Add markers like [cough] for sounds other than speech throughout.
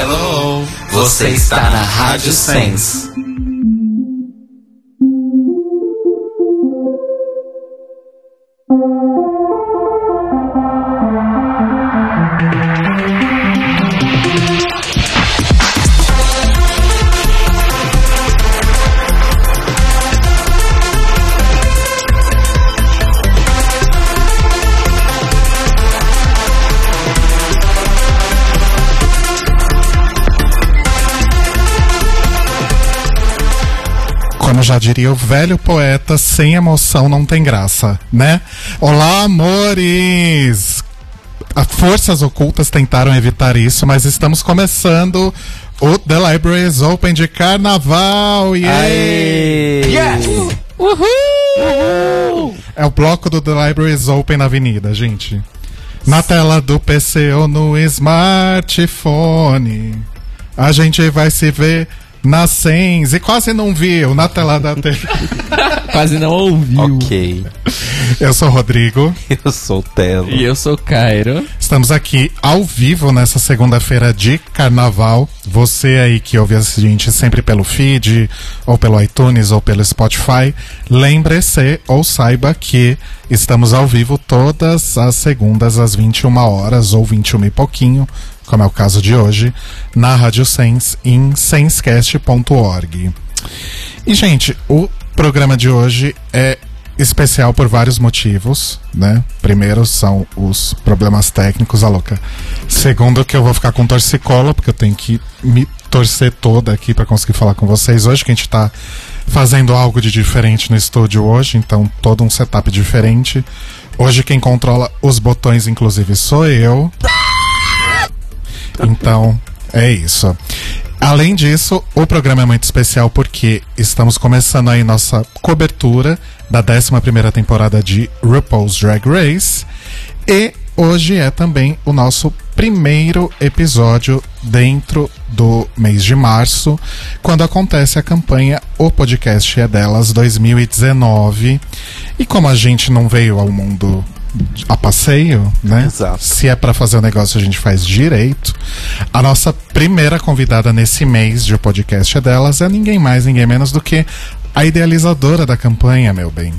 hello. Você está na Rádio Sense. Diria o velho poeta, sem emoção não tem graça, né? Olá, amores! As forças ocultas tentaram evitar isso, mas estamos começando o The Libraries Open de Carnaval! Yeah! Uhul! É o bloco do The Libraries Open na avenida, gente. Na tela do PC ou no smartphone. A gente vai se ver na Sens e quase não viu na tela da TV. [laughs] Quase não ouviu. Ok. Eu sou o Rodrigo. Eu sou o Telo. E eu sou o Cairo. Estamos aqui ao vivo nessa segunda-feira de carnaval. Você aí que ouve a gente sempre pelo feed, ou pelo iTunes, ou pelo Spotify, lembre-se ou saiba que estamos ao vivo todas as segundas às 21 horas ou 21 e pouquinho, como é o caso de hoje, na Rádio Sense em sensecast.org. E, gente, o programa de hoje é especial por vários motivos, né? Primeiro são os problemas técnicos, a louca. Segundo que eu vou ficar com torcicola, porque eu tenho que me torcer toda aqui para conseguir falar com vocês hoje, que a gente tá fazendo algo de diferente no estúdio hoje, então todo um setup diferente. Hoje quem controla os botões, inclusive, sou eu. Então, é isso. Além disso, o programa é muito especial porque estamos começando aí nossa cobertura da 11ª temporada de RuPaul's Drag Race e hoje é também o nosso primeiro episódio dentro do mês de março, quando acontece a campanha O Podcast é Delas 2019. E como a gente não veio ao mundo a passeio, né? Exato. Se é pra fazer o negócio, a gente faz direito. A nossa primeira convidada nesse mês de O Podcast é Delas é ninguém mais, ninguém menos do que a idealizadora da campanha, meu bem.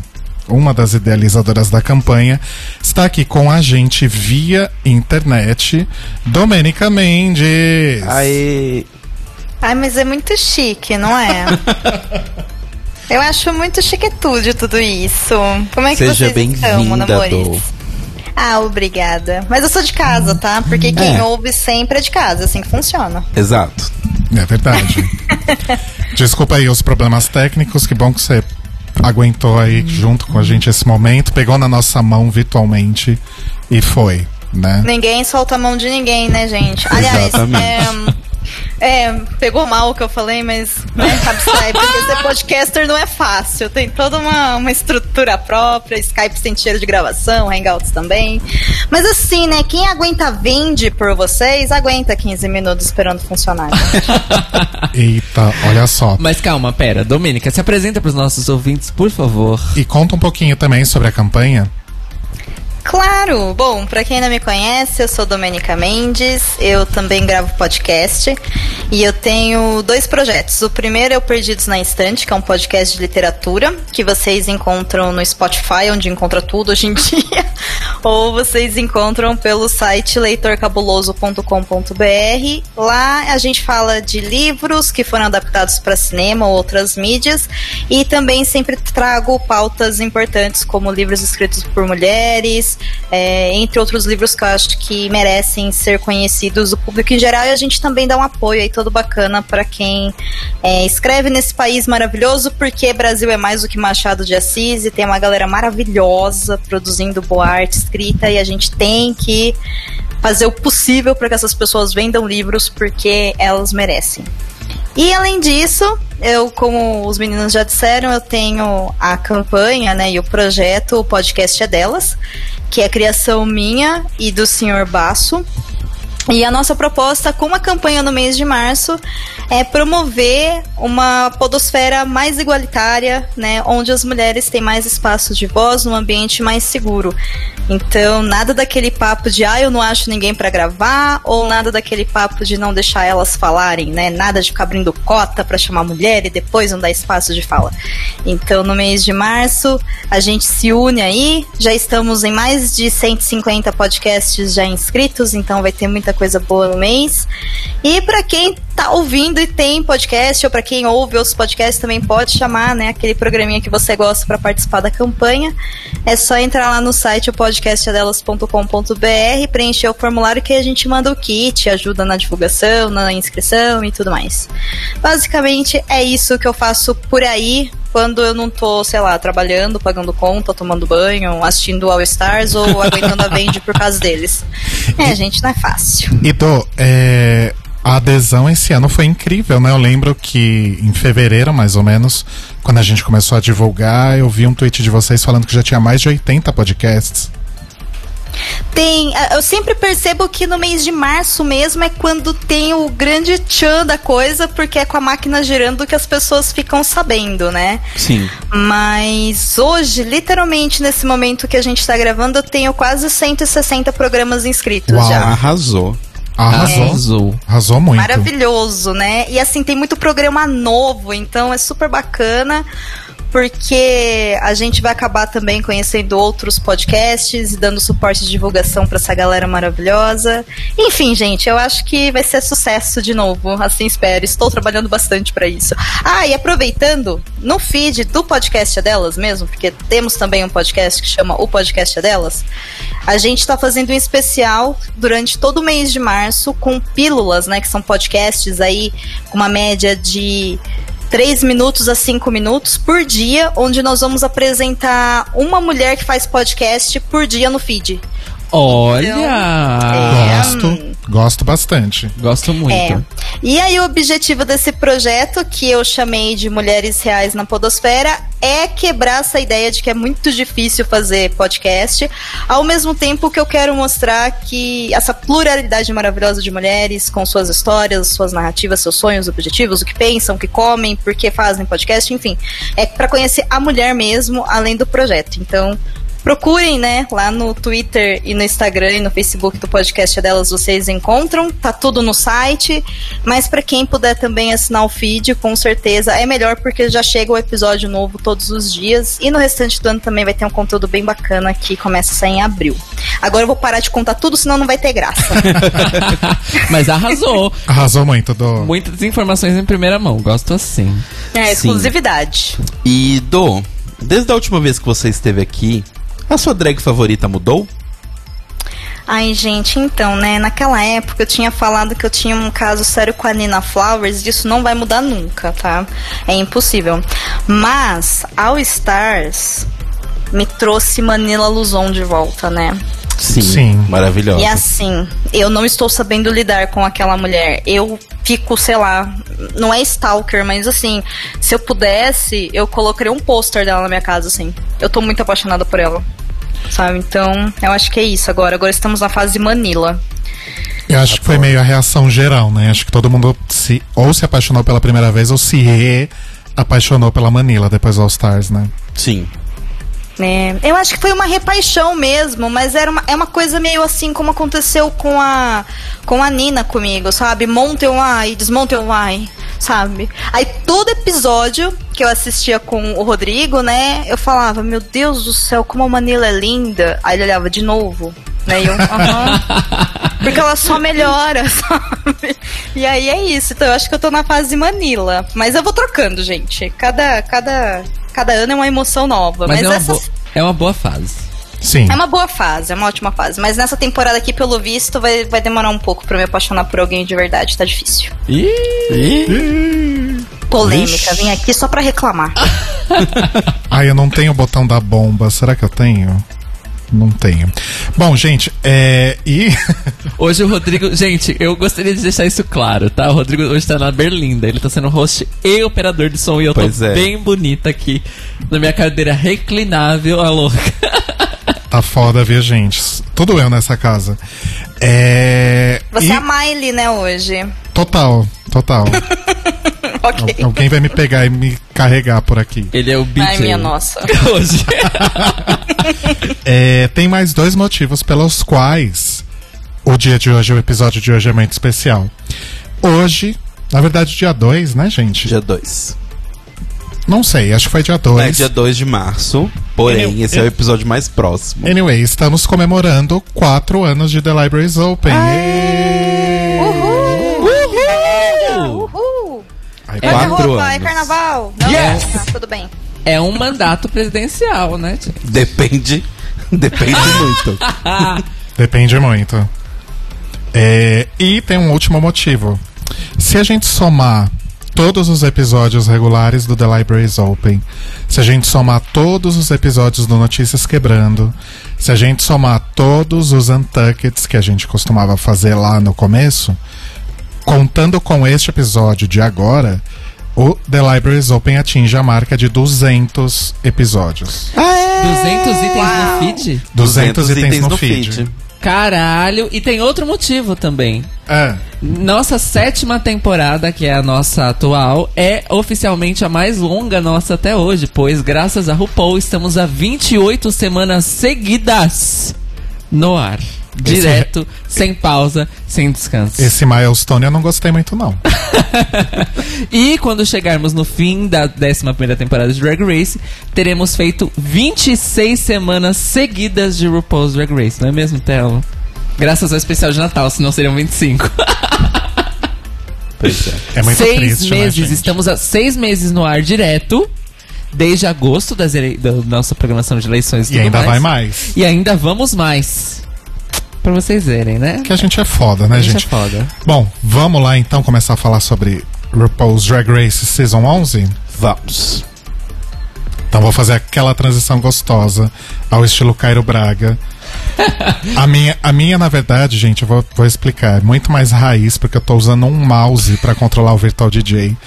Uma das idealizadoras da campanha está aqui com a gente via internet, Domênica Mendes. Aê! Ai, mas é muito chique, não é? [laughs] Eu acho muito chiquetude tudo isso. Como é que Seja vocês estão, namores? Ah, obrigada. Mas eu sou de casa, tá? Porque quem É. ouve sempre é de casa, assim que funciona. Exato. É verdade. [laughs] Desculpa aí os problemas técnicos, que bom que você aguentou aí junto com a gente esse momento, pegou na nossa mão virtualmente e foi, né? Ninguém solta a mão de ninguém, né, gente? Aliás, Exatamente. é, é, pegou mal o que eu falei, mas né, sair, porque ser podcaster não é fácil. Tem toda uma, uma estrutura própria, Skype sem cheiro de gravação, Hangouts também. Mas assim, né, quem aguenta vende por vocês, aguenta 15 minutos esperando funcionar. [laughs] Eita, olha só. Mas calma, pera. Domênica, se apresenta pros nossos ouvintes, por favor. E conta um pouquinho também sobre a campanha. Claro! Bom, pra quem não me conhece, eu sou Domenica Mendes, eu também gravo podcast e eu tenho dois projetos. O primeiro é o Perdidos na Estante, que é um podcast de literatura que vocês encontram no Spotify, onde encontra tudo hoje em [laughs] dia, ou vocês encontram pelo site leitorcabuloso.com.br. Lá a gente fala de livros que foram adaptados para cinema ou outras mídias e também sempre trago pautas importantes como livros escritos por mulheres, é, entre outros livros que eu acho que merecem ser conhecidos do público em geral. E a gente também dá um apoio aí todo bacana para quem é, escreve nesse país maravilhoso, porque Brasil é mais do que Machado de Assis e tem uma galera maravilhosa produzindo boa arte escrita e a gente tem que fazer o possível para que essas pessoas vendam livros porque elas merecem. E além disso, eu, como os meninos já disseram, eu tenho a campanha, né, e o projeto, o podcast é delas, que é criação minha e do senhor Basso. E a nossa proposta com a campanha no mês de março é promover uma podosfera mais igualitária, né, onde as mulheres têm mais espaço de voz num ambiente mais seguro. Então, nada daquele papo de ah, eu não acho ninguém para gravar, ou nada daquele papo de não deixar elas falarem, né? Nada de ficar abrindo cota para chamar mulher e depois não dar espaço de fala. Então, no mês de março, a gente se une aí, já estamos em mais de 150 podcasts já inscritos, então vai ter muita coisa boa no mês. E para quem tá ouvindo e tem podcast, ou para quem ouve os podcasts também pode chamar, né, aquele programinha que você gosta para participar da campanha. É só entrar lá no site podcastadelas.com.br, preencher o formulário que a gente manda o kit, ajuda na divulgação, na inscrição e tudo mais. Basicamente é isso que eu faço por aí quando eu não tô, sei lá, trabalhando, pagando conta, tomando banho, assistindo All Stars ou [laughs] aguentando a vende por causa deles. É, gente, não é fácil. E do, é, a adesão esse ano foi incrível, né? Eu lembro que em fevereiro, mais ou menos, quando a gente começou a divulgar, eu vi um tweet de vocês falando que já tinha mais de 80 podcasts. Tem, eu sempre percebo que no mês de março mesmo é quando tem o grande tchan da coisa, porque é com a máquina girando que as pessoas ficam sabendo, né? Sim. Mas hoje, literalmente nesse momento que a gente tá gravando, eu tenho quase 160 programas inscritos Uau. já. Arrasou. Arrasou. Arrasou. Arrasou muito. Maravilhoso, né? E assim, tem muito programa novo, então é super bacana. Porque a gente vai acabar também conhecendo outros podcasts e dando suporte de divulgação para essa galera maravilhosa. Enfim, gente, eu acho que vai ser sucesso de novo, assim espero. Estou trabalhando bastante para isso. Ah, e aproveitando, no feed do podcast é delas mesmo, porque temos também um podcast que chama O Podcast é delas. A gente está fazendo um especial durante todo o mês de março com pílulas, né, que são podcasts aí com uma média de 3 minutos a 5 minutos por dia, onde nós vamos apresentar uma mulher que faz podcast por dia no feed. Olha! É, Gosto, gosto bastante. Gosto muito. É. E aí o objetivo desse projeto, que eu chamei de Mulheres Reais na Podosfera, é quebrar essa ideia de que é muito difícil fazer podcast, ao mesmo tempo que eu quero mostrar que essa pluralidade maravilhosa de mulheres, com suas histórias, suas narrativas, seus sonhos, objetivos, o que pensam, o que comem, por que fazem podcast, enfim, é para conhecer a mulher mesmo, além do projeto. Então, Procurem, né, lá no Twitter e no Instagram e no Facebook do podcast delas vocês encontram, tá tudo no site, mas para quem puder também assinar o feed, com certeza é melhor porque já chega o episódio novo todos os dias e no restante do ano também vai ter um conteúdo bem bacana que começa a sair em abril. Agora eu vou parar de contar tudo, senão não vai ter graça. [laughs] Mas arrasou. Arrasou muito, do. Muitas informações em primeira mão. Gosto assim. É, Sim. exclusividade. E, Do, desde a última vez que você esteve aqui, a sua drag favorita mudou? Ai, gente, então, né? Naquela época eu tinha falado que eu tinha um caso sério com a Nina Flowers, e isso não vai mudar nunca, tá? É impossível. Mas, All Stars me trouxe Manila Luzon de volta, né? Sim. Sim. Maravilhosa. E assim, eu não estou sabendo lidar com aquela mulher. Eu fico, sei lá, não é stalker, mas assim, se eu pudesse, eu colocaria um pôster dela na minha casa, assim. Eu tô muito apaixonada por ela. Sabe? Então, eu acho que é isso agora. Agora estamos na fase Manila. Eu acho que foi meio a reação geral, né? Acho que todo mundo se, ou se apaixonou pela primeira vez ou se re-apaixonou pela Manila depois do All Stars, né? Sim. É, eu acho que foi uma repaixão mesmo, mas era uma, é uma coisa meio assim como aconteceu com a com a Nina comigo, sabe? Mountain Why, Desmountain Why, sabe? Aí todo episódio que eu assistia com o Rodrigo, né, eu falava, meu Deus do céu, como a Manila é linda. Aí ele olhava de novo, né? E eu, aham. [laughs] Porque ela só melhora, [laughs] sabe? E aí é isso. Então eu acho que eu tô na fase Manila. Mas eu vou trocando, gente. Cada, cada, cada ano é uma emoção nova. Mas, Mas, é, uma é uma boa fase. Sim. é uma boa fase, é uma ótima fase. Mas nessa temporada aqui, pelo visto, vai, vai demorar um pouco pra eu me apaixonar por alguém de verdade. Tá difícil. Polêmica, vim aqui só pra reclamar. [laughs] Ah, eu não tenho o botão da bomba. Será que eu tenho? Não tenho. Bom, gente, é. E. [laughs] Hoje o Rodrigo. Gente, eu gostaria de deixar isso claro, tá? O Rodrigo hoje tá na Berlinda. Ele tá sendo host e operador de som. E eu Pois tô é. bem bonita aqui na minha cadeira reclinável, a louca. [laughs] tá foda, viu, gente? Tudo eu nessa casa. É. Você e- é a Miley, né, hoje? Total, total. [laughs] ok. Al- Alguém vai me pegar e me carregar por aqui. Ele é o BJ. Ai, minha nossa. Hoje. [laughs] É, tem mais dois motivos pelos quais o dia de hoje, o episódio de hoje é muito especial. Hoje, na verdade, dia 2, né, gente? Dia 2. Não sei, acho que foi dia 2. É dia 2 de março. Porém, Eu- esse é o episódio mais próximo. Anyway, estamos comemorando quatro anos de The Libraries Open. Uhul! Vai Quatro roupa, é anos. carnaval. Não, Yes! ah, tudo bem. É um mandato presidencial, né? Depende. [laughs] Depende muito. [laughs] Depende muito. É, e tem um último motivo. Se a gente somar todos os episódios regulares do The Libraries Open, se a gente somar todos os episódios do Notícias Quebrando, se a gente somar todos os Untuckeds que a gente costumava fazer lá no começo, contando com este episódio de agora, o The Libraries Open atinge a marca de 200 episódios. 200 itens Uau. no feed? 200, itens, no, feed. Caralho. E tem outro motivo também. É. Nossa sétima temporada, que é a nossa atual, é oficialmente a mais longa nossa até hoje, pois graças a RuPaul estamos há 28 semanas seguidas no ar. Direto, sem pausa, sem descanso. Esse milestone eu não gostei muito, não. [laughs] E quando chegarmos no fim da 11 temporada de Drag Race, teremos feito 26 semanas seguidas de RuPaul's Drag Race, não é mesmo, Telo? Graças ao especial de Natal, senão seriam 25. Pois é. É muito seis triste, né, meses, gente? estamos há seis meses no ar direto, desde agosto das ele... da nossa programação de eleições E ainda mais. vai mais. E ainda vamos mais. Pra vocês verem, né? Que a gente é foda, né, A gente gente? é foda. Bom, vamos lá então começar a falar sobre RuPaul's Drag Race Season 11? Vamos. Então vou fazer aquela transição gostosa ao estilo Cairo Braga. a, minha, a minha, na verdade, gente, eu vou, vou explicar. É muito mais raiz, porque eu tô usando um mouse pra controlar o Virtual DJ.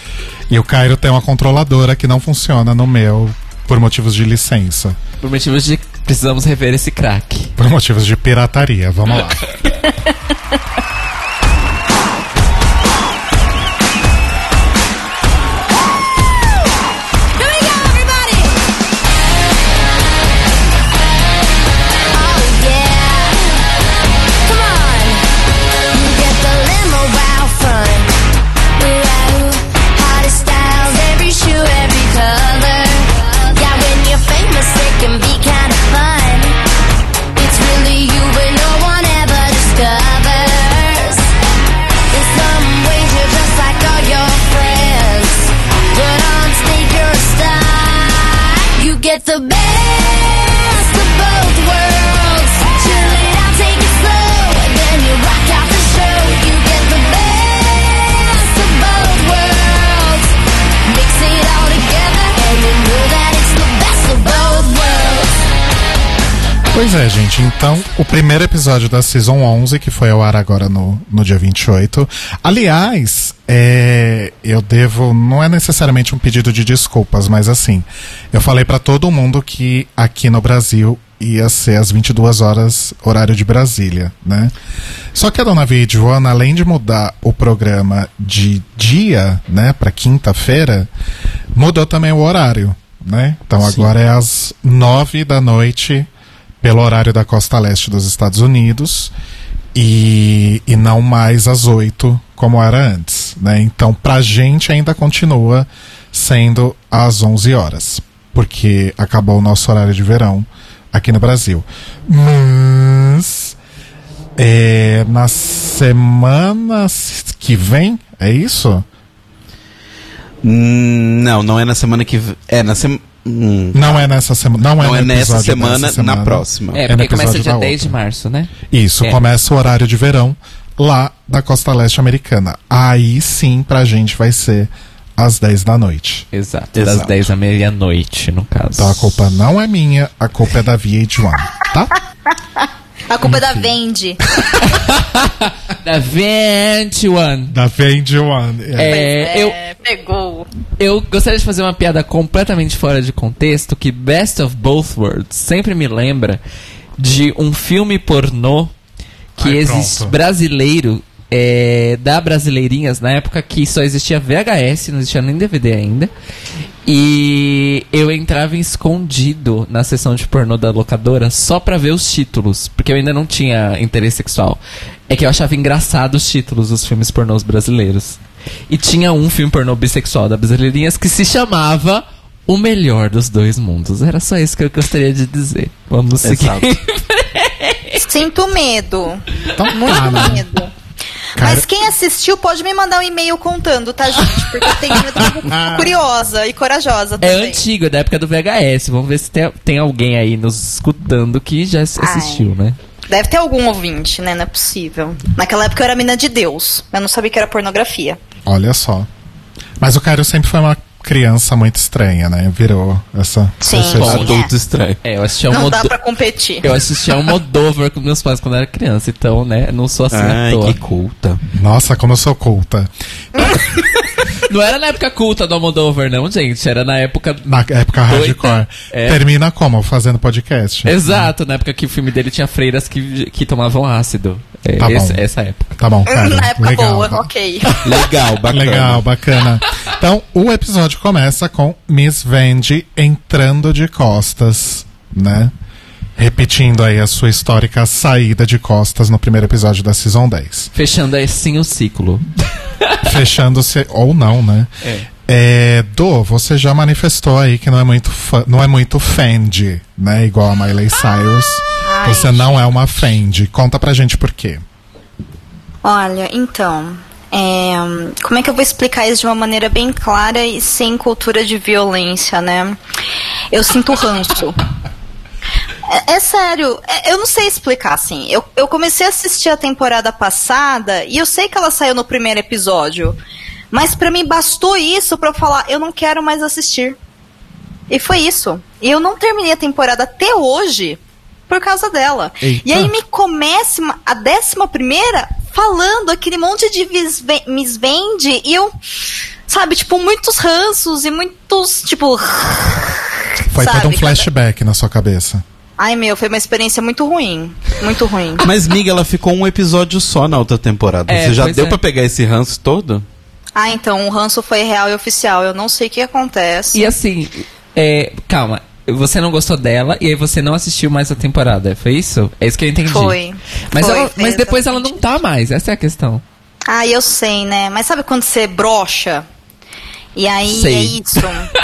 E o Cairo tem uma controladora que não funciona no meu por motivos de licença. Por motivos de precisamos rever esse crack. Por motivos de pirataria. Vamos lá. [laughs] Pois é, gente. Então, o primeiro episódio da Season 11, que foi ao ar agora no, no dia 28. Aliás, é, eu devo. Não é necessariamente um pedido de desculpas, mas assim. Eu falei pra todo mundo que aqui no Brasil ia ser às 22 horas, horário de Brasília, né? Só que a dona Via Joana, além de mudar o programa de dia, né, pra quinta-feira, mudou também o horário, né? Então agora é às 9 da noite pelo horário da costa leste dos Estados Unidos e, e não mais às 8 como era antes, né? Então pra gente ainda continua sendo às 11 horas, porque acabou o nosso horário de verão aqui no Brasil. Mas é, na semana que vem, é isso? Hum, não, não é na semana que. É na semana. Hum, Não é nessa semana, não, não é, é no nessa episódio semana, semana. na próxima. É, É porque começa episódio dia da 10 de março, né? Isso, É. começa o horário de verão lá da costa leste americana. Aí sim, pra gente vai ser às 10 da noite. Exato. Exato. Das 10 à meia-noite, no caso. Então a culpa não é minha, a culpa é da VH1, tá? [laughs] A culpa é da Vendi. [laughs] Da 21. Da VH1. É. É, eu, pegou. eu gostaria de fazer uma piada completamente fora de contexto que Best of Both Worlds sempre me lembra de um filme pornô que Ai, existe pronto. brasileiro é, da Brasileirinhas na época que só existia VHS, não existia nem DVD ainda. E eu entrava escondido na sessão de pornô da locadora só pra ver os títulos, porque eu ainda não tinha interesse sexual. É que eu achava engraçado os títulos dos filmes pornôs brasileiros. E tinha um filme pornô bissexual da Brasileirinhas que se chamava O Melhor dos Dois Mundos. Era só isso que eu gostaria de dizer. Vamos seguir. Exato. [laughs] Sinto medo. Então Muito tá, né? medo. Cara- Mas quem assistiu pode me mandar um e-mail contando, tá, gente? Porque eu tenho medo, [laughs] curiosa e corajosa É também. antigo, é da época do VHS. Vamos ver se tem, tem alguém aí nos escutando que já s- Ai. assistiu, né? Deve ter algum ouvinte, né? Não é possível. Naquela época eu era mina de Deus. Eu não sabia que era pornografia. Olha só. Mas o Caio sempre foi uma criança muito estranha, né? Virou essa. Sim. esse- Bom, Adulto estranho. É, eu assistia não um dá Modo- pra competir. Eu assistia um Modover com meus pais quando era criança, então, né, não sou assim à Ai, toa. que culta. Nossa, como eu sou culta. [laughs] Não era na época culta do Almodover, não, gente. Era na época. Na época hardcore. É. Termina como? Fazendo podcast. Exato, na época que o filme dele tinha freiras que, que tomavam ácido. É, Tá bom. esse- essa época. Tá bom, [laughs] cara. Na época Legal. boa, ok. Legal, bacana. Legal, bacana. Então, o episódio começa com Miss Vandy entrando de costas, né? Repetindo aí a sua histórica saída de costas no primeiro episódio da Season 10. Fechando assim o ciclo. Fechando-se, ou não, né? É. É, Do, você já manifestou aí que não é muito fã, não é muito Fendi, né? Igual a Miley Cyrus. Ai, você não é uma Fendi. Conta pra gente por quê. Olha, então. é, como é que eu vou explicar isso de uma maneira bem clara e sem cultura de violência, né? Eu sinto ranço. É, é sério, é- eu não sei explicar assim. Eu, eu comecei a assistir a temporada passada e eu sei que ela saiu no primeiro episódio. Mas pra mim bastou isso pra eu falar, eu não quero mais assistir. E foi isso. E eu não terminei a temporada até hoje por causa dela. Eita. E aí me comece uma- a décima primeira falando aquele monte de visve- Miss Vende e eu, sabe, tipo, muitos ranços e muitos, tipo... Foi sabe, todo um cada- flashback na sua cabeça. Ai, meu, foi uma experiência muito ruim. Muito ruim. Mas, Miga, ela ficou um episódio só na outra temporada. É, Você já deu é. pra pegar esse ranço todo? Ah, então, o ranço foi real e oficial. Eu não sei o que acontece. E assim, é, calma. Você não gostou dela e aí você não assistiu mais a temporada, foi isso? É isso que eu entendi. Foi. Mas, Foi, ela- mas depois ela não tá mais, essa é a questão. Ah, eu sei, né? Mas sabe quando você brocha? E aí Sei. é isso.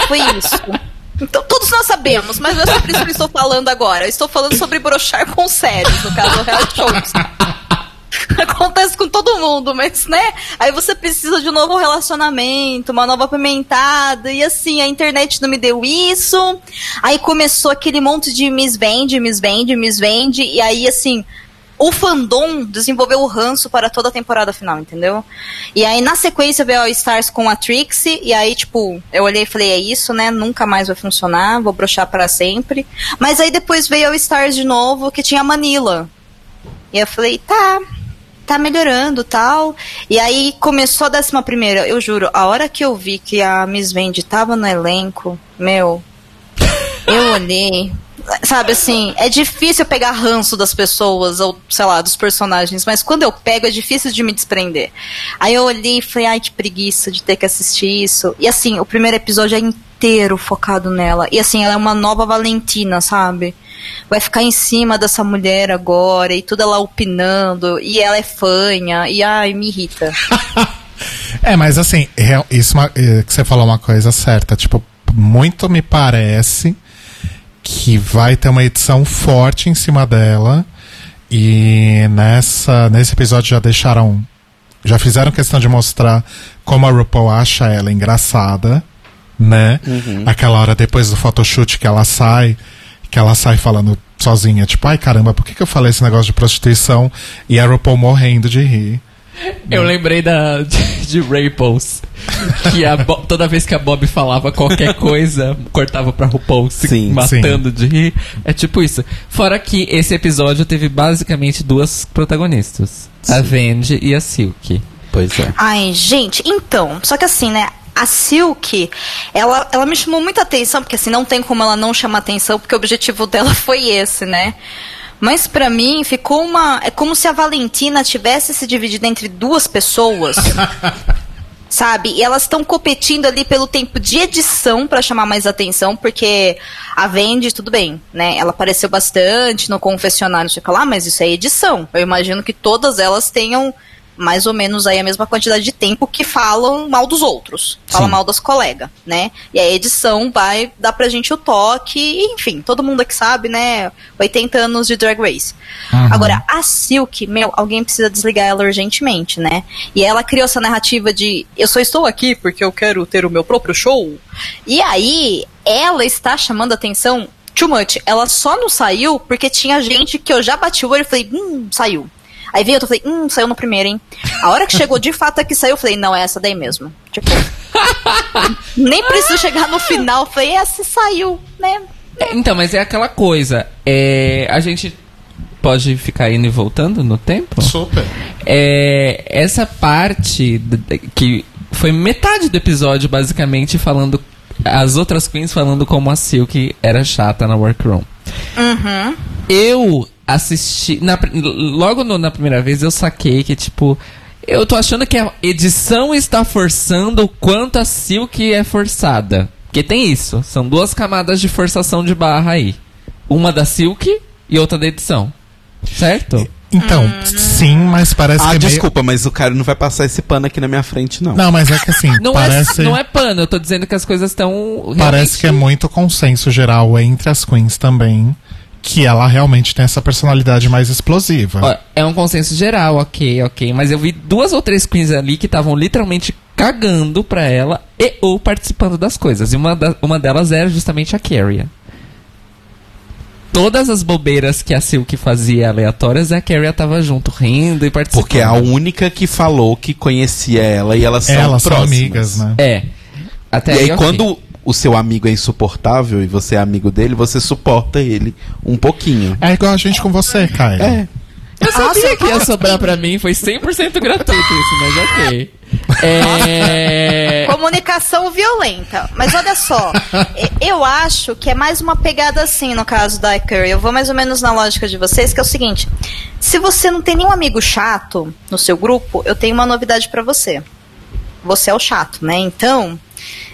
Foi isso. [laughs] Então, todos nós sabemos, mas não é sobre isso que eu estou falando agora. Eu estou falando sobre brochar com séries, no caso, reality shows. [laughs] [laughs] Acontece com todo mundo, mas, né? Aí você precisa de um novo relacionamento, uma nova pimentada, e assim, a internet não me deu isso. Aí começou aquele monte de Miss Vende, Miss Vende, Miss Vende, e aí, assim, o fandom desenvolveu o ranço para toda a temporada final, entendeu? E aí, na sequência, veio All Stars com a Trixie, e aí, tipo, eu olhei e falei, é isso, né? Nunca mais vai funcionar, vou brochar para sempre. Mas aí depois veio All Stars de novo, que tinha a Manila. E eu falei, tá, tá melhorando tal. E aí começou a décima primeira, eu juro, a hora que eu vi que a Miss Vendi tava no elenco, meu, eu olhei. Sabe assim, é difícil eu pegar ranço das pessoas, ou sei lá, dos personagens, mas quando eu pego é difícil de me desprender. Aí eu olhei e falei, ai que preguiça de ter que assistir isso. E assim, o primeiro episódio é inteiro focado nela. E assim, ela é uma nova Valentina, sabe? Vai ficar em cima dessa mulher agora, e tudo ela opinando, e ela é fanha, e ai, me irrita. [laughs] É, mas assim, isso é é, que você falou uma coisa certa. Tipo, muito me parece que vai ter uma edição forte em cima dela. E nessa, nesse episódio já deixaram. Já fizeram questão de mostrar como a RuPaul acha ela engraçada, né? Aquela hora depois do photoshoot que ela sai, que ela sai falando sozinha, tipo, ai caramba, por que, que eu falei esse negócio de prostituição? E a RuPaul morrendo de rir. Eu lembrei da, de, de Raples. Que a Bo- toda vez que a Bob falava qualquer coisa, cortava pra RuPaul se Sim, matando de rir. É tipo isso. Fora que esse episódio teve basicamente duas protagonistas: a Vendi e a Silk. Pois é. Ai, gente, então, só que assim, né? A Silk, ela, ela me chamou muita atenção, porque assim, não tem como ela não chamar atenção, porque o objetivo [laughs] dela foi esse, né? Mas pra mim ficou uma. É como se a Valentina tivesse se dividido entre duas pessoas. [laughs] sabe? E elas estão competindo ali pelo tempo de edição pra chamar mais atenção, porque a Vendi, tudo bem, né? Ela apareceu bastante no confessionário, não sei o que lá, mas isso é edição. Eu imagino que todas elas tenham mais ou menos aí a mesma quantidade de tempo que falam mal dos outros, falam Sim. mal das colegas, né? E a edição vai dar pra gente o toque, enfim, todo mundo aqui sabe, né? 80 anos de Drag Race. Agora, a Silk, meu, alguém precisa desligar ela urgentemente, né? E ela criou essa narrativa de eu só estou aqui porque eu quero ter o meu próprio show. E aí, ela está chamando atenção too much. Ela só não saiu porque tinha gente que eu já bati o olho e falei, hum, saiu. Aí veio outro, eu falei, hum, saiu no primeiro, hein? A hora que chegou de fato a que saiu, eu falei, não, é essa daí mesmo. Tipo, [laughs] nem preciso chegar no final, eu falei, essa saiu, né? É, Então, mas é aquela coisa. É, a gente pode ficar indo e voltando no tempo? Super. É, essa parte que foi metade do episódio, basicamente, falando. As outras queens falando como a Silk era chata na workroom. Eu assisti. na logo no- na primeira vez eu saquei que, tipo. Eu tô achando que a edição está forçando o quanto a Silk é forçada. Porque tem isso. São duas camadas de forçação de barra aí. Uma da Silk e outra da edição. Certo? Então, sim, mas parece Ah, que é meio- desculpa, mas o cara não vai passar esse pano aqui na minha frente, não. Não, mas é que assim, [laughs] Não, parece, é, não é pano, eu tô dizendo que as coisas estão. parece que é muito consenso geral entre as queens também que ela realmente tem essa personalidade mais explosiva. Ó, é um consenso geral, ok, ok. Mas eu vi duas ou três queens ali que estavam literalmente cagando pra ela e ou participando das coisas. E uma, da- uma delas era justamente a Carrie. Todas as bobeiras que a Silk fazia aleatórias, a Carrie tava junto, rindo e participando. Porque é a única que falou que conhecia ela e elas são Elas são próximas. amigas, né? É. Até E aí, ok. quando o seu amigo é insuportável e você é amigo dele, você suporta ele um pouquinho. É igual a gente com você, Caio. É. Eu sabia que ia sobrar pra mim, foi 100% gratuito isso, mas ok. É... [laughs] Comunicação violenta. Mas olha só, [laughs] eu acho que é mais uma pegada assim no caso da Curry. Eu vou mais ou menos na lógica de vocês, que é o seguinte: se você não tem nenhum amigo chato no seu grupo, eu tenho uma novidade pra você. Você é o chato, né? Então,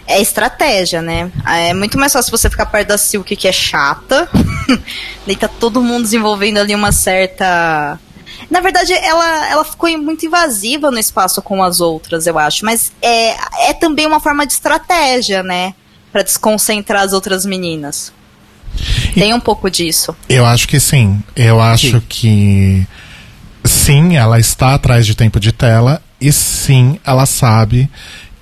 é estratégia, né? É muito mais fácil você ficar perto da Silk, que é chata. [laughs] Daí tá todo mundo desenvolvendo ali uma certa. Na verdade, ela, ela ficou muito invasiva no espaço com as outras, eu acho. Mas é, é também uma forma de estratégia, né? Pra desconcentrar as outras meninas. Tem um pouco disso. Eu acho que sim. Eu acho que sim, ela está atrás de tempo de tela e sim, ela sabe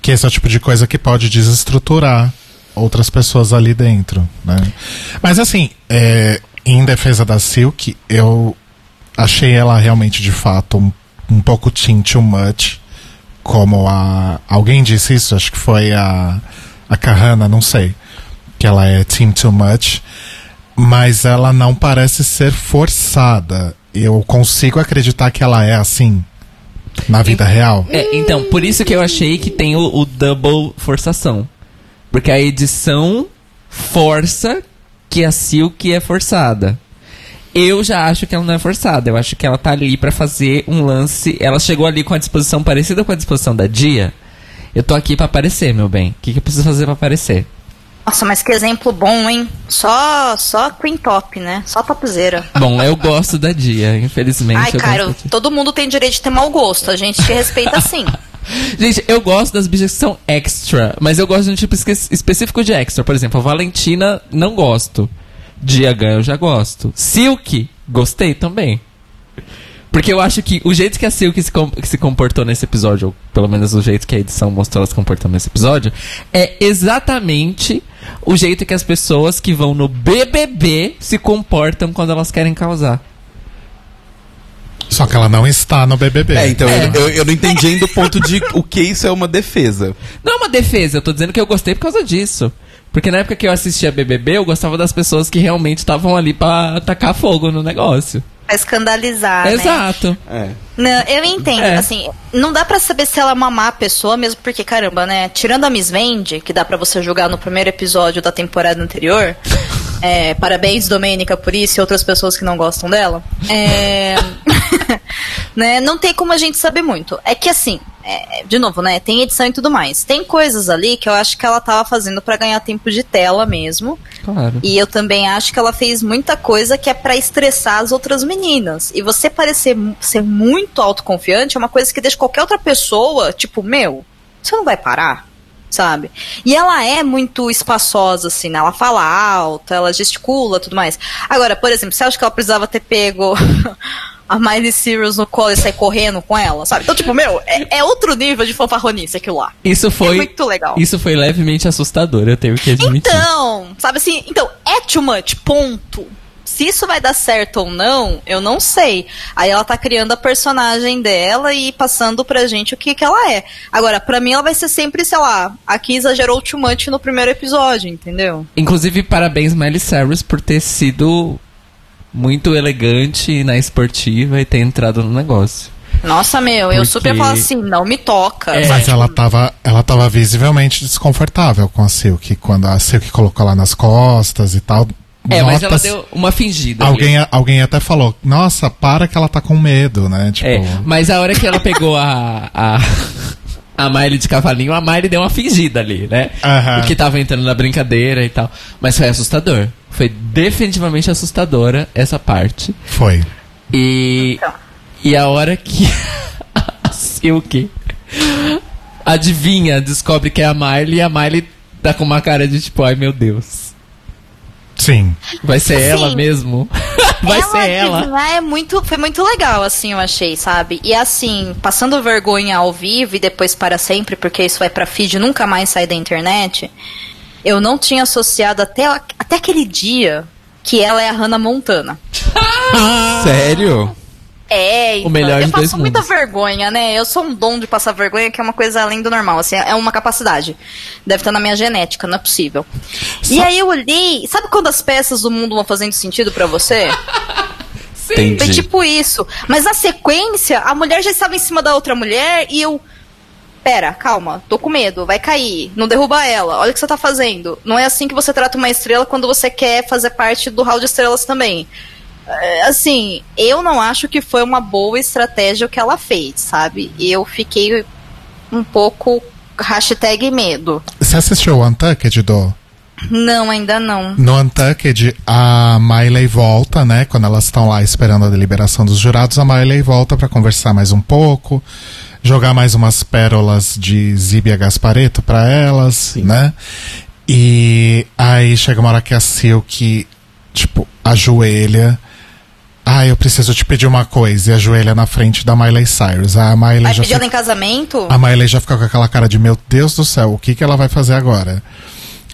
que esse é o tipo de coisa que pode desestruturar outras pessoas ali dentro, né? Mas assim, é, em defesa da Silk, eu achei ela realmente de fato um, um pouco teen too much, como a alguém disse isso, acho que foi a a Kahana, não sei, que ela é teen too much mas ela não parece ser forçada. Eu consigo acreditar que ela é assim na vida real. É, então, por isso que eu achei que tem o, o double forçação. Porque a edição força que a Silk é forçada. Eu já acho que ela não é forçada. Eu acho que ela tá ali pra fazer um lance. Ela chegou ali com a disposição parecida com a disposição da Dia. Eu tô aqui pra aparecer, meu bem. O que, que eu preciso fazer pra aparecer? Nossa, mas que exemplo bom, hein? Só, só Queen Top, né? Só topzera. Bom, eu gosto da Dia, infelizmente. Ai, cara, Dia. todo mundo tem direito de ter mau gosto. A gente te respeita [laughs] sim. Gente, eu gosto das bichas que são extra, mas eu gosto de um tipo específico de extra. Por exemplo, a Valentina, não gosto. Diagan, eu já gosto. Silk, gostei também. Porque eu acho que o jeito que a Silk se, com- que se comportou nesse episódio, ou pelo menos o jeito que a edição mostrou ela se comportando nesse episódio, é exatamente o jeito que as pessoas que vão no BBB se comportam quando elas querem causar. Só que ela não está no BBB. É, então É. Eu, eu, não entendi ainda o ponto de o que isso é uma defesa. Não é uma defesa, eu tô dizendo que eu gostei por causa disso. Porque na época que eu assistia BBB, eu gostava das pessoas que realmente estavam ali pra tacar fogo no negócio. Pra escandalizar, né? Exato. É. Não, eu entendo, É. assim, não dá pra saber se ela é uma má pessoa, mesmo porque, caramba, né? Tirando a Miss Vende, que dá pra você jogar no primeiro episódio da temporada anterior, [laughs] É, parabéns, Domênica, por isso e outras pessoas que não gostam dela. É, [laughs] né, não tem como a gente saber muito. É que assim, é, de novo, né? Tem edição e tudo mais. Tem coisas ali que eu acho que ela tava fazendo pra ganhar tempo de tela mesmo. Claro. E eu também acho que ela fez muita coisa que é pra estressar as outras meninas. E você parecer ser muito autoconfiante é uma coisa que deixa qualquer outra pessoa, tipo, meu, você não vai parar? Sabe? E ela é muito espaçosa, assim, né? Ela fala alto, ela gesticula tudo mais. Agora, por exemplo, você acha que ela precisava ter pego a Miley Cyrus no colo e sair correndo com ela, sabe? Então, tipo, meu, é, é outro nível de fanfarronice aquilo lá. Isso foi. É muito legal. Isso foi levemente assustador, eu tenho que admitir. Então, sabe assim, então, é too much, ponto. Se isso vai dar certo ou não, eu não sei. Aí ela tá criando a personagem dela e passando pra gente o que, que ela é. Agora, pra mim ela vai ser sempre, sei lá, aqui exagerou too much no primeiro episódio, entendeu? Inclusive, parabéns, Miley Cyrus, por ter sido muito elegante na esportiva e ter entrado no negócio. Nossa, meu, eu Porque- super falo assim, não me toca. É. Mas ela tava, ela tava visivelmente desconfortável com a Silk. Quando a Silk colocou lá nas costas e tal. É, mas ela notas- deu uma fingida. ali. Alguém, alguém até falou, nossa, para que ela tá com medo, né? Tipo, É, mas a hora que ela pegou a. a... A Miley de cavalinho, a Miley deu uma fingida ali, né? Aham. Porque tava entrando na brincadeira e tal. Mas foi assustador. Foi definitivamente assustadora essa parte. foi. E. Então. E a hora que [laughs] a Silk adivinha, descobre que é a Miley e a Miley tá com uma cara de tipo, ai meu Deus. Sim. Vai ser Assim, ela mesmo? [laughs] Vai ela ser ela. É muito, foi muito legal, assim, eu achei, sabe? E assim, passando vergonha ao vivo e depois para sempre, porque isso vai pra feed e nunca mais sai da internet, eu não tinha associado até, até aquele dia que ela é a Hannah Montana. Sério? É, então, melhor eu de dois passo muita mundos. vergonha, né? Eu sou um dom de passar vergonha, que é uma coisa além do normal, assim, é uma capacidade. Deve estar na minha genética, não é possível. E aí eu olhei, sabe quando as peças do mundo vão fazendo sentido pra você? [laughs] Foi Entendi. tipo isso. Mas na sequência, a mulher já estava em cima da outra mulher e eu. Pera, calma, tô com medo, vai cair. Não derruba ela. Olha o que você tá fazendo. Não é assim que você trata uma estrela quando você quer fazer parte do hall de estrelas também. É, Assim, eu não acho que foi uma boa estratégia o que ela fez, sabe? Eu fiquei um pouco hashtag medo. Você assistiu o Untucked, do? Não, ainda não. No Untucked, a Miley volta, né? Quando elas estão lá esperando a deliberação dos jurados, a Miley volta pra conversar mais um pouco, jogar mais umas pérolas de Zíbia Gaspareto pra elas, né? E aí chega uma hora que a Silk, tipo, ajoelha. Ah, eu preciso te pedir uma coisa. E ajoelha na frente da Miley Cyrus. A Miley Vai já pedir ela fica... em casamento? A Miley já fica com aquela cara de meu Deus do céu, o que, que ela vai fazer agora?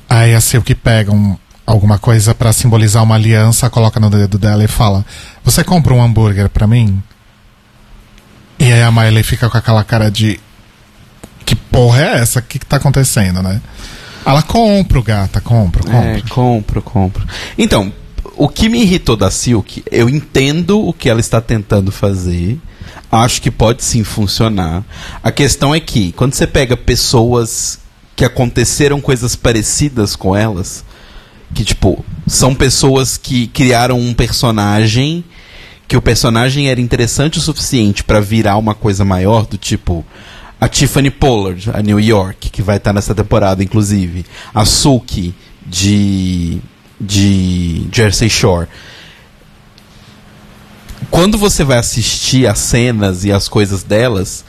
Aí a Silk pega um- alguma coisa pra simbolizar uma aliança, coloca no dedo dela e fala: Você compra um hambúrguer pra mim? E aí a Miley fica com aquela cara de Que porra é essa? O que, que tá acontecendo, né? Ela compra o gata, compra, compra. É, compro, compro. Então, o que me irritou da Silk, eu entendo o que ela está tentando fazer. Acho que pode sim funcionar. A questão é que, quando você pega pessoas que aconteceram coisas parecidas com elas, que, tipo, são pessoas que criaram um personagem, que o personagem era interessante o suficiente para virar uma coisa maior, do tipo. A Tiffany Pollard, a New York, que vai estar nessa temporada, inclusive. A Suki, de. de Jersey Shore. Quando você vai assistir as cenas e as coisas delas,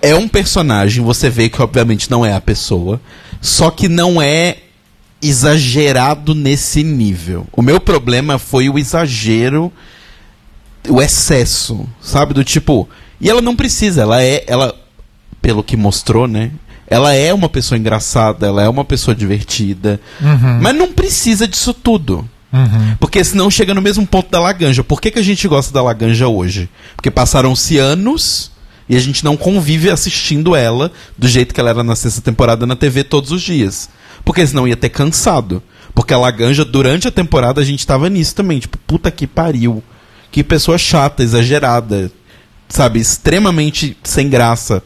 é um personagem, você vê que obviamente não é a pessoa, só que não é exagerado nesse nível. O meu problema foi o exagero, o excesso, sabe? Do tipo. E ela não precisa, ela é. Ela, pelo que mostrou, né? Ela é uma pessoa engraçada, ela é uma pessoa divertida. Mas não precisa disso tudo. Uhum. Porque senão chega no mesmo ponto da Laganja. Por que, que a gente gosta da Laganja hoje? Porque passaram-se anos e a gente não convive assistindo ela do jeito que ela era na sexta temporada na TV todos os dias. Porque senão ia ter cansado. Porque a Laganja, durante a temporada, a gente tava nisso também. Tipo, puta que pariu. Que pessoa chata, exagerada. Sabe? Extremamente sem graça.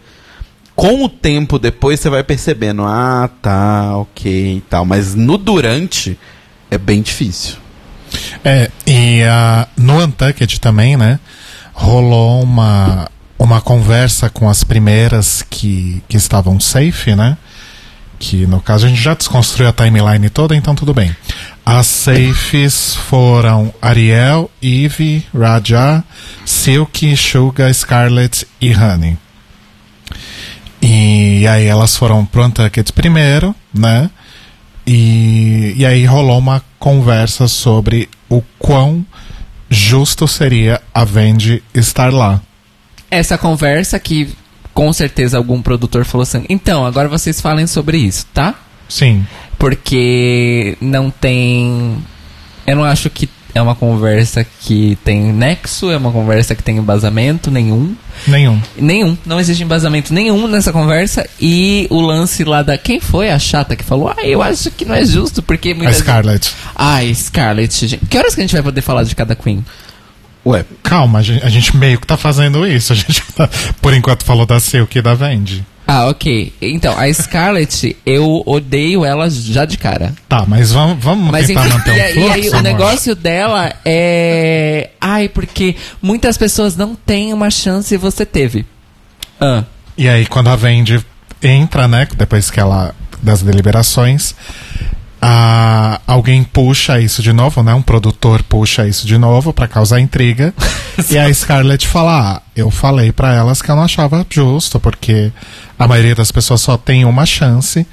Com o tempo, depois você vai percebendo. Ah, tá, ok e tal. Mas no durante é bem difícil. É, e ah, no Untucked também, né? Rolou uma, uma conversa com as primeiras que, que estavam safe, né? Que no caso a gente já desconstruiu a timeline toda, então tudo bem. As safes foram Ariel, Eve, Raja, Silk, Suga, Scarlet e Honey. E aí elas foram pro Untucked primeiro, né? E, e aí rolou uma conversa sobre o quão justo seria a Vendi estar lá. Essa conversa que com certeza algum produtor falou assim: então, agora vocês falem sobre isso, tá? Sim. Porque não tem. Eu não acho que é uma conversa que tem nexo, é uma conversa que tem embasamento nenhum. Nenhum. Nenhum, não existe embasamento nenhum nessa conversa. E o lance lá da. Quem foi a chata que falou? Ah, eu acho que não é justo, porque A Scarlett. Ai, Scarlett, gente. Que horas que a gente vai poder falar de cada Queen? Ué, Calma, a gente, a gente meio que tá fazendo isso. A gente tá- por enquanto falou da Silk e da Vendi. Ah, ok. Então, a Scarlett, eu odeio ela já de cara. Tá, mas vamos, vamos Mas tentar enfim, manter um fluxo, e aí o amor? negócio dela é. Ai, porque muitas pessoas não têm uma chance e você teve. Ah, E aí, quando a Vendi entra, né, depois que ela. das deliberações, a, alguém puxa isso de novo, né? Um produtor puxa isso de novo pra causar intriga. [laughs] e a Scarlett fala: ah, eu falei pra elas que eu não achava justo, porque a maioria das pessoas só tem uma chance.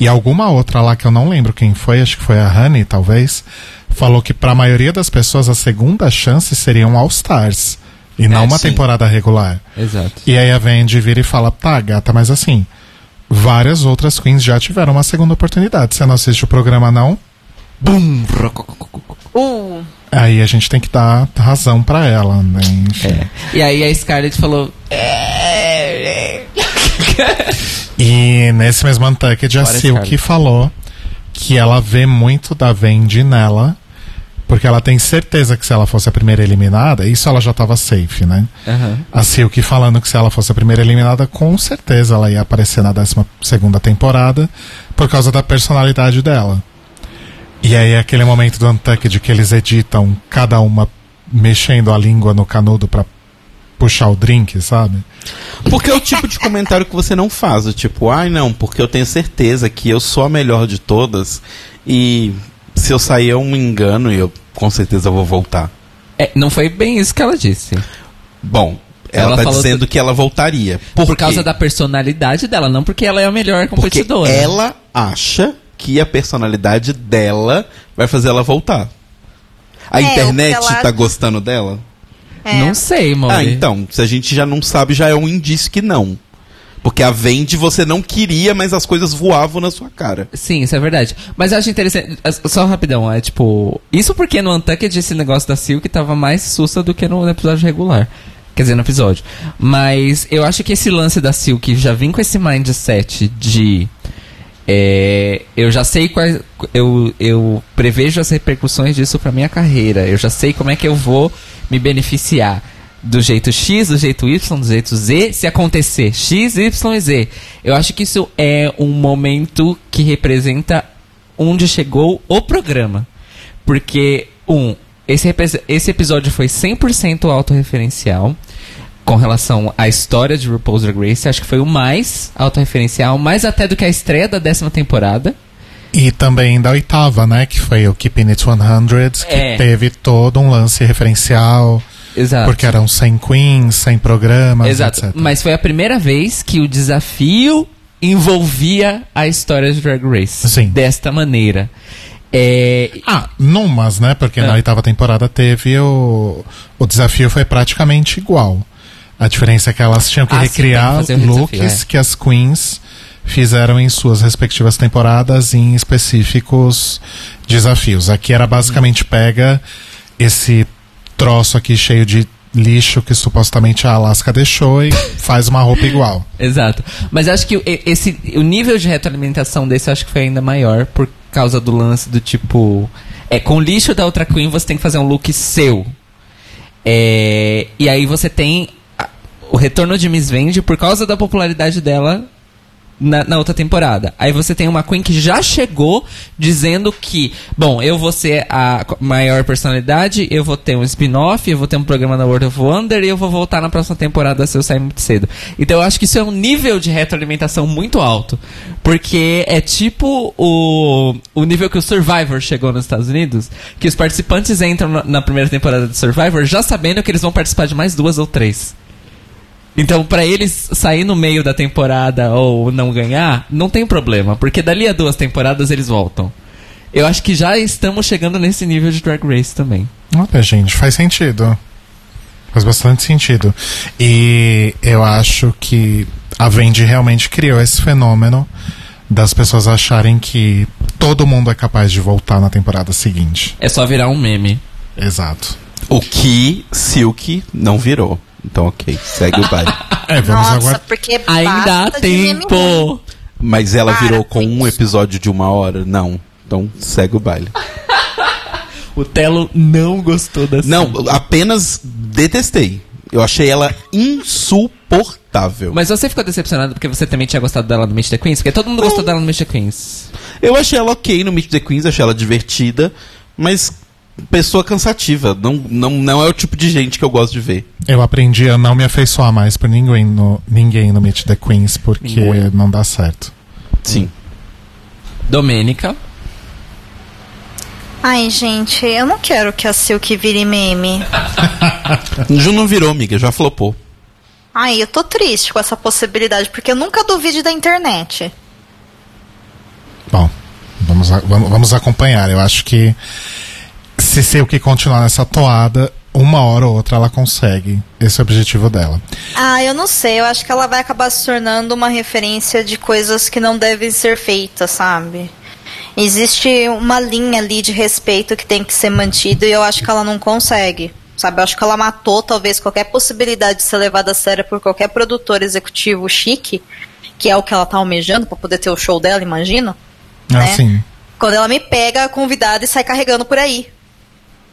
E alguma outra lá que eu não lembro quem foi, acho que foi a Honey, talvez, falou que pra maioria das pessoas a segunda chance seria um All Stars. E não É, uma sim. temporada regular. exato. E aí a Vendi vira e fala, tá, gata, mas assim, várias outras queens já tiveram uma segunda oportunidade. Você não assiste o programa, não? Bum! Uh, Aí a gente tem que dar razão pra ela, né? É. E aí a Scarlett falou. "É, E nesse mesmo Untucked, a Bora, Silk Scarlett. falou que ela vê muito da Vendi nela, porque ela tem certeza que se ela fosse a primeira eliminada, isso ela já tava safe, né? Aham. A Silk falando que se ela fosse a primeira eliminada, com certeza ela ia aparecer na 12 segunda temporada por causa da personalidade dela. E aí aquele momento do Untucked que eles editam cada uma mexendo a língua no canudo pra puxar o drink, sabe? Porque é o tipo de comentário que você não faz. o Tipo, ai não, porque eu tenho certeza que eu sou a melhor de todas e se eu sair é um engano e eu com certeza vou voltar. É, não foi bem isso que ela disse. Bom, ela, Ela tá dizendo que ela voltaria. Por, quê? causa da personalidade dela, não porque ela é a melhor Porque competidora. ela acha que a personalidade dela vai fazer ela voltar. A É, internet ela- tá gostando dela? é. Não sei, mano. Ah, então, se a gente já não sabe, já é um indício que não. Porque a vende você não queria, mas as coisas voavam na sua cara. Sim, isso é verdade. Mas eu acho interessante. Só rapidão, é tipo. Isso porque no Untucked esse negócio da Silk tava mais sussa do que no episódio regular. Quer dizer, no episódio. Mas eu acho que esse lance da Silk já vem com esse mindset de. é, eu já sei quais. Eu, eu prevejo as repercussões disso pra minha carreira. Eu já sei como é que eu vou me beneficiar. Do jeito X, do jeito Y, do jeito Z, se acontecer X, Y e Z. Eu acho que isso é um momento que representa onde chegou o programa. Porque, um, esse, esse episódio foi 100% autorreferencial com relação à história de RuPaul's Drag Race. Acho que foi o mais autorreferencial, mais até do que a estreia da décima temporada. E também da oitava, né? Que foi o Keeping It 100, que É. teve todo um lance referencial, Exato. porque eram 100 queens, 100 programas, Exato. etc. Mas foi a primeira vez que o desafio envolvia a história de Drag Race. Sim. Desta maneira. É, Ah, numas, né? Porque É. na oitava temporada teve o. O desafio foi praticamente igual. A diferença é que elas tinham que Ah, sim, recriar o looks desafio, é. que as queens fizeram em suas respectivas temporadas em específicos desafios. Aqui era basicamente pega esse troço aqui cheio de lixo que supostamente a Alaska deixou e [laughs] faz uma roupa igual. Exato. Mas acho que o- esse, o nível de retroalimentação desse acho que foi ainda maior por causa do lance do tipo. É, com o lixo da outra Queen você tem que fazer um look seu. É, e aí você tem a- o retorno de Miss Vende por causa da popularidade dela na, na outra temporada. Aí você tem uma Queen que já chegou dizendo que, bom, eu vou ser a maior personalidade, eu vou ter um spin-off, eu vou ter um programa na World of Wonder e eu vou voltar na próxima temporada se eu sair muito cedo. Então eu acho que isso é um nível de retroalimentação muito alto. Porque é tipo o, o nível que o Survivor chegou nos Estados Unidos, que os participantes entram na, na primeira temporada do Survivor já sabendo que eles vão participar de mais duas ou três. Então, pra eles sair no meio da temporada ou não ganhar, não tem problema, porque dali a duas temporadas eles voltam. Eu acho que já estamos chegando nesse nível de Drag Race também. Olha, gente, faz sentido. Faz bastante sentido. E eu acho que a Vendi realmente criou esse fenômeno das pessoas acharem que todo mundo é capaz de voltar na temporada seguinte. É só virar um meme. Exato. O que Silk não virou. Então, ok, segue o baile. [laughs] É, vamos Nossa, agora. porque Ainda há tempo! Mas ela Para virou com um isso. episódio de uma hora? Não. Então, segue o baile. [laughs] O Telo não gostou da Não, apenas detestei. Eu achei ela insuportável. Mas você ficou decepcionado porque você também tinha gostado dela no Meet the Queens? Porque todo mundo gostou dela no Meet the Queens. Eu achei ela ok no Meet the Queens, achei ela divertida, mas pessoa cansativa. Não, não, não é o tipo de gente que eu gosto de ver. Eu aprendi a não me afeiçoar mais por ninguém no, ninguém no Meet the Queens, porque Ninguém. não dá certo. Sim. Domênica. Ai, gente, eu não quero que a Silk vire meme. [laughs] Ju não virou, amiga, já flopou. Ai, eu tô triste com essa possibilidade, porque eu nunca duvide da internet. Bom, vamos, vamos, vamos acompanhar. Eu acho que se ser o que continuar nessa toada, uma hora ou outra ela consegue. Esse é o objetivo dela. Ah, eu não sei, eu acho que ela vai acabar se tornando uma referência de coisas que não devem ser feitas, sabe? Existe uma linha ali de respeito que tem que ser mantida e eu acho que ela não consegue. Sabe, eu acho que ela matou talvez qualquer possibilidade de ser levada a sério por qualquer produtor executivo chique, que é o que ela tá almejando pra poder ter o show dela, imagino. Né? Assim, Quando ela me pega convidada e sai carregando por aí.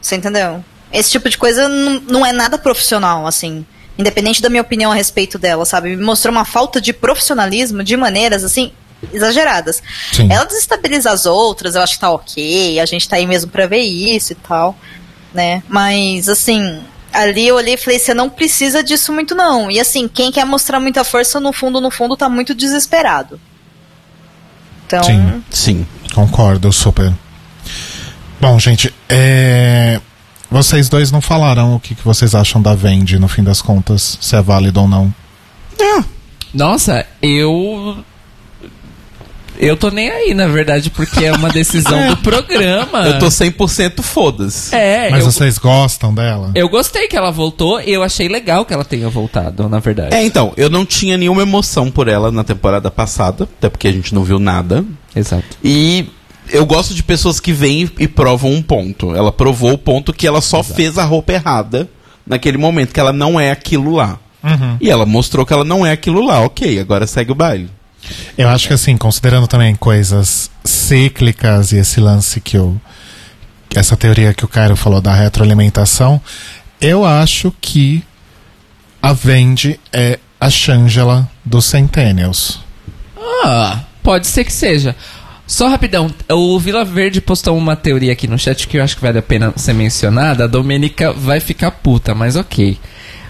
Você entendeu? Esse tipo de coisa não, é nada profissional, assim. Independente da minha opinião a respeito dela, sabe? Me mostrou uma falta de profissionalismo de maneiras, assim, exageradas. Sim. Ela desestabiliza as outras, eu acho que tá ok, a gente tá aí mesmo pra ver isso e tal, né? Mas, assim, ali eu olhei e falei, você não precisa disso muito não. E assim, quem quer mostrar muita força, no fundo, no fundo, tá muito desesperado. Então, Sim. Sim. concordo super. Bom, gente, é... vocês dois não falaram o que, que vocês acham da Vendi, no fim das contas, se é válido ou não. Nossa, eu. Eu tô nem aí, na verdade, porque é uma decisão [laughs] do programa. Eu tô 100% foda-se. É, Mas eu, vocês gostam dela? eu gostei que ela voltou e eu achei legal que ela tenha voltado, na verdade. É, então, eu não tinha nenhuma emoção por ela na temporada passada, até porque a gente não viu nada. Exato. E eu gosto de pessoas que vêm e provam um ponto. Ela provou o ponto que ela só fez a roupa errada naquele momento, que ela não é aquilo lá. Uhum. E ela mostrou que ela não é aquilo lá. Ok, agora segue o baile. Eu acho que assim, considerando também coisas cíclicas e esse lance que eu. Essa teoria que o Cairo falou da retroalimentação, eu acho que a Vendi é a Shangela dos Centennials. Ah, pode ser que seja. Só rapidão, o Vila Verde postou uma teoria aqui no chat que eu acho que vale a pena ser mencionada. A Domênica vai ficar puta, mas ok.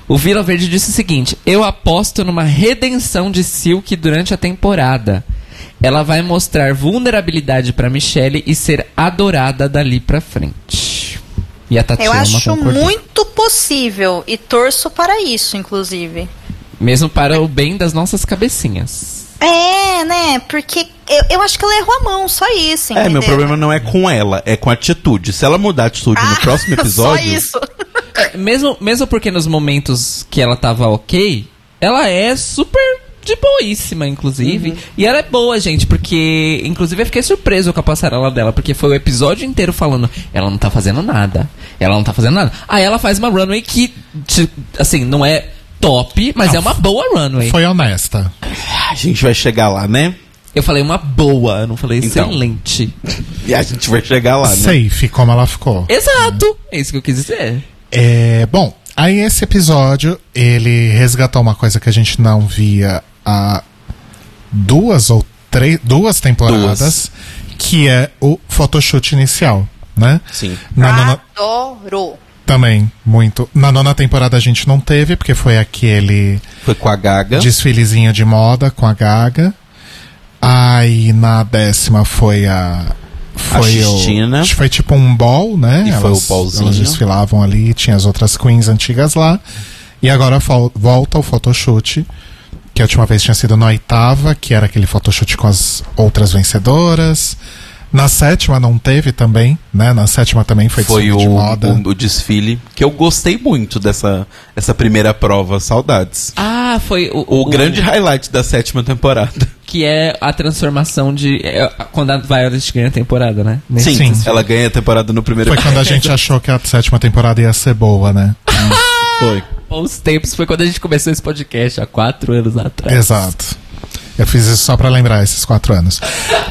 O Vila Verde disse o seguinte: Eu aposto numa redenção de Silk durante a temporada. Ela vai mostrar vulnerabilidade pra Michelle e ser adorada dali pra frente. E a Eu Tatiana acho concordou. muito possível e torço para isso, inclusive. Mesmo para o bem das nossas cabecinhas. É, né? Porque eu, eu acho que ela errou a mão, só isso. É, meu entendeu? problema não é com ela, é com a atitude. Se ela mudar a atitude no Ah, [laughs] próximo episódio. Só isso. Mesmo, mesmo porque nos momentos que ela tava ok, ela é super de boíssima, inclusive. E ela é boa, gente, porque. Inclusive eu fiquei surpreso com a passarela dela, porque foi o episódio inteiro falando, ela não tá fazendo nada. Ela não tá fazendo nada. Aí ela faz uma runway que, assim, não é top, mas Não, é uma boa runway. Foi honesta. A gente vai chegar lá, né? Eu falei uma boa, eu não falei Então. excelente. E a gente vai chegar lá, né? Safe, como ela ficou. Exato! É isso que eu quis dizer. É, bom, aí esse episódio ele resgatou uma coisa que a gente não via há duas ou três, duas temporadas, que é o photoshoot inicial, né? Sim. Na nona, Adoro. Também, muito. Na nona temporada a gente não teve, porque foi aquele Foi com a Gaga. desfilezinho de moda com a Gaga. Aí na décima foi a. Foi o, Cristina. acho que foi tipo um ball, né? E foi o ballzinho. Elas desfilavam ali, tinha as outras queens antigas lá. E agora volta o photoshoot, que a última vez tinha sido na oitava, que era aquele photoshoot com as outras vencedoras. Na sétima não teve também, né? Na sétima também foi, Foi desfile o, de moda. o, o desfile que eu gostei muito dessa essa primeira prova, saudades. Ah, foi o, O, grande highlight da sétima temporada. [laughs] que é a transformação de é, quando a Violet ganha a temporada, né? Nesse Sim, Sim. ela ganha a temporada no primeiro Foi quando a [laughs] gente achou que a sétima temporada ia ser boa, né? Foi. Os tempos foi quando a gente começou esse podcast há quatro anos atrás. Exato. Eu fiz isso só pra lembrar esses quatro anos.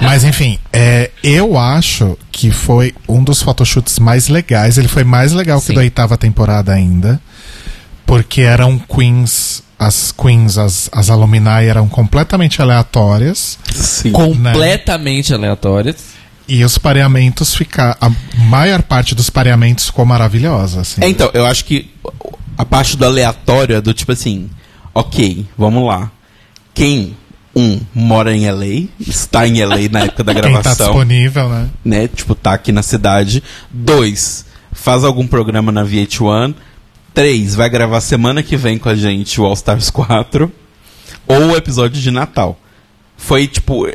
Mas enfim, é, eu acho que foi um dos photoshoots mais legais. Ele foi mais legal que Sim. o da oitava temporada ainda. Porque eram queens. As queens, as, as alumni eram completamente aleatórias. Sim. Completamente aleatórias. E os pareamentos ficaram. A maior parte dos pareamentos ficou maravilhosa. Assim. É, então, eu acho que a parte do aleatório é do tipo assim, ok, vamos lá. Quem, um, mora em LA, está em LA na época da [laughs] Quem tá gravação, disponível, né? né? Tipo, tá aqui na cidade. Dois, faz algum programa na VH1. Três, vai gravar semana que vem com a gente o All Stars 4. Ou o episódio de Natal. Foi, tipo,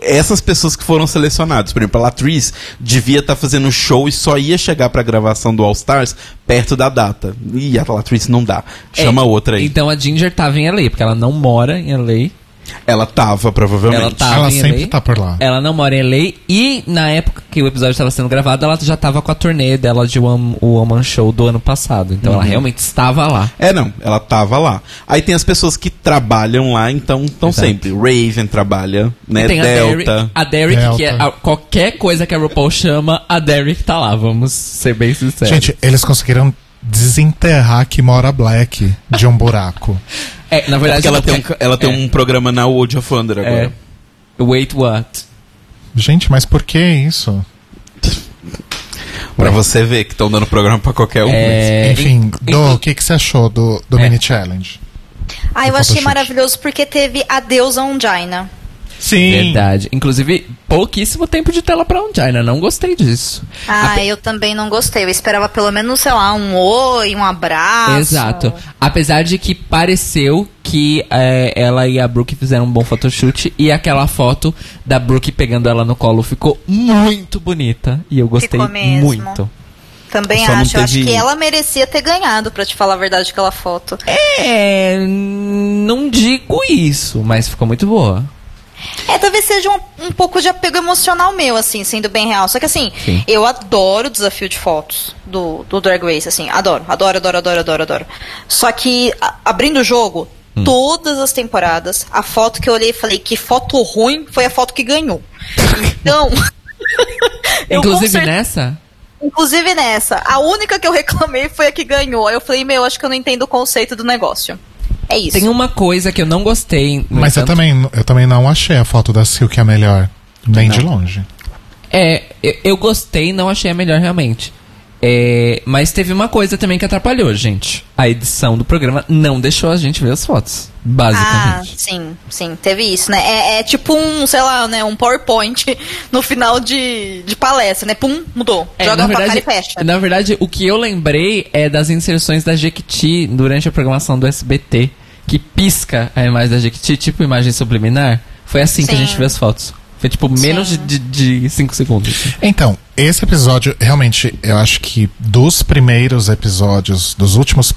essas pessoas que foram selecionadas. Por exemplo, a Latriz devia estar fazendo show e só ia chegar pra gravação do All Stars perto da data. E a Latriz não dá. Chama É, outra aí. Então a Ginger tava em LA, porque ela não mora em LA. Ela tava, provavelmente. Ela tá- Ela em sempre LA. tá por lá. Ela não mora em LA e na época que o episódio estava sendo gravado, ela já tava com a turnê dela de One, o Woman Show do ano passado. Então Uhum. ela realmente estava lá. É, não, ela tava lá. Aí tem as pessoas que trabalham lá, então estão sempre. Raven trabalha, né? Tem a Delta. Derek, a Derek Delta. que é a- qualquer coisa que a RuPaul chama, a Derek tá lá, vamos ser bem sinceros. Gente, eles conseguiram desenterrar Kimora Black de um buraco. [laughs] é, na É verdade porque ela tem, um, ela tem é. um programa na World of Wonder é, agora. Wait what? Gente, mas por que isso? Pra você ver que estão dando programa pra qualquer um. É, Enfim, Do, o que, que você achou do, do É. mini challenge? Ah, eu achei maravilhoso porque teve a deusa Ongina. Sim. Verdade. Inclusive, pouquíssimo tempo de tela pra Ongina. Não gostei disso. Ah, Ape- eu também não gostei. Eu esperava pelo menos, sei lá, um oi, um abraço. Exato. Apesar de que pareceu que é, ela e a Brooke fizeram um bom photoshoot e aquela foto da Brooke pegando ela no colo ficou muito bonita. E eu gostei muito. Também Só acho. Eu acho que ela merecia ter ganhado, pra te falar a verdade, aquela foto. É. Não digo isso, mas ficou muito boa. É, talvez seja um, um pouco de apego emocional meu, assim, sendo bem real. Só que assim, Sim. eu adoro o desafio de fotos do, do Drag Race, assim, adoro, adoro, adoro, adoro, adoro, adoro. Só que, a- abrindo o jogo, Hum. todas as temporadas, a foto que eu olhei e falei que foto ruim foi a foto que ganhou. Então. [laughs] eu Inclusive nessa. Inclusive nessa, a única que eu reclamei foi a que ganhou. Aí eu falei, meu, acho que eu não entendo o conceito do negócio. É isso. Tem uma coisa que eu não gostei. Mas eu também, eu também não achei a foto da Silk a melhor. Nem de longe. É, eu, eu gostei, não achei a melhor realmente. É, mas teve uma coisa também que atrapalhou, gente. A edição do programa não deixou a gente ver as fotos. Ah, Basicamente. sim, sim, teve isso, né? É, é tipo um, sei lá, né, um PowerPoint [laughs] no final de, de palestra, né? Pum, mudou. É, Joga na pra cara verdade, e fecha. na verdade, o que eu lembrei é das inserções da Jequiti durante a programação do SBT, que pisca a imagem da Jequiti, tipo imagem subliminar. Foi assim que a Sim. gente viu as fotos. Foi tipo menos Sim. de 5 segundos. Então, esse episódio, realmente, eu acho que dos primeiros episódios, dos últimos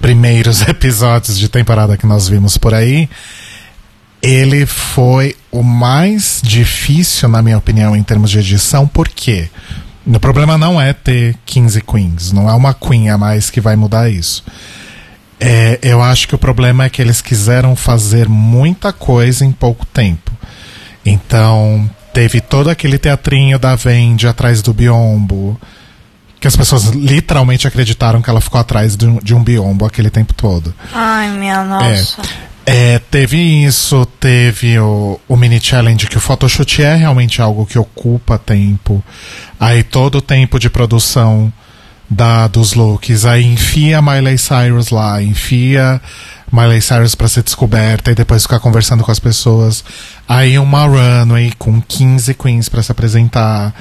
primeiros [laughs] episódios de temporada que nós vimos por aí, ele foi o mais difícil, na minha opinião, em termos de edição, por quê? O problema não é ter 15 queens, não é uma queen a mais que vai mudar isso. É, eu acho que o problema é que eles quiseram fazer muita coisa em pouco tempo. Então, teve todo aquele teatrinho da Vendi atrás do biombo. Que as pessoas literalmente acreditaram que ela ficou atrás de um, de um biombo aquele tempo todo. Ai, minha nossa. É, teve isso, teve o, o mini challenge, que o photoshoot é realmente algo que ocupa tempo. Aí todo o tempo de produção da, dos looks, aí enfia Miley Cyrus lá, enfia Miley Cyrus pra ser descoberta e depois ficar conversando com as pessoas. Aí uma runway com 15 queens pra se apresentar.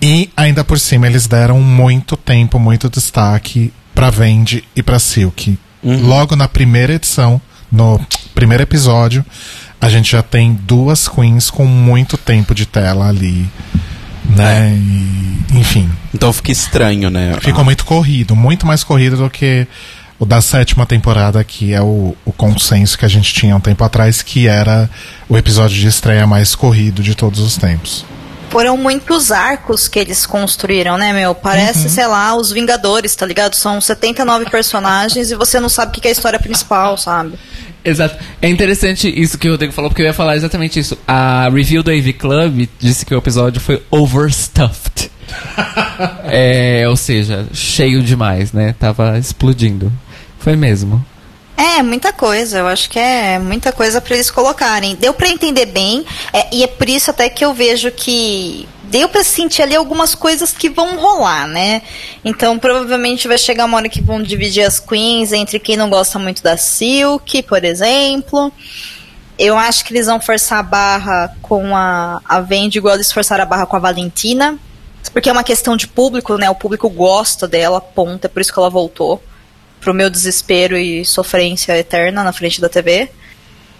E ainda por cima eles deram muito tempo, muito destaque pra Vendi e pra Silk. Logo na primeira edição, no primeiro episódio, a gente já tem duas queens com muito tempo de tela ali. Né? E, enfim, Então fica estranho, né? ficou muito corrido, muito mais corrido do que o da sétima temporada, que é o, o consenso que a gente tinha um tempo atrás, que era o episódio de estreia mais corrido de todos os tempos. Foram muitos arcos que eles construíram, né, meu? Parece, sei lá, os Vingadores, tá ligado? São 79 [laughs] personagens e você não sabe o que é a história principal, sabe? Exato. É interessante isso que o Rodrigo falou, porque eu ia falar exatamente isso. A review do AV Club disse que o episódio foi overstuffed. [laughs] é, ou seja, cheio demais, né? Tava explodindo. Foi mesmo. É, muita coisa. Eu acho que é muita coisa pra eles colocarem. Deu pra entender bem, é, e é por isso até que eu vejo que deu pra sentir ali algumas coisas que vão rolar, né? Então, provavelmente vai chegar uma hora que vão dividir as queens entre quem não gosta muito da Silk, por exemplo. Eu acho que eles vão forçar a barra com a, a Vendi igual eles forçaram a barra com a Valentina. Porque é uma questão de público, né? O público gosta dela, ponto. É por isso que ela voltou. Pro meu desespero e sofrência eterna na frente da TV.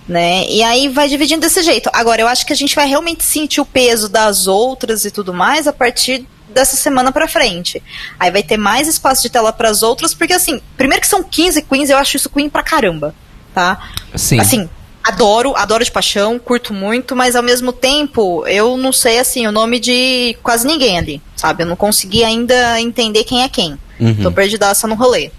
Né? E aí vai dividindo desse jeito. Agora, eu acho que a gente vai realmente sentir o peso das outras e tudo mais a partir dessa semana pra frente. Aí vai ter mais espaço de tela pras outras, porque assim, primeiro que são 15 queens, eu acho isso queen pra caramba, tá? Sim. Assim, adoro, adoro de paixão, curto muito, mas ao mesmo tempo, eu não sei assim o nome de quase ninguém ali, sabe? Eu não consegui ainda entender quem é quem. Tô perdidaça no rolê.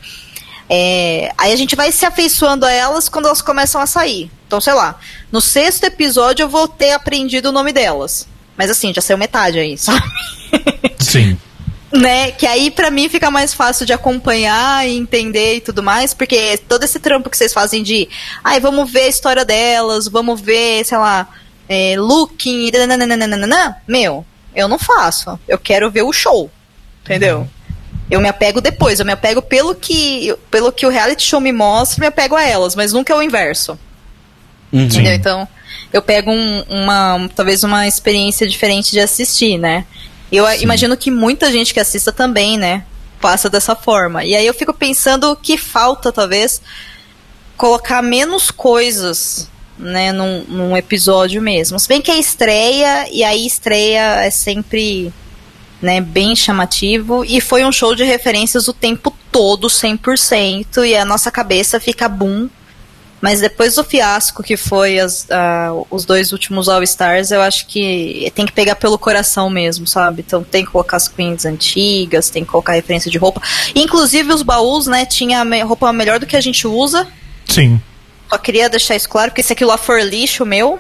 É, aí a gente vai se afeiçoando a elas quando elas começam a sair. Então, sei lá, no sexto episódio eu vou ter aprendido o nome delas. Mas assim, já saiu metade aí, [laughs] sabe? Sim. né? Que aí pra mim fica mais fácil de acompanhar e entender e tudo mais, porque todo esse trampo que vocês fazem de, ai, vamos ver a história delas, vamos ver, sei lá, é, looking, nananana", meu, eu não faço. Eu quero ver o show, entendeu? Eu me apego depois, eu me apego pelo que, pelo que o reality show me mostra, me apego a elas, mas nunca é o inverso. Entendeu? Então, eu pego um- uma, talvez uma experiência diferente de assistir, né? Eu a- imagino que muita gente que assista também, né? Passa dessa forma. E aí eu fico pensando que falta, talvez, colocar menos coisas, né, num, num episódio mesmo. Se bem que é estreia, e aí estreia é sempre, né, bem chamativo. E foi um show de referências o tempo todo, 100%, e a nossa cabeça fica boom mas depois do fiasco que foi as- ah, os dois últimos All Stars, eu acho que tem que pegar pelo coração mesmo, sabe? Então tem que colocar as queens antigas, tem que colocar referência de roupa. Inclusive os baús, né? Tinha roupa melhor do que a gente usa. Sim. Só queria deixar isso claro, porque se aquilo lá for lixo meu,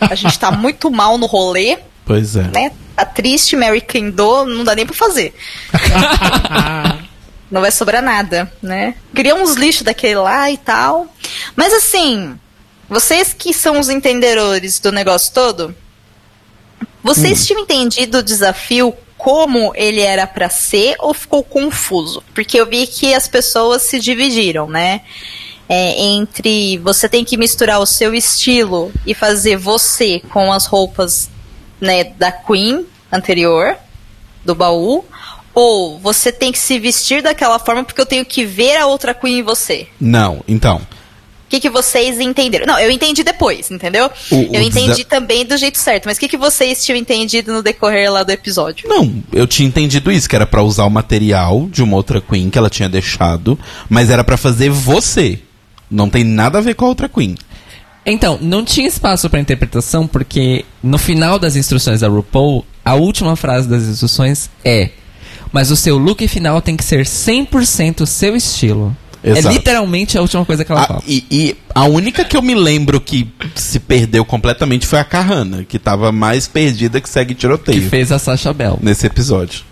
a gente tá [laughs] muito mal no rolê, Pois é. né? Tá triste, Mary Kendall, não dá nem pra fazer. [laughs] não vai sobrar nada, né? Queria uns lixos daquele lá e tal. Mas assim, vocês que são os entendedores do negócio todo, vocês tinham entendido o desafio como ele era pra ser ou ficou confuso? Porque eu vi que as pessoas se dividiram, né? É, entre você tem que misturar o seu estilo e fazer você com as roupas né, da Queen anterior, do baú, ou você tem que se vestir daquela forma porque eu tenho que ver a outra Queen em você. Não, então. O que, que vocês entenderam? Não, eu entendi depois, entendeu? O- o eu entendi desa- também do jeito certo, mas o que, que vocês tinham entendido no decorrer lá do episódio? Não, eu tinha entendido isso, que era pra usar o material de uma outra Queen que ela tinha deixado, mas era pra fazer você. Não tem nada a ver com a outra Queen. Então, não tinha espaço para interpretação porque no final das instruções da RuPaul, a última frase das instruções é: Mas o seu look final tem que ser 100% seu estilo. Exato. É literalmente a última coisa que ela A- fala. e, e a única que eu me lembro que se perdeu completamente foi a Carrana, que tava mais perdida que segue Que tiroteio fez a Sasha Bell. nesse episódio.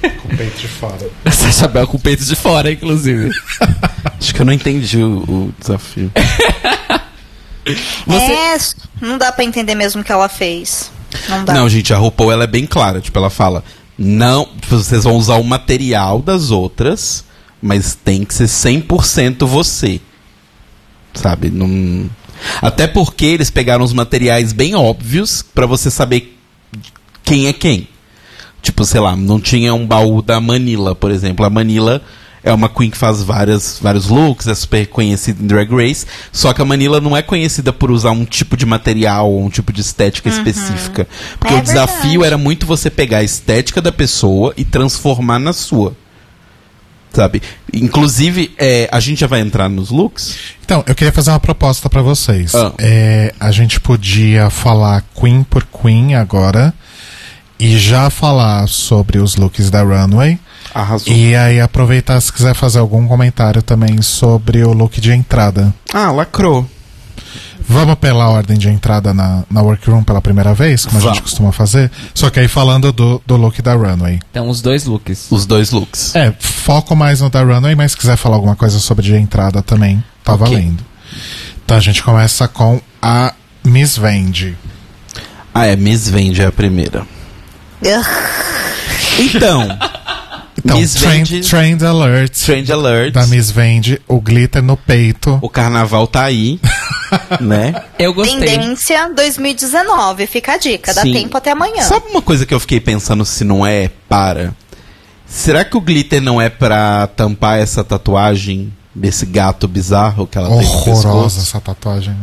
Com o peito de fora. [laughs] Sasha Bell com o peito de fora, inclusive. [laughs] Acho que eu não entendi o, o desafio. [laughs] Você- É, não dá pra entender mesmo o que ela fez. Não dá. Não, gente, a RuPaul ela é bem clara. Tipo, ela fala: não, vocês vão usar o material das outras, mas tem que ser 100% você. Sabe? Não... Até porque eles pegaram os materiais bem óbvios pra você saber quem é quem. Tipo, sei lá, não tinha um baú da Manila, por exemplo. A Manila é uma queen que faz várias, vários looks, é super conhecida em Drag Race. Só que a Manila não é conhecida por usar um tipo de material ou um tipo de estética específica. Porque É o desafio verdade. era muito você pegar a estética da pessoa e transformar na sua. Sabe? Inclusive, é, a gente já vai entrar nos looks? Então, eu queria fazer uma proposta pra vocês. Ah. É, a gente podia falar Queen por Queen agora e já falar sobre os looks da Runway. Arrasou. E aí aproveitar se quiser fazer algum comentário também sobre o look de entrada. Ah, lacrou. Vamos pela ordem de entrada na, na workroom pela primeira vez, como a Vamos. gente costuma fazer. Só que aí falando do, do look da Runway. Então, os dois looks. Os dois looks. É, foco mais no da Runway, mas se quiser falar alguma coisa sobre de entrada também, tá Ok. valendo. Então a gente começa com a Miss Vende. Ah, é, Miss Vende é a primeira. [laughs] Então, Então, Miss trend, Vende, trend Alert Trend Alert. da Miss Vende, o glitter no peito. O carnaval tá aí, [laughs] né? Eu gostei. Tendência 2019, fica a dica, dá Sim. tempo até amanhã. Sabe uma coisa que eu fiquei pensando se não é para? Será que o glitter não é pra tampar essa tatuagem desse gato bizarro que ela tem no Horrorosa essa tatuagem.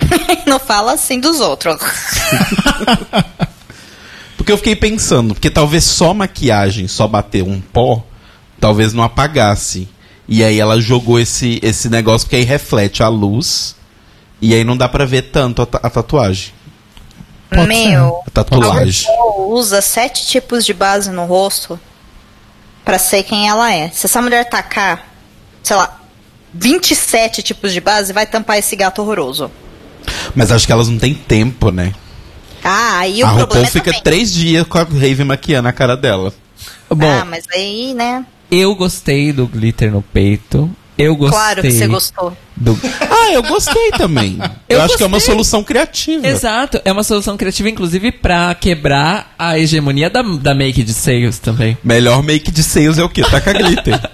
[laughs] Não fala assim dos outros. [laughs] Porque eu fiquei pensando, porque talvez só maquiagem, só bater um pó, talvez não apagasse. E aí ela jogou esse, esse negócio que aí reflete a luz. E aí não dá pra ver tanto a, ta- a tatuagem. Pode Meu, A tatuagem. a usa sete tipos de base no rosto pra ser quem ela é. Se essa mulher tacar, sei lá, 27 tipos de base, vai tampar esse gato horroroso. Mas acho que elas não têm tempo, né? Ah, aí o a problema RuPaul é fica também. três dias com a Raven maquiando a cara dela. Bom, Ah, mas aí, né? eu gostei do glitter no peito. Eu gostei. Claro que você gostou. do- [laughs] Ah, eu gostei também. [laughs] eu Eu acho que é uma solução criativa. Exato, é uma solução criativa, inclusive, pra quebrar a hegemonia da, da make de seios também. Melhor make de seios é o quê? Taca glitter. [laughs]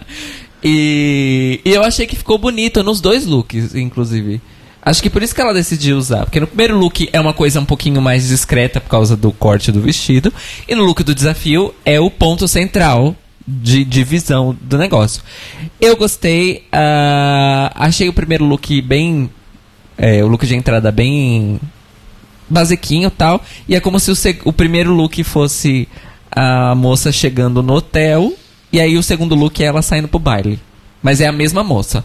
E, e eu achei que ficou bonito nos dois looks, inclusive. Acho que por isso que ela decidiu usar. Porque no primeiro look é uma coisa um pouquinho mais discreta por causa do corte do vestido. E no look do desafio é o ponto central de, de visão do negócio. Eu gostei. ah, achei o primeiro look bem. é, o look de entrada bem basiquinho tal. E é como se o, o primeiro look fosse a moça chegando no hotel. E aí o segundo look é ela saindo pro baile. Mas é a mesma moça.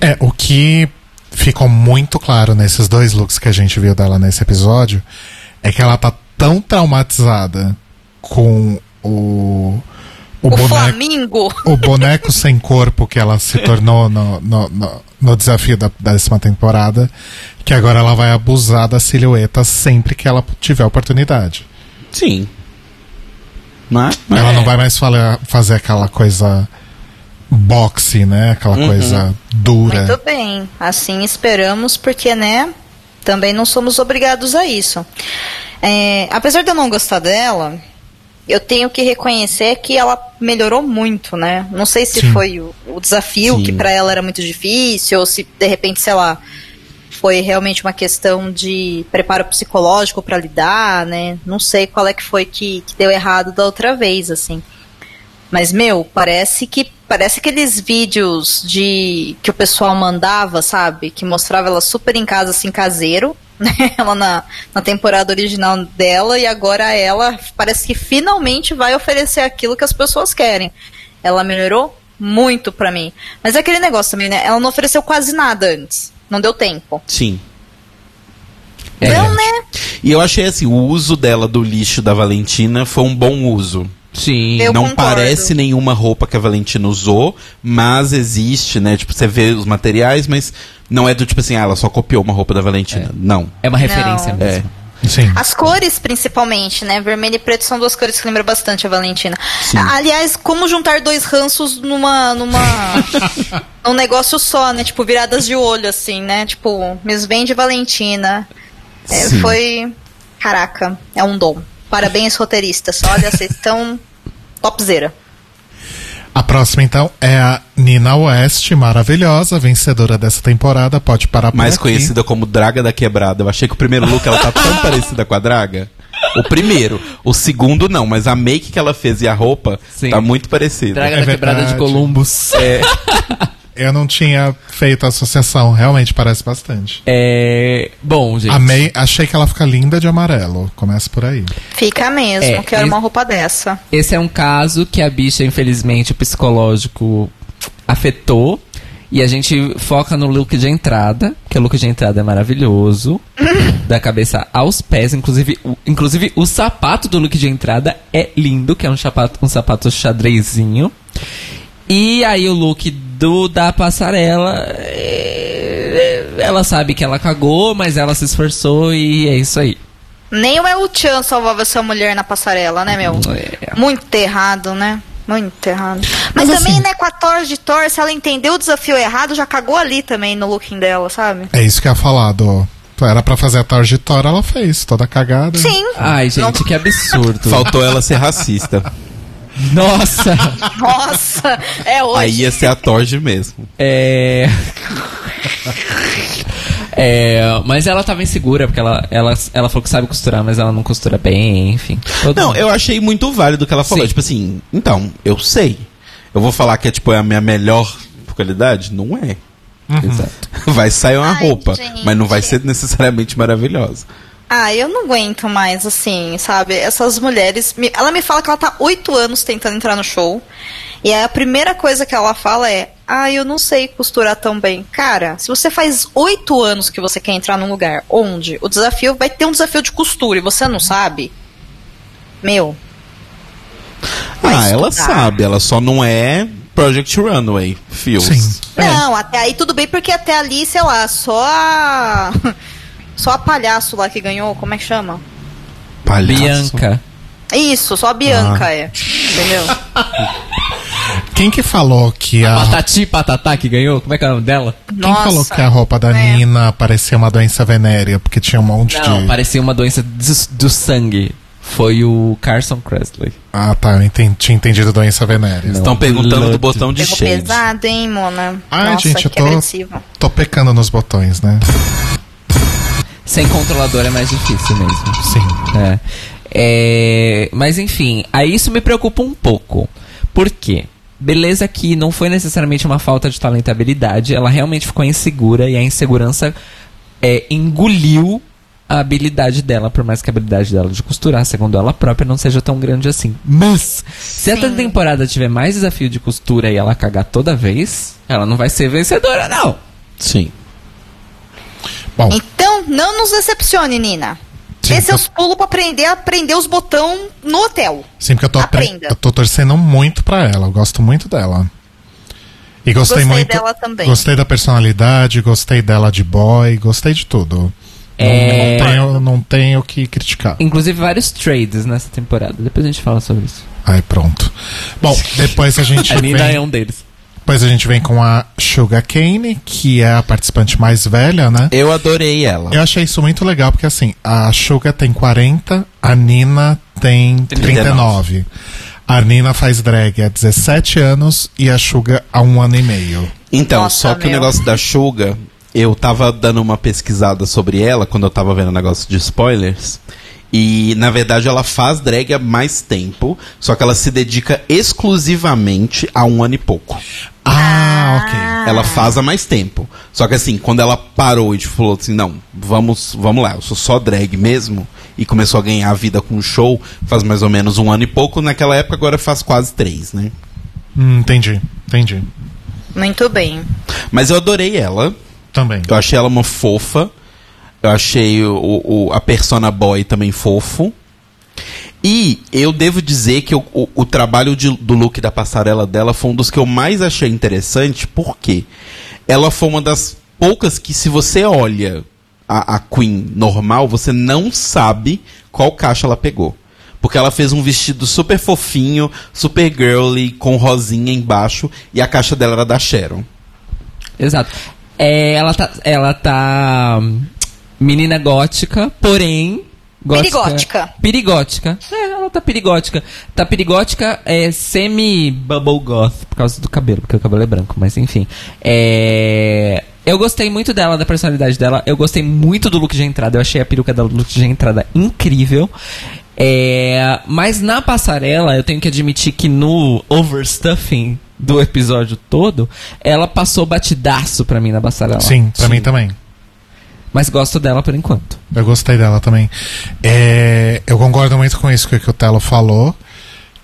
É, o que ficou muito claro nesses dois looks que a gente viu dela nesse episódio é que ela tá tão traumatizada com o. O, O, boneco, Flamingo. o boneco [laughs] sem corpo que ela se tornou no, no, no, no desafio da décima temporada, que agora ela vai abusar da silhueta sempre que ela tiver oportunidade. Sim. Não é? Ela É. não vai mais falar, fazer aquela coisa boxe, né? Aquela coisa dura. Muito bem. Assim esperamos, porque, né? Também não somos obrigados a isso. É, apesar de eu não gostar dela, eu tenho que reconhecer que ela melhorou muito, né? Não sei se Sim. foi o, o desafio, Sim. que pra ela era muito difícil, ou se de repente, sei lá, foi realmente uma questão de preparo psicológico pra lidar, né? Não sei qual é que foi que, que deu errado da outra vez, assim. Mas, meu, parece que. Parece aqueles vídeos de. que o pessoal mandava, sabe? Que mostrava ela super em casa, assim, caseiro. [laughs] Né? Ela na, na temporada original dela, e agora ela parece que finalmente vai oferecer aquilo que as pessoas querem. Ela melhorou muito pra mim. Mas é aquele negócio também, né? Ela não ofereceu quase nada antes. Não deu tempo. Sim. É. Então, né? E eu achei assim, o uso dela do lixo da Valentina foi um bom uso. Sim. Eu não concordo. parece nenhuma roupa que a Valentina usou, mas existe, né? Tipo, você vê os materiais, mas não é do tipo assim, ah, ela só copiou uma roupa da Valentina. Não. É uma referência Não. mesmo. Sim. As cores, principalmente, né? Vermelho e preto são duas cores que lembram bastante a Valentina. Sim. Aliás, como juntar dois ranços numa. numa. [laughs] num negócio só, né? Tipo, viradas de olho, assim, né? Tipo, Miss Band e Valentina. É, foi. Caraca, é um dom. Parabéns, roteiristas. Olha, vocês estão topzera. A próxima, então, é a Nina West, maravilhosa, vencedora dessa temporada. Pode parar por Mais aqui. conhecida como Draga da Quebrada. Eu achei que o primeiro look ela tá tão [laughs] parecida com a Draga. O primeiro. O segundo não, mas a make que ela fez e a roupa Sim. tá muito parecida. Draga É da quebrada de verdade. Columbus. [laughs] Eu não tinha feito a associação, realmente parece bastante. É. Bom, gente. Amei, achei que ela fica linda de amarelo. Começa por aí. Fica mesmo, É, quero esse- uma roupa dessa. Esse é um caso que a bicha, infelizmente, o psicológico afetou. E a gente foca no look de entrada, que o look de entrada é maravilhoso. [laughs] da cabeça aos pés. Inclusive o, inclusive, o sapato do look de entrada é lindo, que é um sapato, um sapato xadrezinho. E aí o look do da passarela. é, Ela sabe que ela cagou, mas ela se esforçou e é isso aí. Nem o El Chan salvava essa mulher na passarela, né, meu? É. Muito errado, né? Muito errado. Mas, Mas também, assim- né, com a Thor de Thor, se ela entendeu o desafio errado, já cagou ali também no looking dela, sabe? É isso que eu ia falar, do... Era pra fazer a Thor de Thor, ela fez, toda cagada. Sim. Ai, gente, que absurdo. Faltou ela ser racista. [laughs] Nossa! [laughs] Nossa, é hoje. Aí ia ser a Torge mesmo. É. É, mas ela tava insegura, porque ela, ela, ela falou que sabe costurar, mas ela não costura bem, enfim. Todo Não, mundo. eu achei muito válido o que ela falou. Sim. Tipo assim, então, eu sei. Eu vou falar que é tipo é a minha melhor qualidade? Não é. Exato. Vai sair uma Ai, roupa, gente. mas não vai ser necessariamente maravilhosa. Ah, eu não aguento mais, assim, sabe? Essas mulheres. me- Ela me fala que ela tá oito anos tentando entrar no show. E aí a primeira coisa que ela fala é: Ah, eu não sei costurar tão bem. Cara, se você faz oito anos que você quer entrar num lugar onde o desafio vai ter um desafio de costura e você não sabe, meu. ah, ela sabe, ela só não é Project Runway, Fios. Sim. Não, até aí tudo bem, porque até ali, sei lá, só a. Só a palhaço lá que ganhou, como é que chama? Palhaço. Bianca. Isso, só a Bianca é. Entendeu? [laughs] Quem que falou que a... Patati Patatá que ganhou? Como é que é o nome dela? Quem falou que a roupa da É. Nina parecia uma doença venérea? Porque tinha um monte Não, de... parecia uma doença do, do sangue. Foi o Carson Kressley. Ah, tá, eu enten- tinha entendido doença venérea. Não. Estão perguntando do botão de Pegou shade. pesado, hein, Mona? Ai, Nossa, gente, eu tô-. Tô pecando nos botões, né? Sem controlador é mais difícil mesmo. Sim. É. É, mas enfim, aí isso me preocupa um pouco. Por quê? Beleza que não foi necessariamente uma falta de talento e habilidade, ela realmente ficou insegura e a insegurança é, engoliu a habilidade dela, por mais que a habilidade dela de costurar, segundo ela própria, não seja tão grande assim. Mas, se a Sim. temporada tiver mais desafio de costura e ela cagar toda vez, ela não vai ser vencedora, não. Sim. Bom, Então, não nos decepcione, Nina. Sim, Dê seus pulos pra aprender a prender os botões no hotel. sim, porque eu tô, apre- Aprenda. eu tô torcendo muito pra ela. Eu gosto muito dela. E gostei, Gostei muito. dela também. Gostei da personalidade, gostei dela de boy, gostei de tudo. Não- É. Não, tenho, não tenho o que criticar. Inclusive vários trades nessa temporada. Depois a gente fala sobre isso. Aí pronto. Bom, [laughs] depois a gente A Nina vem, é um deles. Depois a gente vem com a Sugar Cane, que é a participante mais velha, né? Eu adorei ela. Eu achei isso muito legal, porque assim, a Suga tem 40, a Nina tem 39. A Nina faz drag há 17 anos e a Suga há um ano e meio. Então, Nossa, só que o meu. negócio da Suga, eu tava dando uma pesquisada sobre ela quando eu tava vendo o negócio de spoilers. E, na verdade, ela faz drag há mais tempo, só que ela se dedica exclusivamente a um ano e pouco. Ah, ok. Ela faz há mais tempo. Só que assim, quando ela parou e tipo, falou assim, não, vamos, vamos lá, eu sou só drag mesmo, e começou a ganhar a vida com o show, faz mais ou menos um ano e pouco, naquela época agora faz quase três, né? Hum, entendi, entendi. Muito bem. Mas eu adorei ela, Também. eu achei ela uma fofa, eu achei o, o- a persona boy também fofo. E eu devo dizer que o, o- o trabalho de- do look da passarela dela foi um dos que eu mais achei interessante, porque ela foi uma das poucas que, se você olha a, a Queen normal, você não sabe qual caixa ela pegou. Porque ela fez um vestido super fofinho, super girly, com rosinha embaixo, e a caixa dela era da Sharon. Exato. É, ela tá. Ela tá. hum, Menina gótica, porém. Gótica- Perigótica. Perigótica. É, ela tá perigótica. Tá perigótica, é semi-bubble goth, por causa do cabelo, porque o cabelo é branco, mas enfim. É. Eu gostei muito dela, da personalidade dela. Eu gostei muito do look de entrada. Eu achei a peruca dela do look de entrada incrível. É, mas na passarela, eu tenho que admitir que no overstuffing do episódio todo, ela passou batidaço pra mim na passarela. Sim, pra mim também. Mas gosto dela por enquanto. Eu gostei dela também. É, eu concordo muito com isso que, o Telo falou.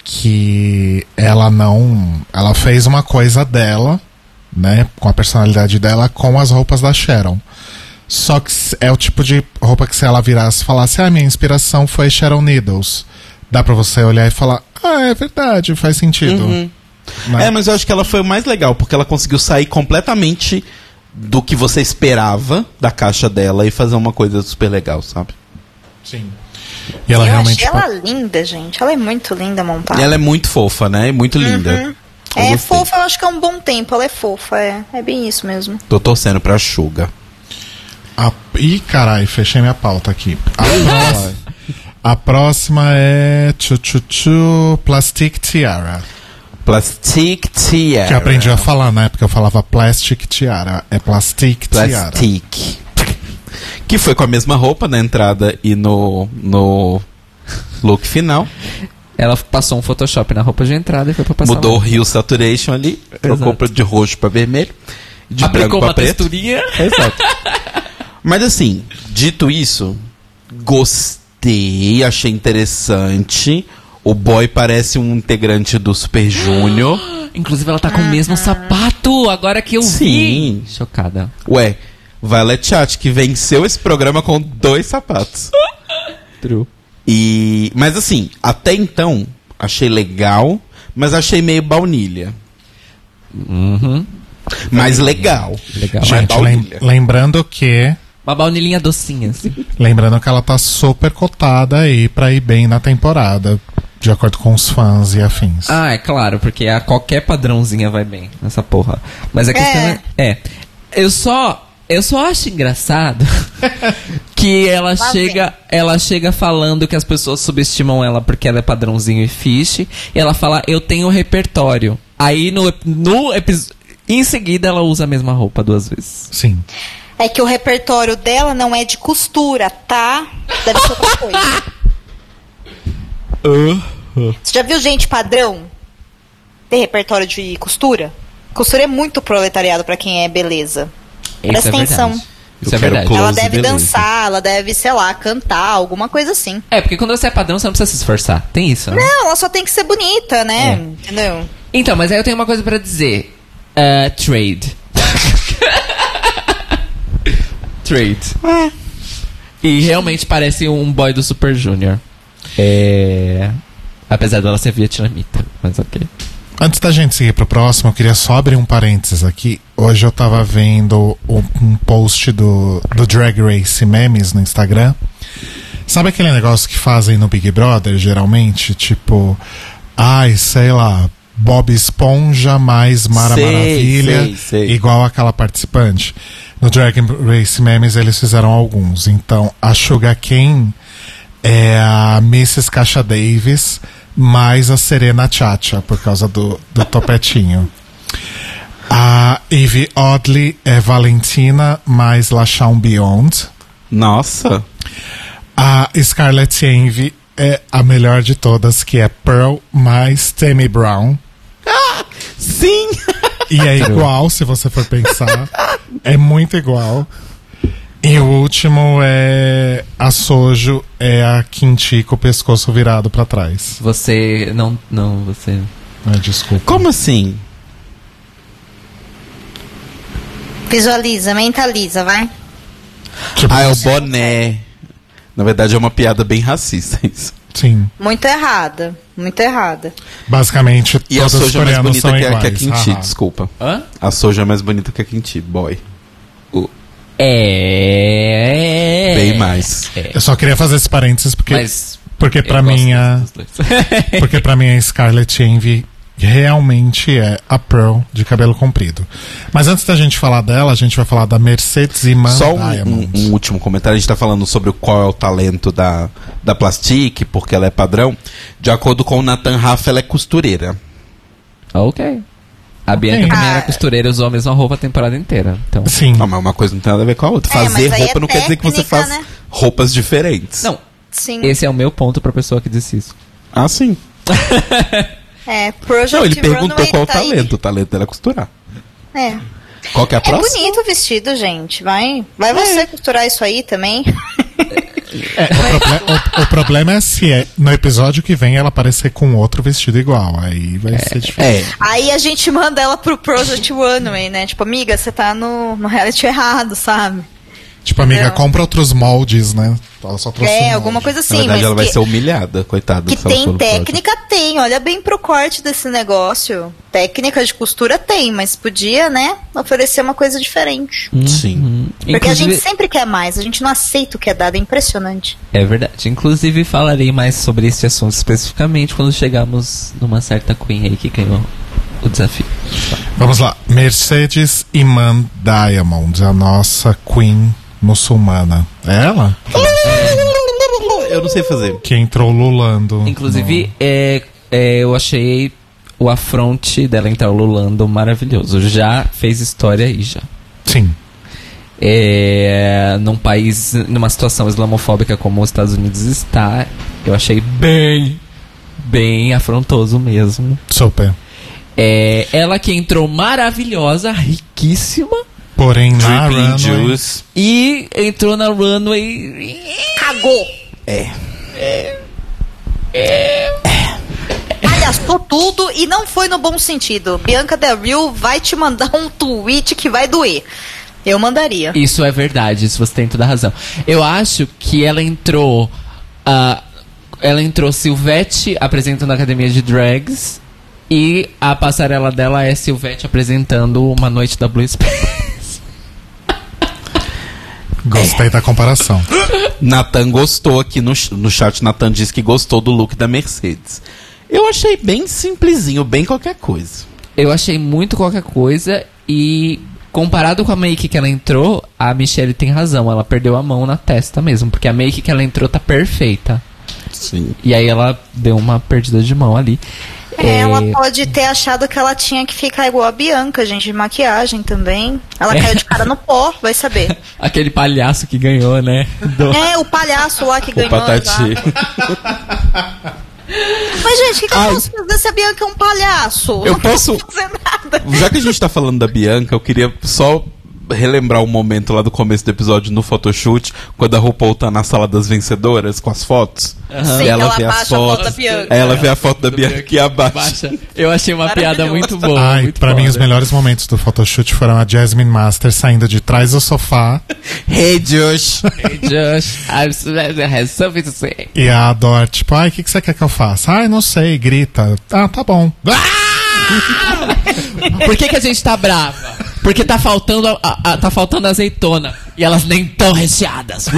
Que ela não. Ela fez uma coisa dela, né? Com a personalidade dela, com as roupas da Sharon. Só que é o tipo de roupa que se ela virasse e falasse, ah, minha inspiração foi Sharon Needles. Dá pra você olhar e falar, ah, é verdade, faz sentido. Né? É, mas eu acho que ela foi o mais legal, porque ela conseguiu sair completamente do que você esperava da caixa dela e fazer uma coisa super legal, sabe? Sim. E ela eu realmente. achei ela linda, gente. Ela é muito linda montada. E ela é muito fofa, né? E muito linda. Eu É gostei. fofa, eu acho que é um bom tempo. Ela é fofa, é. É bem isso mesmo. Tô torcendo pra Suga. A... Ih, carai, fechei minha pauta aqui. A, próxima, [laughs] a próxima é Chu Chu Chu Plastic Tiara. Plastic Tiara. Que aprendi a falar, né? Porque eu falava Plastic Tiara. É Plastic Tiara. Plastic. Que foi com a mesma roupa na entrada e no, no look final. Ela passou um Photoshop na roupa de entrada e foi pra passar Mudou o Rio Saturation ali. Trocou Exato. de roxo pra vermelho. De Aplicou branco pra uma preto. texturinha. Exato. Mas assim, dito isso, gostei, achei interessante. O boy parece um integrante do Super Junior. [gasps] Inclusive, ela tá com o mesmo sapato, agora que eu Sim. vi. Chocada. Ué, Violet Chat, que venceu esse programa com dois sapatos. [laughs] True. E. Mas assim, até então, achei legal, mas achei meio baunilha. Uhum. Mas legal. Legal. Mas Gente, lem- baunilha. lembrando que. Uma baunilhinha docinha, assim. Lembrando que ela tá super cotada aí pra ir bem na temporada. De acordo com os fãs e afins. ah, é claro, porque a qualquer padrãozinha vai bem nessa porra. Mas a questão é. é eu só. Eu só acho engraçado [laughs] que ela Lá chega, ela chega falando que as pessoas subestimam ela porque ela é padrãozinho e fiche. E ela fala, eu tenho repertório. Aí no, no episódio. Em seguida ela usa a mesma roupa duas vezes. Sim. É que o repertório dela não é de costura, tá? Deve ser outra coisa. [laughs] Você já viu gente padrão ter repertório de costura? Costura é muito proletariado pra quem é beleza. Presta Isso é atenção. verdade. Eu Isso é verdade. close, ela deve beleza. dançar, ela deve, sei lá, cantar, alguma coisa assim. É, porque quando você é padrão, você não precisa se esforçar. Tem isso, né? Não, ela só tem que ser bonita, né? É. Entendeu? Então, mas aí eu tenho uma coisa pra dizer. Ah, trade. [laughs] trade. E realmente parece um boy do Super Junior. É. Apesar dela ser vietnamita, mas ok. Antes da gente seguir pro próximo, eu queria só abrir um parênteses aqui. Hoje eu tava vendo um, post do, do Drag Race Memes no Instagram. Sabe aquele negócio que fazem no Big Brother, geralmente? Tipo, ai, sei lá, Bob Esponja mais Mara Sei, Maravilha, sei, sei. igual aquela participante. No Drag Race Memes eles fizeram alguns. Então, a Sugar Kane é a Mrs. Caixa Davis mais a Serena Chacha, por causa do, do topetinho. A Evie Oddly é Valentina mais Lachão Beyond. Nossa. A Scarlett Envy é a melhor de todas, que é Pearl mais Tammy Brown. Sim! E é [laughs] igual, se você for pensar. [laughs] É muito igual. E o último é a Sojo, é a Quinti com o pescoço virado pra trás. Você. Não. Não, você. Ah, desculpa. Como assim? Visualiza, mentaliza, vai. Tipo, Ah, é o boné. Na verdade é uma piada bem racista [laughs] isso. Sim. Muito errada. Muito errada. Basicamente, E a todas as Soja é mais bonita que a, que a haha. desculpa. Hã? A Soja é mais bonita que a Kimchi, boy. É. Bem mais. É. Eu só queria fazer esse parênteses porque, Mas. porque gosto mim a, [laughs] porque pra mim a Scarlett Envy realmente é a Pearl de cabelo comprido. Mas antes da gente falar dela, a gente vai falar da Mercedes Iman Só um, Diamond. um- um último comentário. A gente tá falando sobre qual é o talento da, da Plastique, porque ela é padrão. De acordo com o Nathan Raff, ela é costureira. ok. A Bianca também era Ah. costureira e usou a mesma roupa a temporada inteira. Então. Sim. Não, mas uma coisa não tem nada a ver com a outra. É, Fazer aí roupa é não quer dizer que você técnica, faz né? roupas diferentes. Não, Sim. esse é o meu ponto pra pessoa que disse isso. Ah, sim. É, Project Não, ele perguntou Runway qual o tá aí. talento. O talento dela é costurar. É. Qual que é a É próxima? bonito o vestido, gente. Vai, vai você costurar isso aí também. [laughs] É, o, proble- o- o problema é se é, no episódio que vem ela aparecer com outro vestido igual. Aí vai ser difícil. É. Aí a gente manda ela pro Project Runway, né? Tipo, amiga, você tá no, no reality errado, sabe? Tipo, amiga, Não. compra outros moldes, né? Ela só trouxe um É, molde. alguma coisa Na assim. verdade, mas ela vai ser humilhada, coitada. que tem técnica, tem. Olha bem pro corte desse negócio. Técnica de costura tem, mas podia, né? Oferecer uma coisa diferente. Sim. Porque a Inclusive- gente sempre quer mais, a gente não aceita o que é dado, é impressionante. É verdade. Inclusive, falarei mais sobre esse assunto especificamente quando chegarmos numa certa Queen aí que ganhou o desafio. Vamos lá. Mercedes Iman Diamond, a nossa Queen muçulmana. É ela? Eu não sei fazer. Que entrou lulando. Inclusive, é, é, eu achei o afronte dela entrar lulando maravilhoso. Já fez história aí, já. no- Sim. É, num país, numa situação islamofóbica como os Estados Unidos está, eu achei bem, bem afrontoso mesmo. Super. É, ela que entrou maravilhosa, riquíssima, Porém, na Dripping runway, Juice. e entrou na runway. Cagou! É. Palhaçou tudo e não foi no bom sentido. Bianca Del Rio vai te mandar um tweet que vai doer. Eu mandaria. Isso é verdade, isso você tem toda a razão. Eu acho que ela entrou. ah, ela entrou Silvete apresentando a academia de drags. E a passarela dela é Silvete apresentando uma noite da Blue Space. [laughs] gostei da comparação. Nathan gostou aqui no, no chat. Nathan disse que gostou do look da Mercedes. Eu achei bem simplesinho, bem qualquer coisa. Eu achei muito qualquer coisa e comparado com a make que ela entrou, a Michelle tem razão, ela perdeu a mão na testa mesmo, porque a make que ela entrou tá perfeita. Sim. E aí ela deu uma perdida de mão ali. É, Ela pode ter achado que ela tinha que ficar igual a Bianca, gente, de maquiagem também. Ela É. caiu de cara no pó, vai saber. [laughs] Aquele palhaço que ganhou, né? Do- É, o palhaço lá que O ganhou. Patati. exato. [laughs] Mas, gente, o que, que eu posso fazer se a Bianca é um palhaço? Eu [laughs] não posso- fazer nada. Já que a gente tá falando da Bianca, eu queria só relembrar um momento lá do começo do episódio no photoshoot, quando a RuPaul tá na sala das vencedoras com as fotos. Sim, E ela ela vê as abaixa a foto da fotos. Ela vê a foto da Bianca e abaixa. Baixa. Eu achei uma piada muito boa. Ai, muito pra mim, foda. os melhores momentos do photoshoot foram a Jasmine Master saindo de trás do sofá [laughs] Hey, Josh! Hey, Josh, I have something to say. e a Dor, tipo, ai, o que, que você quer que eu faça? Ai, não sei, grita. Ah, tá bom. [laughs] Por que, que a gente tá brava? Porque tá faltando, a- a- a- tá faltando azeitona. E elas nem tão recheadas. [laughs]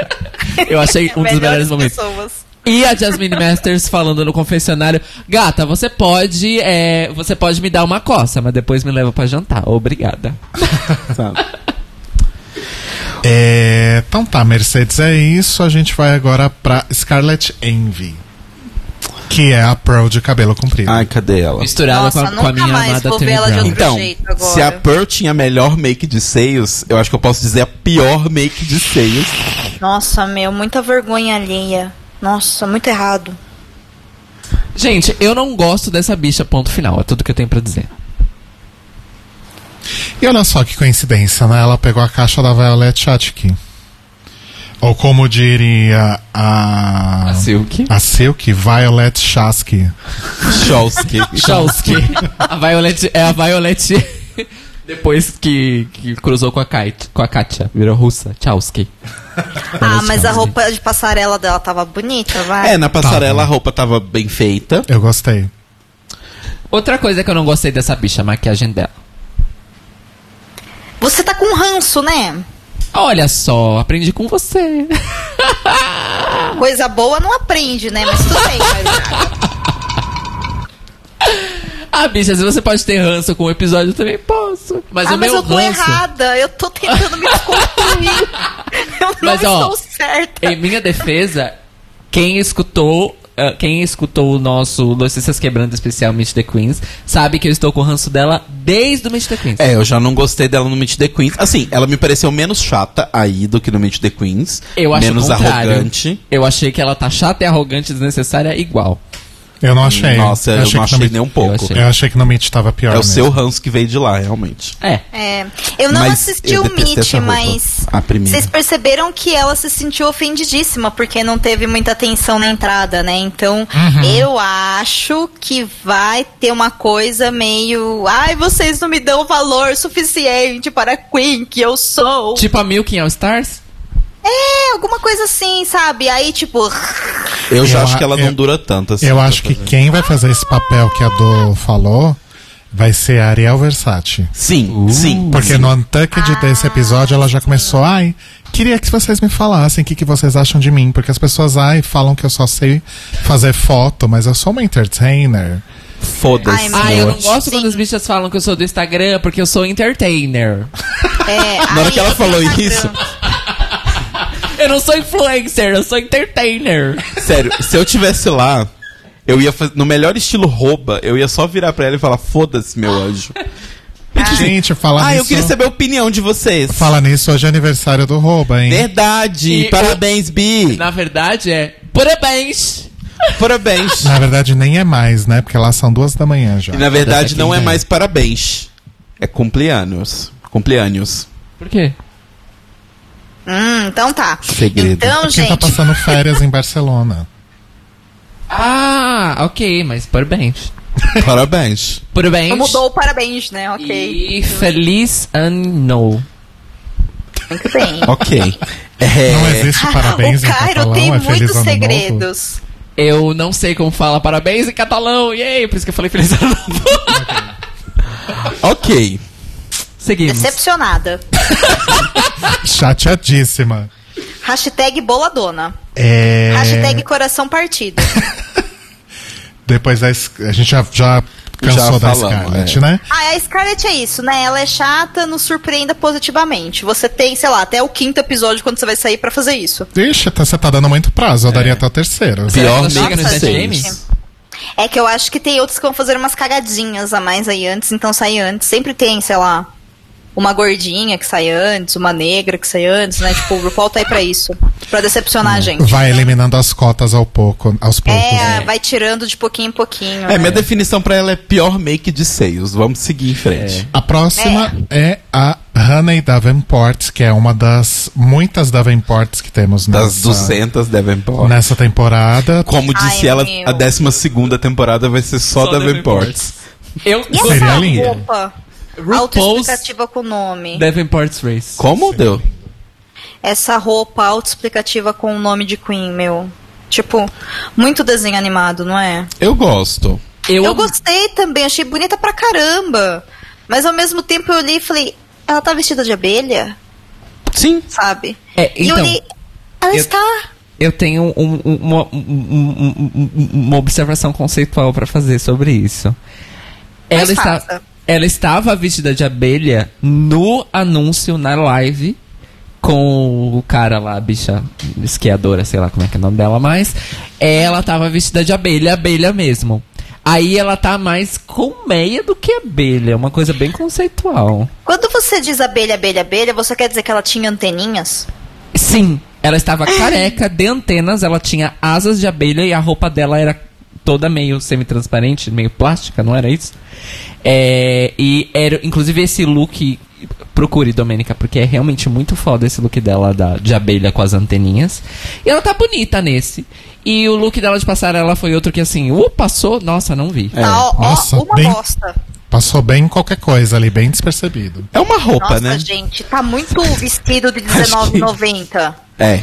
[laughs] Eu achei um dos melhores momentos. pessoas. E a Jasmine Masters falando no confessionário: Gata, você pode. é, você pode me dar uma coça, mas depois me leva pra jantar. Obrigada. [laughs] É, então tá, Mercedes é isso. A gente vai agora pra Scarlett Envy. Que é a Pearl de cabelo comprido. Ai, cadê ela? Misturada Nossa, com a, com a minha mais amada vou ver ela de Tony outro Brown. Então, jeito agora. se a Pearl tinha a melhor make de seios, eu acho que eu posso dizer a pior make de seios. Nossa, meu, muita vergonha alheia. Nossa, muito errado. Gente, eu não gosto dessa bicha, ponto final. É tudo que eu tenho pra dizer. E olha só que coincidência, né? Ela pegou a caixa da Violet Chachki. Ou como diria a. A Silk. A Silk, Violet Chasky. Cholsky. [laughs] Chalsky. a Violet é a Violet [laughs] depois que, que cruzou com a, Kate, com a Katia. Virou russa. Chalsky. Ah, mas a roupa de passarela dela tava bonita, vai. É, na passarela Tá. a roupa tava bem feita. Eu gostei. Outra coisa que eu não gostei dessa bicha, a maquiagem dela. Você tá com ranço, né? Olha só, aprendi com você. Coisa boa não aprende, né? Mas tudo bem. Ah, bicha, se você pode ter ranço com o episódio, eu também posso. Mas ah, o mas meu eu tô ranço... errada. Eu tô tentando me desconstruir. [laughs] eu não Mas, ó, estou certa. Em minha defesa, quem escutou... ah, quem escutou o nosso Notícias Quebrando especial Meet the Queens sabe que eu estou com ranço dela desde o Meet the Queens. É, eu já não gostei dela no Meet the Queens. Assim, ela me pareceu menos chata aí do que no Meet the Queens. Eu acho menos o arrogante. Eu achei que ela tá chata e arrogante desnecessária igual. Eu não achei. Nossa, eu, achei não que achei nem um pouco. achei. Eu achei que no Meet tava pior É o mesmo. seu ranço que veio de lá, realmente. É. É, eu não Mas assisti eu o Meet, mas A primeira. vocês perceberam que ela se sentiu ofendidíssima porque não teve muita atenção na entrada, né? Então, Uhum. eu acho que vai ter uma coisa meio, ai, vocês não me dão valor suficiente para a Queen que eu sou. Tipo a Milk em All Stars? É, alguma coisa assim, sabe? Aí, tipo, Eu já Eu acho a- que ela eu- não dura tanto assim. Eu acho que fazer. quem vai fazer esse papel que a Do falou vai ser a Ariel Versace. Sim, sim. Porque sim. no Untucked desse episódio ela já começou, ai, queria que vocês me falassem o que, que vocês acham de mim. Porque as pessoas, ai, falam que eu só sei fazer foto, mas eu sou uma entertainer. Foda-se. Ai, Ah, eu não Sim. gosto quando as bichas falam que eu sou do Instagram porque eu sou entertainer. é. Na hora que ela falou isso, Eu não sou influencer, eu sou entertainer. sério, se eu tivesse lá, eu ia fazer. No melhor estilo rouba, eu ia só virar pra ela e falar: foda-se, meu anjo. Gente, fala Ah, nisso. eu queria saber a opinião de vocês. Fala nisso, hoje é aniversário do Rouba, hein? Verdade! E Parabéns, Bi! Na verdade é parabéns. Parabéns! Na verdade, nem é mais, né? Porque lá são duas da manhã já. E na verdade Daqui não é mais parabéns. É cumpleaños. Cumpleaños. Por quê? Hum, então tá. Segredo. Então, Quem gente, tá passando [laughs] férias em Barcelona. Ah, ok, mas parabéns. Parabéns. Parabéns. mudou o parabéns, né? Ok. E feliz ano. Muito bem. [laughs] Ok. É, Não existe parabéns o em Cairo catalão, tem é Feliz muitos Novo. segredos. Eu não sei como fala parabéns em catalão, yay, por isso que eu falei feliz ano novo. Ok. Seguimos. Decepcionada. [laughs] Chateadíssima. Hashtag boladona. É... Hashtag coração partido. [laughs] Depois a, gente já, já cansou Já da falamos, Scarlett, é. né? Ah, a Scarlett é isso, né? Ela é chata, nos surpreenda positivamente. Você tem, sei lá, até o quinto episódio quando você vai sair pra fazer isso. Ixi, tá- você tá dando muito prazo. Eu daria até o terceiro. Pior ela chega Make no Nossa, Sete Sense. Games? É que eu acho que tem outros que vão fazer umas cagadinhas a mais aí antes, então sai antes. Sempre tem, sei lá, uma gordinha que sai antes, uma negra que sai antes, né? Tipo, o RuPaul tá aí pra isso. Pra decepcionar a gente. Vai eliminando as cotas ao pouco, aos poucos. É, né? vai tirando de pouquinho em pouquinho. É, né? minha definição pra ela é pior make de seios. Vamos seguir em frente. A próxima é. a Honey Davenport, que é uma das muitas Davenports que temos Das nessa, 200 Davenport. nessa temporada. Como disse Ai, ela, meu. a 12 temporada vai ser só, Só Davenports. Eu E essa roupa autoexplicativa com o nome? Davenport's Race. Como deu? Essa roupa autoexplicativa com o nome de Queen, meu. Tipo, muito desenho animado, não é? Eu gosto. Eu, Eu gostei também, achei bonita pra caramba. Mas ao mesmo tempo eu olhei e falei, ela tá vestida de abelha? Sim. Sabe? É, e eu então, olhei, ela eu- está. eu tenho um- um- uma, um- um- um- uma observação conceitual pra fazer sobre isso. Mas Ela, está. Ela estava vestida de abelha no anúncio, na live, com o cara lá, a bicha esquiadora, sei lá como é que é o nome dela, mas ela tava vestida de abelha, abelha mesmo. Aí ela tá mais colmeia do que abelha, uma coisa bem conceitual. Quando você diz abelha, abelha, abelha, você quer dizer que ela tinha anteninhas? Sim, ela estava careca de antenas, ela tinha asas de abelha e a roupa dela era toda meio semi-transparente, meio plástica, não era isso? É, e era, inclusive, esse look. Procure, Domênica, porque é realmente muito foda esse look dela da, de abelha com as anteninhas. E ela tá bonita nesse. E o look dela de passarela foi outro que assim, uh, passou, nossa, não vi. É. Tá, ó, ó, Nossa, uma bem- bosta. Passou bem qualquer coisa ali, bem despercebido. É uma roupa, Nossa, né? gente, tá muito vestido de [laughs] Acho que- R$19,90. É.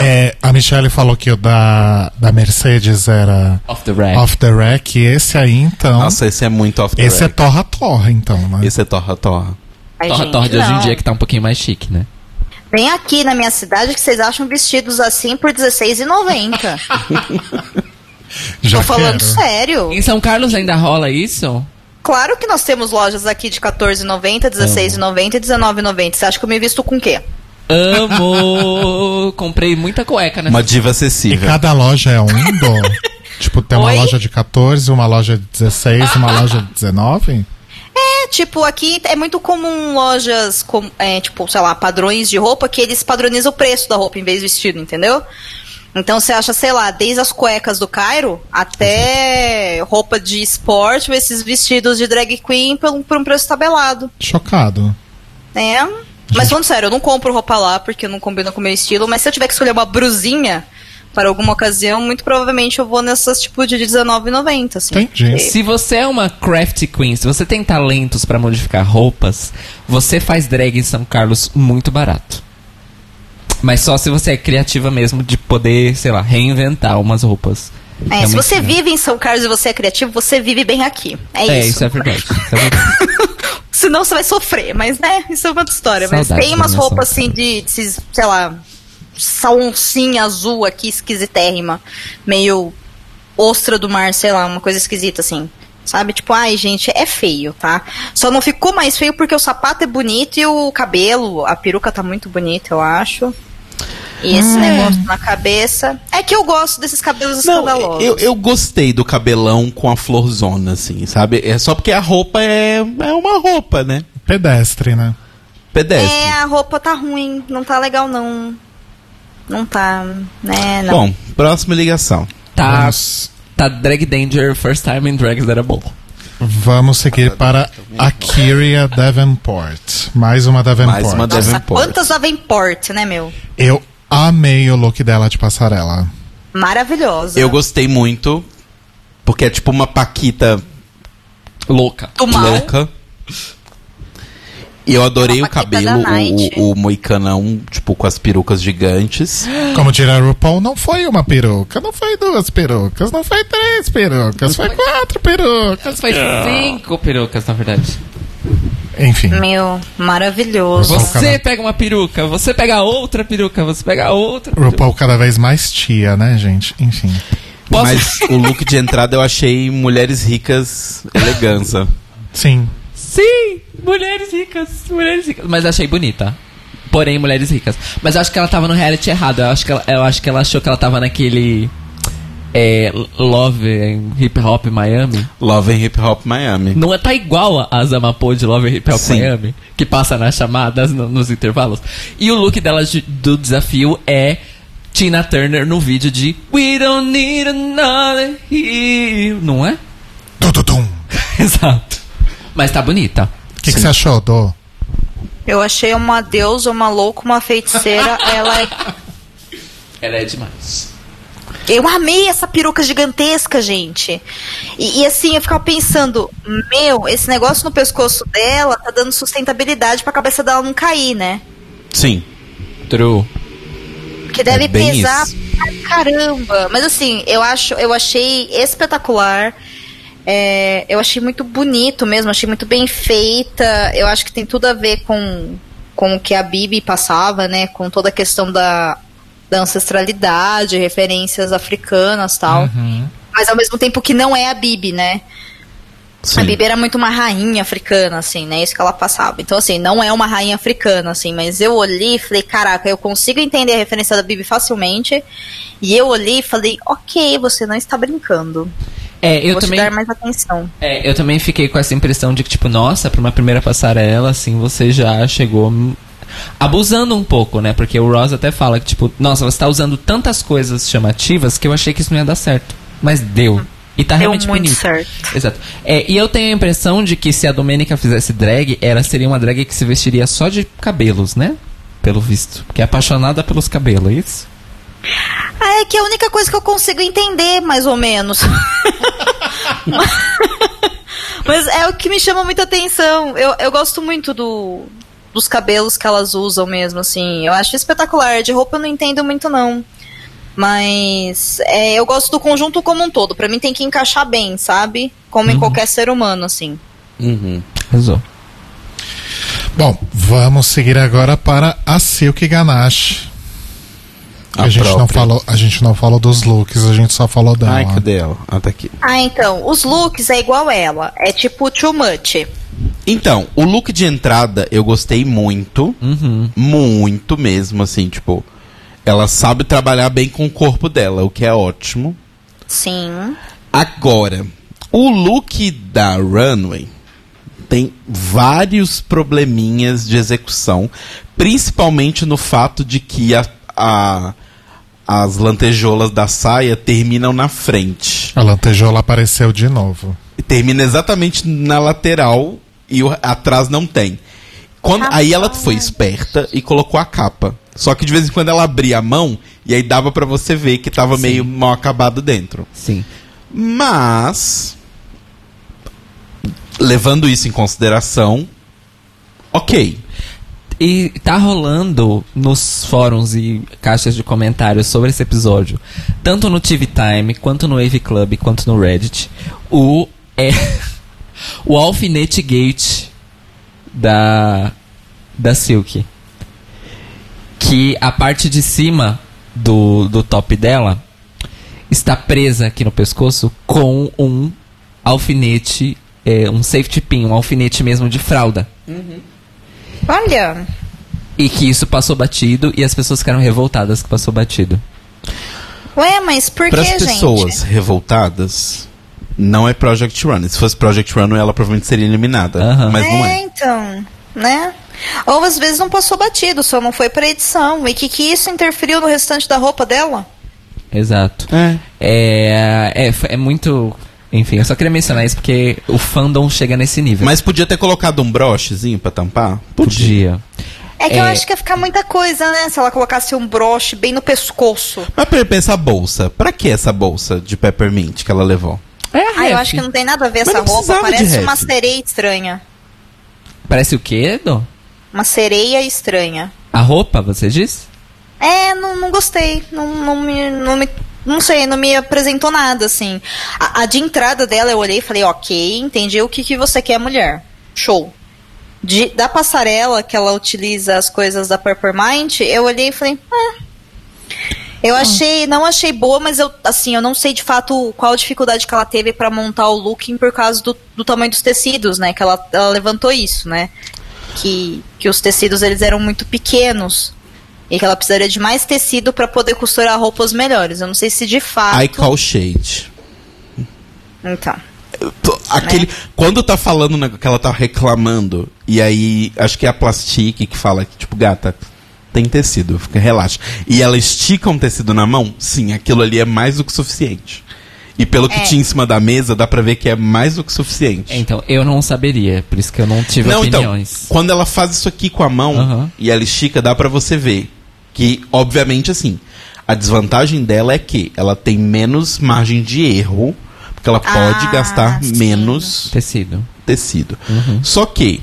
É, a Michelle falou que o da, da Mercedes era Off the rack. off the rack. E esse aí, então. Nossa, esse é muito off the esse é rack. torra-torra, então, né? Esse é torra, torra. Ai, Torra gente, Torra de hoje em dia que tá um pouquinho mais chique, né? Vem aqui na minha cidade que vocês acham vestidos assim por R$16,90. [laughs] Já Tô falando quero. sério. Em São Carlos ainda rola isso? Claro que nós temos lojas aqui de R$14,90, R$16,90 e R$19,90. Você acha que eu me visto com o quê? Amo! Comprei muita cueca nessa Uma diva E acessível. cada loja é um do? [laughs] tipo, tem uma Oi? loja de 14, uma loja de 16, uma [laughs] loja de 19? É, tipo, aqui é muito comum lojas, com, é, tipo, sei lá, padrões de roupa que eles padronizam o preço da roupa em vez de vestido, entendeu? Então você acha, sei lá, desde as cuecas do Cairo até roupa de esporte, esses vestidos de drag queen por um, por um preço tabelado. Chocado. É. Mas falando sério, eu não compro roupa lá porque não combina com o meu estilo, mas se eu tiver que escolher uma brusinha para alguma ocasião, muito provavelmente eu vou nessas tipo de R$19,90, assim. Entendi. Se você é uma craft queen, se você tem talentos pra modificar roupas, você faz drag em São Carlos muito barato. Mas só se você é criativa mesmo de poder, sei lá, reinventar umas roupas. É, se você vive em São Carlos e você é criativo, você vive bem aqui. É, É, isso. isso é verdade. Isso é verdade. [laughs] Senão você vai sofrer, mas né, isso é outra história. mas Saudades tem umas roupas assim de, desses, sei lá, saloncinha azul aqui, esquisitérrima. Meio ostra do mar, sei lá, uma coisa esquisita assim. Sabe? Tipo, ai, gente, é feio, tá? Só não ficou mais feio porque o sapato é bonito e o cabelo, a peruca tá muito bonita, eu acho. E esse negócio na cabeça. É que eu gosto desses cabelos Não, escandalosos. eu, eu gostei do cabelão com a florzona, assim, sabe? É só porque a roupa é, é uma roupa, né? Pedestre, né? Pedestre. É, a roupa tá ruim, não tá legal não. Não tá, né, não. Bom, próxima ligação. Tá, Vamos, tá Drag Danger, First Time in Drags That Are Bull. vamos seguir para a Kyria Davenport. Mais uma Davenport. Mais uma Nossa, Davenport. quantas Davenport, né, meu? Eu amei o look dela de passarela. Maravilhosa. Eu gostei muito, porque é tipo uma paquita Louca. Do mal. louca. E eu adorei o cabelo, Night. o, o moicanão, tipo, com as perucas gigantes. Como diria a RuPaul, não foi uma peruca, não foi duas perucas, não foi três perucas, foi quatro perucas. Foi cinco perucas, na verdade. Enfim, Meu, maravilhoso. Você- pega uma peruca, você pega outra peruca, você pega outra. RuPaul cada vez mais tia, né, gente? Enfim. Posso- Mas o look de entrada eu achei mulheres ricas elegância. Sim. Sim, mulheres ricas, mulheres ricas. Mas achei bonita. Porém, mulheres ricas. Mas acho que ela tava no reality errado. Eu acho que ela, eu acho que ela achou que ela tava naquele. É, Love em Hip Hop Miami. Love and Hip Hop Miami. Não é, tá igual a Zamapô de Love and Hip Hop Sim. Miami, que passa nas chamadas, no- nos intervalos. E o look dela de- do desafio é Tina Turner no vídeo de We Don't Need Another Hero. Não é? Tututum. [laughs] Exato. Mas tá bonita. O que, que você achou, Dô? Eu achei uma deusa, uma louca, uma feiticeira. [laughs] ela é... Ela é demais. Eu amei essa peruca gigantesca, gente. E, e assim, eu ficava pensando, meu, esse negócio no pescoço dela tá dando sustentabilidade pra cabeça dela não cair, né? Sim. True. Que deve É pesar isso. pra caramba. Mas assim, eu acho, eu achei espetacular. É, eu achei muito bonito mesmo, achei muito bem feita. Eu acho que tem tudo a ver com, com o que a Bibi passava, né? Com toda a questão da, da ancestralidade, referências africanas tal. Mas ao mesmo tempo que não é a Bibi, né? Sim. A Bibi era muito uma rainha africana, assim, né? Isso que ela passava. Então, assim, não é uma rainha africana, assim, mas eu olhei e falei, caraca, eu consigo entender a referência da Bibi facilmente. E eu olhei e falei, ok, você não está brincando. É, eu Vou também. te dar mais atenção. É, eu também fiquei com essa impressão de que, tipo, nossa, pra uma primeira passarela, assim, você já chegou abusando um pouco, né? Porque o Ross até fala que, tipo, nossa, você tá usando tantas coisas chamativas que eu achei que isso não ia dar certo. Mas deu. E tá Deu realmente muito bonito. certo. Exato. É, e eu tenho a impressão de que se a Domênica fizesse drag, ela seria uma drag que se vestiria só de cabelos, né? Pelo visto. Porque é apaixonada pelos cabelos, é isso? Ah, é que é a única coisa que eu consigo entender, mais ou menos. [laughs] [laughs] Mas é o que me chama muita atenção. Eu, eu gosto muito do, dos cabelos que elas usam mesmo, assim. Eu acho espetacular. De roupa eu não entendo muito, não. Mas é, eu gosto do conjunto como um todo. Pra mim tem que encaixar bem, sabe? Como em qualquer ser humano, assim. Uhum. Arrasou. Bom, vamos seguir agora para a Silk Ganache. A A, gente não própria. falou, a gente não falou dos looks, a gente só falou dela. Ai, cadê ela? Ah, tá aqui. Ah, então, os looks é igual ela. É tipo too much. Então, o look de entrada eu gostei muito. Uhum. Muito mesmo, assim, tipo. Ela sabe trabalhar bem com o corpo dela, o que é ótimo. Sim. Agora, o look da Runway tem vários probleminhas de execução, principalmente no fato de que a, a- as lantejoulas da saia terminam na frente. A lantejola apareceu de novo. Termina exatamente na lateral e o- atrás não tem. Quando, Rapaz. aí ela foi esperta e colocou a capa. Só que de vez em quando ela abria a mão e aí dava pra você ver que tava meio mal acabado dentro. Sim. Mas, levando isso em consideração, ok. E tá rolando nos fóruns e caixas de comentários sobre esse episódio, tanto no TV Time, quanto no Wave Club, quanto no Reddit, o é [laughs] o alfinete gate da da Silk. Que a parte de cima do, do top dela está presa aqui no pescoço com um alfinete, é, um safety pin, um alfinete mesmo de fralda. Olha. E que isso passou batido e as pessoas ficaram revoltadas que passou batido. Ué, mas por Para que, as gente? pessoas revoltadas, não é Project Run. Se fosse Project Run, ela provavelmente seria eliminada. Aham. Mas não é, é. então, né? Ou às vezes não passou batido, só não foi pra edição. E que que isso interferiu no restante da roupa dela? Exato. É. É, é, é muito. Enfim, eu só queria mencionar isso porque o fandom chega nesse nível. Mas podia ter colocado um brochezinho pra tampar? podia. É que eu É. acho que ia ficar muita coisa, né? Se ela colocasse um broche bem no pescoço. Mas pra pensar a bolsa. Pra que essa bolsa de peppermint que ela levou? É Ah, eu acho que não tem nada a ver Mas essa roupa. Parece uma sereia estranha. Parece o quê, Edo? Uma sereia estranha. A roupa, você diz? É, não, não gostei. Não, não me. Não me não sei, não me apresentou nada, assim. A, a de entrada dela, eu olhei e falei, ok, entendi o que, que você quer, mulher. Show. De, da passarela que ela utiliza as coisas da Peppermint, eu olhei e falei, ah. Eu achei, não achei boa, mas eu, assim, eu não sei de fato qual dificuldade que ela teve pra montar o looking por causa do, do tamanho dos tecidos, né? Que ela, ela levantou isso, né? Que, que os tecidos eles eram muito pequenos e que ela precisaria de mais tecido pra poder costurar roupas melhores. Eu não sei se de fato. I call shade. Então. Tô- Aquele, Quando tá falando né, que ela tá reclamando, e aí acho que é a Plastique que fala que, tipo, gata, tem tecido, fica, relaxa. E ela estica um tecido na mão, sim, aquilo ali é mais do que suficiente. E pelo que É. tinha em cima da mesa, dá pra ver que é mais do que suficiente. Então, eu não saberia, por isso que eu não tive Não, então, opiniões. quando ela faz isso aqui com a mão Aham. e ela estica, dá pra você ver que, obviamente, assim, a desvantagem dela é que ela tem menos margem de erro, porque ela pode Ah, gastar sim. menos Tecido. tecido. Só que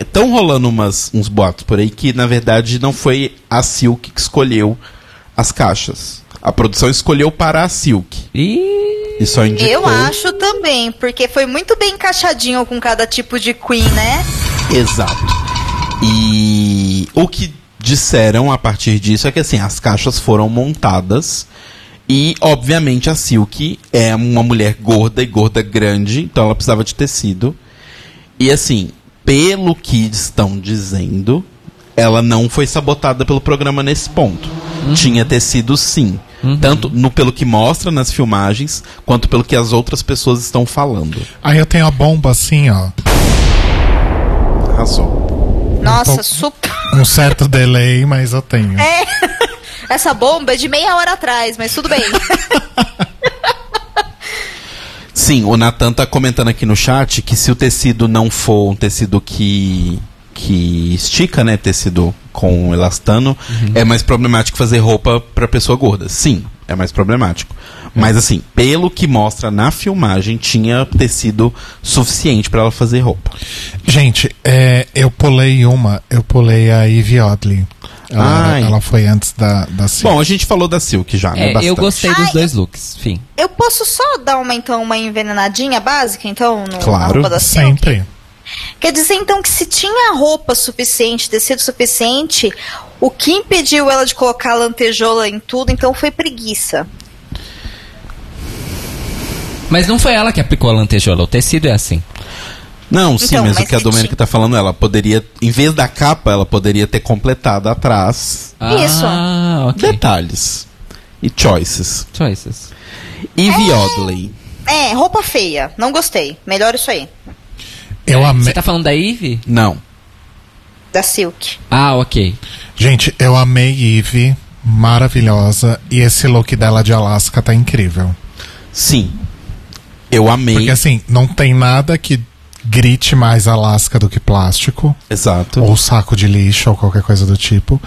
estão rolando umas, uns boatos por aí que, na verdade, não foi a Silk que escolheu as caixas. A produção escolheu para a Silk. E E só indicou. Eu acho também, porque foi muito bem encaixadinho com cada tipo de Queen, né? Exato. E o que disseram a partir disso é que assim, as caixas foram montadas e obviamente a Silk é uma mulher gorda e gorda grande, então ela precisava de tecido. E assim, pelo que estão dizendo, ela não foi sabotada pelo programa nesse ponto. Tinha tecido sim. Tanto no, pelo que mostra nas filmagens, quanto pelo que as outras pessoas estão falando. Aí eu tenho a bomba assim, ó. Arrasou. Nossa, pouco- super. Um certo delay, mas eu tenho. É. [laughs] Essa bomba é de meia hora atrás, mas tudo bem. [laughs] Sim, o Natan tá comentando aqui no chat que se o tecido não for um tecido que que estica, né, tecido com elastano, é mais problemático fazer roupa pra pessoa gorda. Sim, é mais problemático. Mas assim, pelo que mostra na filmagem, tinha tecido suficiente pra ela fazer roupa. Gente, é, eu pulei uma, eu pulei a Ivy Oddly. Ela, ela foi antes da, da Silk. Bom, a gente falou da Silk já, né? é, eu bastante. gostei dos Ai, dois looks. Fim. Eu posso só dar uma, então, uma envenenadinha básica, então, no, na Claro, roupa da Silk? Sempre. Quer dizer então que se tinha roupa suficiente, tecido suficiente, o que impediu ela de colocar lantejola em tudo, então foi preguiça. Mas não foi ela que aplicou a lantejola, o tecido é assim. Não, sim, Então, mas, mas o que a Domênica tinha- tá falando, ela poderia, em vez da capa, ela poderia ter completado atrás Isso. Ah, ok. detalhes e choices. Choices. Eve Oddly. É, roupa feia. Não gostei. Melhor isso aí. Eu amei. Você tá falando da Eve? Não. Da Silk. Ah, ok. Gente, eu amei Eve, maravilhosa. E esse look dela de Alaska tá incrível. Sim. Eu amei. Porque assim, não tem nada que grite mais Alaska do que plástico. Exato. Ou saco de lixo, ou qualquer coisa do tipo.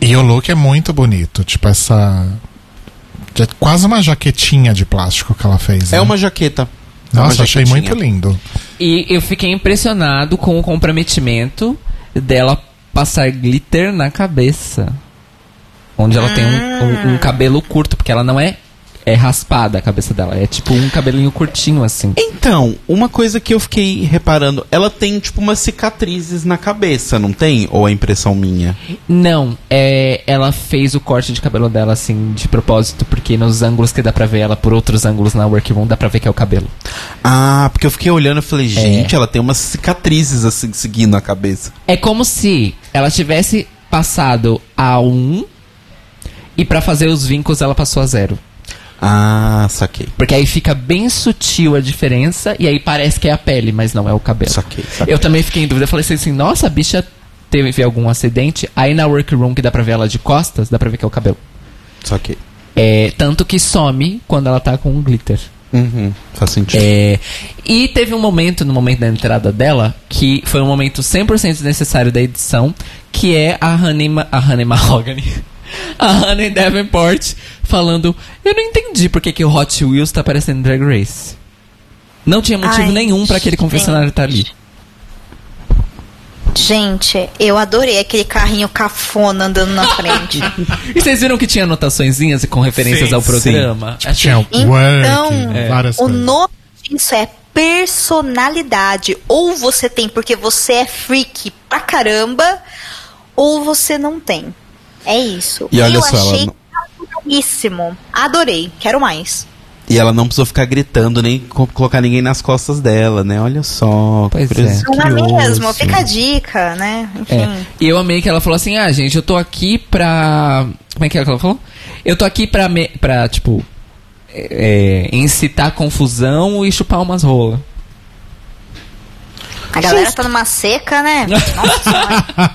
E o look é muito bonito. Tipo, essa. é Quase uma jaquetinha de plástico que ela fez. É né? uma jaqueta. É uma Nossa, achei jaquetinha. muito lindo. E eu fiquei impressionado com o comprometimento dela passar glitter na cabeça. Onde ela tem um, um- um cabelo curto, porque ela não é, é raspada a cabeça dela. É tipo um cabelinho curtinho, assim. Então, uma coisa que eu fiquei reparando, ela tem tipo umas cicatrizes na cabeça, não tem? Ou é impressão minha? Não, é, ela fez o corte de cabelo dela, assim, de propósito, porque nos ângulos que dá pra ver ela, por outros ângulos na workroom, dá pra ver que é o cabelo. Ah, porque eu fiquei olhando e falei, gente, ela tem umas cicatrizes assim seguindo a cabeça. É como se ela tivesse passado a 1 e pra fazer os vincos ela passou a zero. Ah, saquei. Porque aí fica bem sutil a diferença e aí parece que é a pele, mas não é o cabelo. Saquei, saquei. Eu também fiquei em dúvida, eu falei assim, nossa, a bicha teve algum acidente. Aí na workroom que dá pra ver ela de costas, dá pra ver que é o cabelo. Saquei. É, tanto que some quando ela tá com um glitter. Uhum, faz sentido. É, e teve um momento, no momento da entrada dela, que foi um momento 100% necessário da edição, que é a Honey, Ma a Honey Mahogany. [laughs] A Honey Davenport falando: Eu não entendi por que, que o Hot Wheels tá parecendo Drag Race. Não tinha motivo Ai, nenhum pra aquele confessionário estar ali. Gente, eu adorei aquele carrinho cafona andando na frente. [laughs] E vocês viram que tinha anotaçõezinhas com referências Sim, ao sim. programa? Achei- Tinha o Então, work, várias o nome disso é personalidade. Ou você tem porque você é freak pra caramba, ou você não tem. É isso. E olha eu só, ela achei não- naturalíssimo. Adorei. Quero mais. E ela não precisou ficar gritando, nem co- colocar ninguém nas costas dela, né? Olha só. Pois é. Não é mesmo? Fica a dica, né? Enfim. É. E eu amei que ela falou assim: ah, gente, eu tô aqui pra. Como é que é que ela falou? Eu tô aqui pra, me... pra tipo. é, incitar confusão e chupar umas rolas. A galera tá numa seca, né? [laughs] Nossa senhora.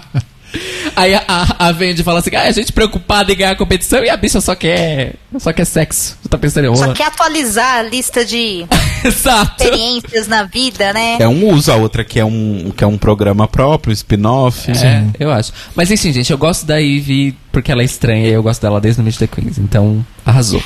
Aí a, a, a Vendi fala assim: ah, a gente preocupada em ganhar a competição e a bicha só quer. Só quer sexo. Você tá pensando em Só rola? quer atualizar a lista de [laughs] Exato. experiências na vida, né? É um uso, a outra que é um, que é um programa próprio, spin-off. É, eu acho. Mas enfim, gente, eu gosto da Ivy porque ela é estranha e eu gosto dela desde o Meet the Queens. Então, arrasou.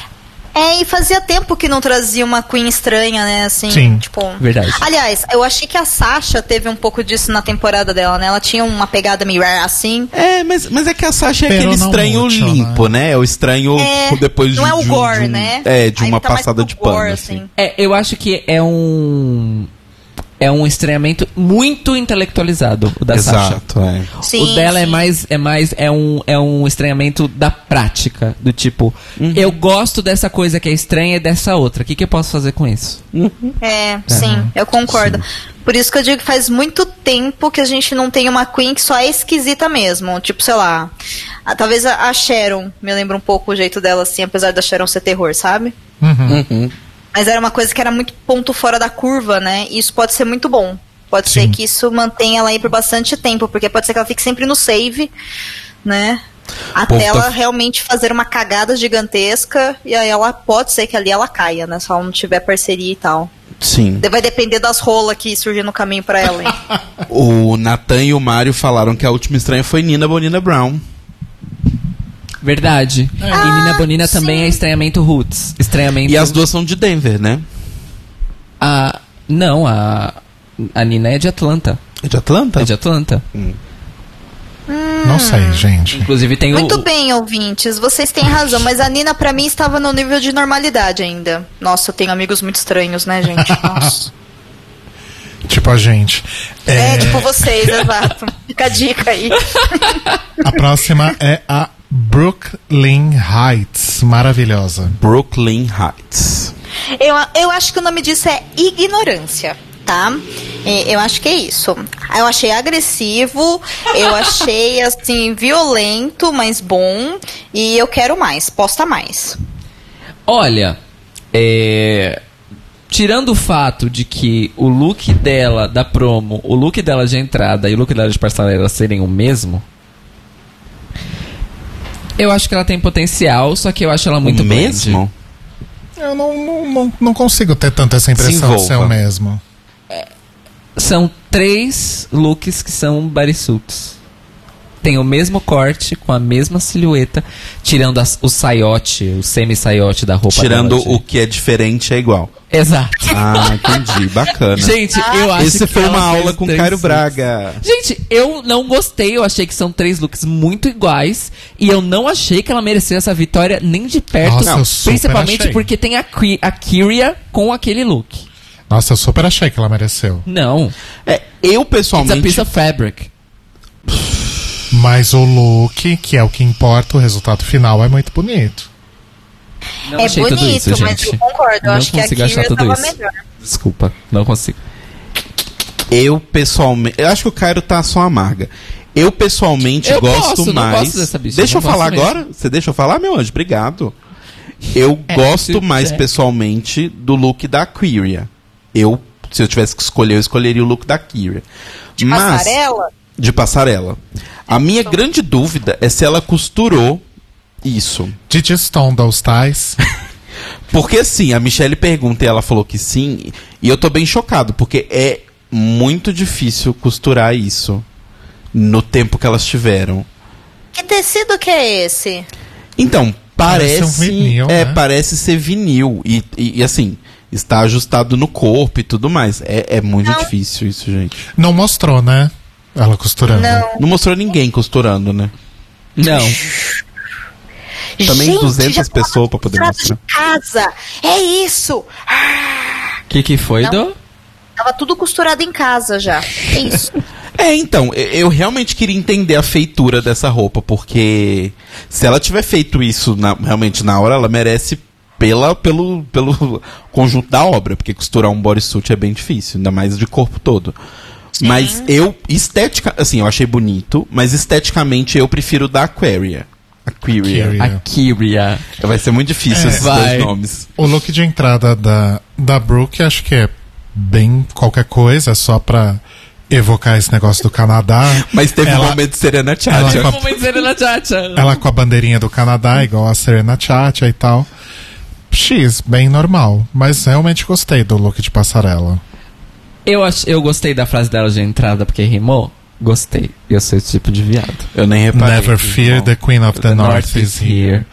É, e fazia tempo que não trazia uma Queen estranha, né? Assim, Sim. tipo. Verdade. Aliás, eu achei que a Sasha teve um pouco disso na temporada dela, né? Ela tinha uma pegada meio assim. É, mas, mas é que a Sasha é Pero aquele estranho muito, limpo, né? É o estranho É, depois de não é o de um- gore, de um- né? É, de Aí uma tá passada de pano, gore, assim. É, eu acho que é um. É um estranhamento muito intelectualizado, o da Sasha. Exato, é. Sim, o dela é sim. mais é mais é um é um estranhamento da prática, do tipo, Uhum. eu gosto dessa coisa que é estranha e dessa outra. O que, que eu posso fazer com isso? É, sim, eu concordo. Por isso que eu digo que faz muito tempo que a gente não tem uma Queen que só é esquisita mesmo. Tipo, sei lá. a- talvez a, a Sharon me lembra um pouco o jeito dela, assim, apesar da Sharon ser terror, sabe? Uhum. Uhum. Mas era uma coisa que era muito ponto fora da curva, né? E isso pode ser muito bom. Pode Sim. ser que isso mantenha ela aí por bastante tempo, porque pode ser que ela fique sempre no save, né? Até tá- ela realmente fazer uma cagada gigantesca e aí ela pode ser que ali ela caia, né? Se ela não tiver parceria e tal. Sim. Vai depender das rolas que surgir no caminho pra ela. hein? [laughs] O Nathan e o Mário falaram que a última estranha foi Nina Bonina Brown. Verdade. e Nina Bonina também sim. é estranhamento roots. Estranhamento. E as duas são de Denver, né? A, não, a. A Nina é de Atlanta. É de Atlanta? É de Atlanta. Não sei, gente. Inclusive tem o. Muito bem, ouvintes, vocês têm razão, mas a Nina pra mim estava no nível de normalidade ainda. Nossa, eu tenho amigos muito estranhos, né, gente? [laughs] Nossa. Tipo a gente. É, É, tipo vocês, exato. Fica a dica aí. A próxima é a Brooklyn Heights. Maravilhosa. Brooklyn Heights. Eu, eu acho que o nome disso é ignorância, tá? E Eu acho que é isso. Eu achei agressivo, eu achei, [laughs] assim, violento, mas bom. E eu quero mais, posta mais. Olha, é, tirando o fato de que o look dela da promo, o look dela de entrada e o look dela de passarela serem o mesmo, eu acho que ela tem potencial, só que eu acho ela muito o grande. mesmo? Eu não, não, não, não consigo ter tanto essa impressão de ser o mesmo. São três looks que são bodysuits. Tem o mesmo corte, com a mesma silhueta, tirando as- o saiote, o semi-saiote da roupa Tirando dela de- o que é diferente é igual. Exato. Ah, entendi. Bacana. Gente, eu acho Esse que foi ela uma aula com três Cairo. Braga. Gente, eu não gostei. Eu achei que são três looks muito iguais. E eu não achei que ela mereceu essa vitória nem de perto. Nossa, eu super principalmente achei. porque tem a, a Kyria com aquele look. Nossa, eu super achei que ela mereceu. Não. É, eu It's a pessoalmente. piece of fabric. Mas o look, que é o que importa, o resultado final é muito bonito. Não é achei bonito, tudo isso, mas gente. eu concordo. Eu Não acho que a consigo achar Kira tudo isso. melhor. Desculpa, não consigo. Eu pessoalmente. Eu acho que o Cairo tá só amarga. Eu pessoalmente Eu gosto não mais. gosto dessa bicha, deixa eu não falar gosto agora? Você deixa eu falar, meu anjo? Obrigado. Eu É, gosto mais quiser. pessoalmente do look da Kyria. Eu, se eu tivesse que escolher, eu escolheria o look da Kyria. Mas, Passarela? De passarela. A minha grande dúvida é se ela costurou isso. Did you stone those ties? Porque assim, a Michelle pergunta e ela falou que sim, e eu tô bem chocado, porque é muito difícil costurar isso no tempo que elas tiveram. Que tecido que é esse? Então, parece. Parece um vinil, é, né? parece ser vinil. E, e, e, assim, está ajustado no corpo e tudo mais. É, é muito Não. difícil isso, gente. Não mostrou, né? Ela costurando. Não. Não mostrou ninguém costurando, né? Não. Também Gente, 200 já tava pessoas pra poder mostrar. de casa. É isso. O que, que foi, Não. Do? Tava tudo costurado em casa já. É isso. [laughs] É, então, eu- eu realmente queria entender a feitura dessa roupa, porque se ela tiver feito isso na- realmente na hora, ela merece pela, pelo, pelo conjunto da obra, porque costurar um bodysuit é bem difícil, ainda mais de corpo todo. Mas eu, estética, assim, eu achei bonito, mas esteticamente eu prefiro da Aquaria. Aquaria. Aquaria. Vai ser muito difícil É. esses Vai. dois nomes. O look de entrada da, da Brooke acho que é bem qualquer coisa, só pra evocar esse negócio do Canadá. Mas teve Ela- um momento de Serena ela Chacha. com a- Como dizer na Tchatcha. Ela com a bandeirinha do Canadá, igual a Serena Chacha e tal. X, bem normal. Mas realmente gostei do look de passarela. Eu, ach, eu gostei da frase dela de entrada porque rimou. Gostei. Eu sou esse tipo de viado. Eu nem reparei. Never fear, the Queen of the, North, is here.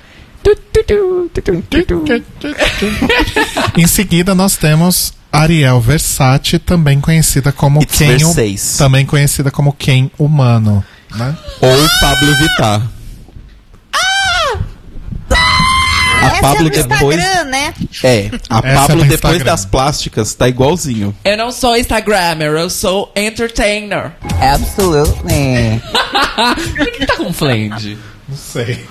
Em seguida, nós temos Ariel Versace, também conhecida como It's Ken. Versace. Também conhecida como Ken Humano. Né? Ou Pablo Vittar. A Essa Pablo é do depois. Instagram, né? É, a Essa é Pablo do depois Instagram. das plásticas tá igualzinho. Eu não sou Instagrammer, eu sou entertainer. Absolutely. [laughs] Por que tá com flande? Não sei.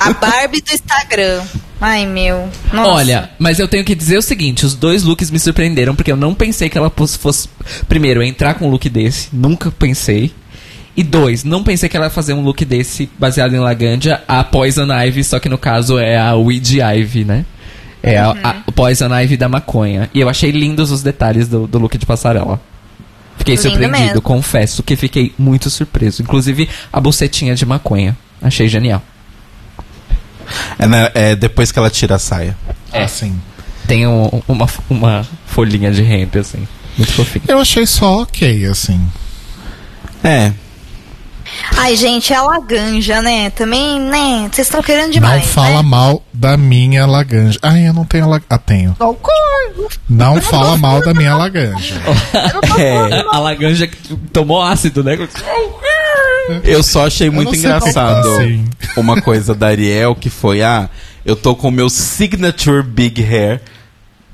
A Barbie do Instagram. Ai, meu. Nossa. Olha, mas eu tenho que dizer o seguinte: os dois looks me surpreenderam, porque eu não pensei que ela fosse, fosse, primeiro, entrar com um look desse. Nunca pensei. E dois, não pensei que ela ia fazer um look desse baseado em Laganja, a Poison Ivy, só que no caso é a Weed Ivy, né? É a, a Poison Ivy da maconha. E eu achei lindos os detalhes do, do look de passarela. Fiquei Lindo surpreendido, mesmo. confesso que fiquei muito surpreso. Inclusive a bucetinha de maconha. Achei genial. É, né, é depois que ela tira a saia. É. Assim. Tem um- uma, uma folhinha de hemp, assim. Muito fofinho. Eu achei só ok, assim. É. Ai, gente, é a Laganja, né? Também, né? Vocês estão querendo demais. não fala né? mal da minha laganja. Ai, eu não tenho laganja. Ah, tenho. Não fala mal da minha laganja. [laughs] É. A Laganja que tomou ácido, né? Eu só achei muito não engraçado assim. uma coisa da Ariel que foi: ah, eu tô com o meu signature big hair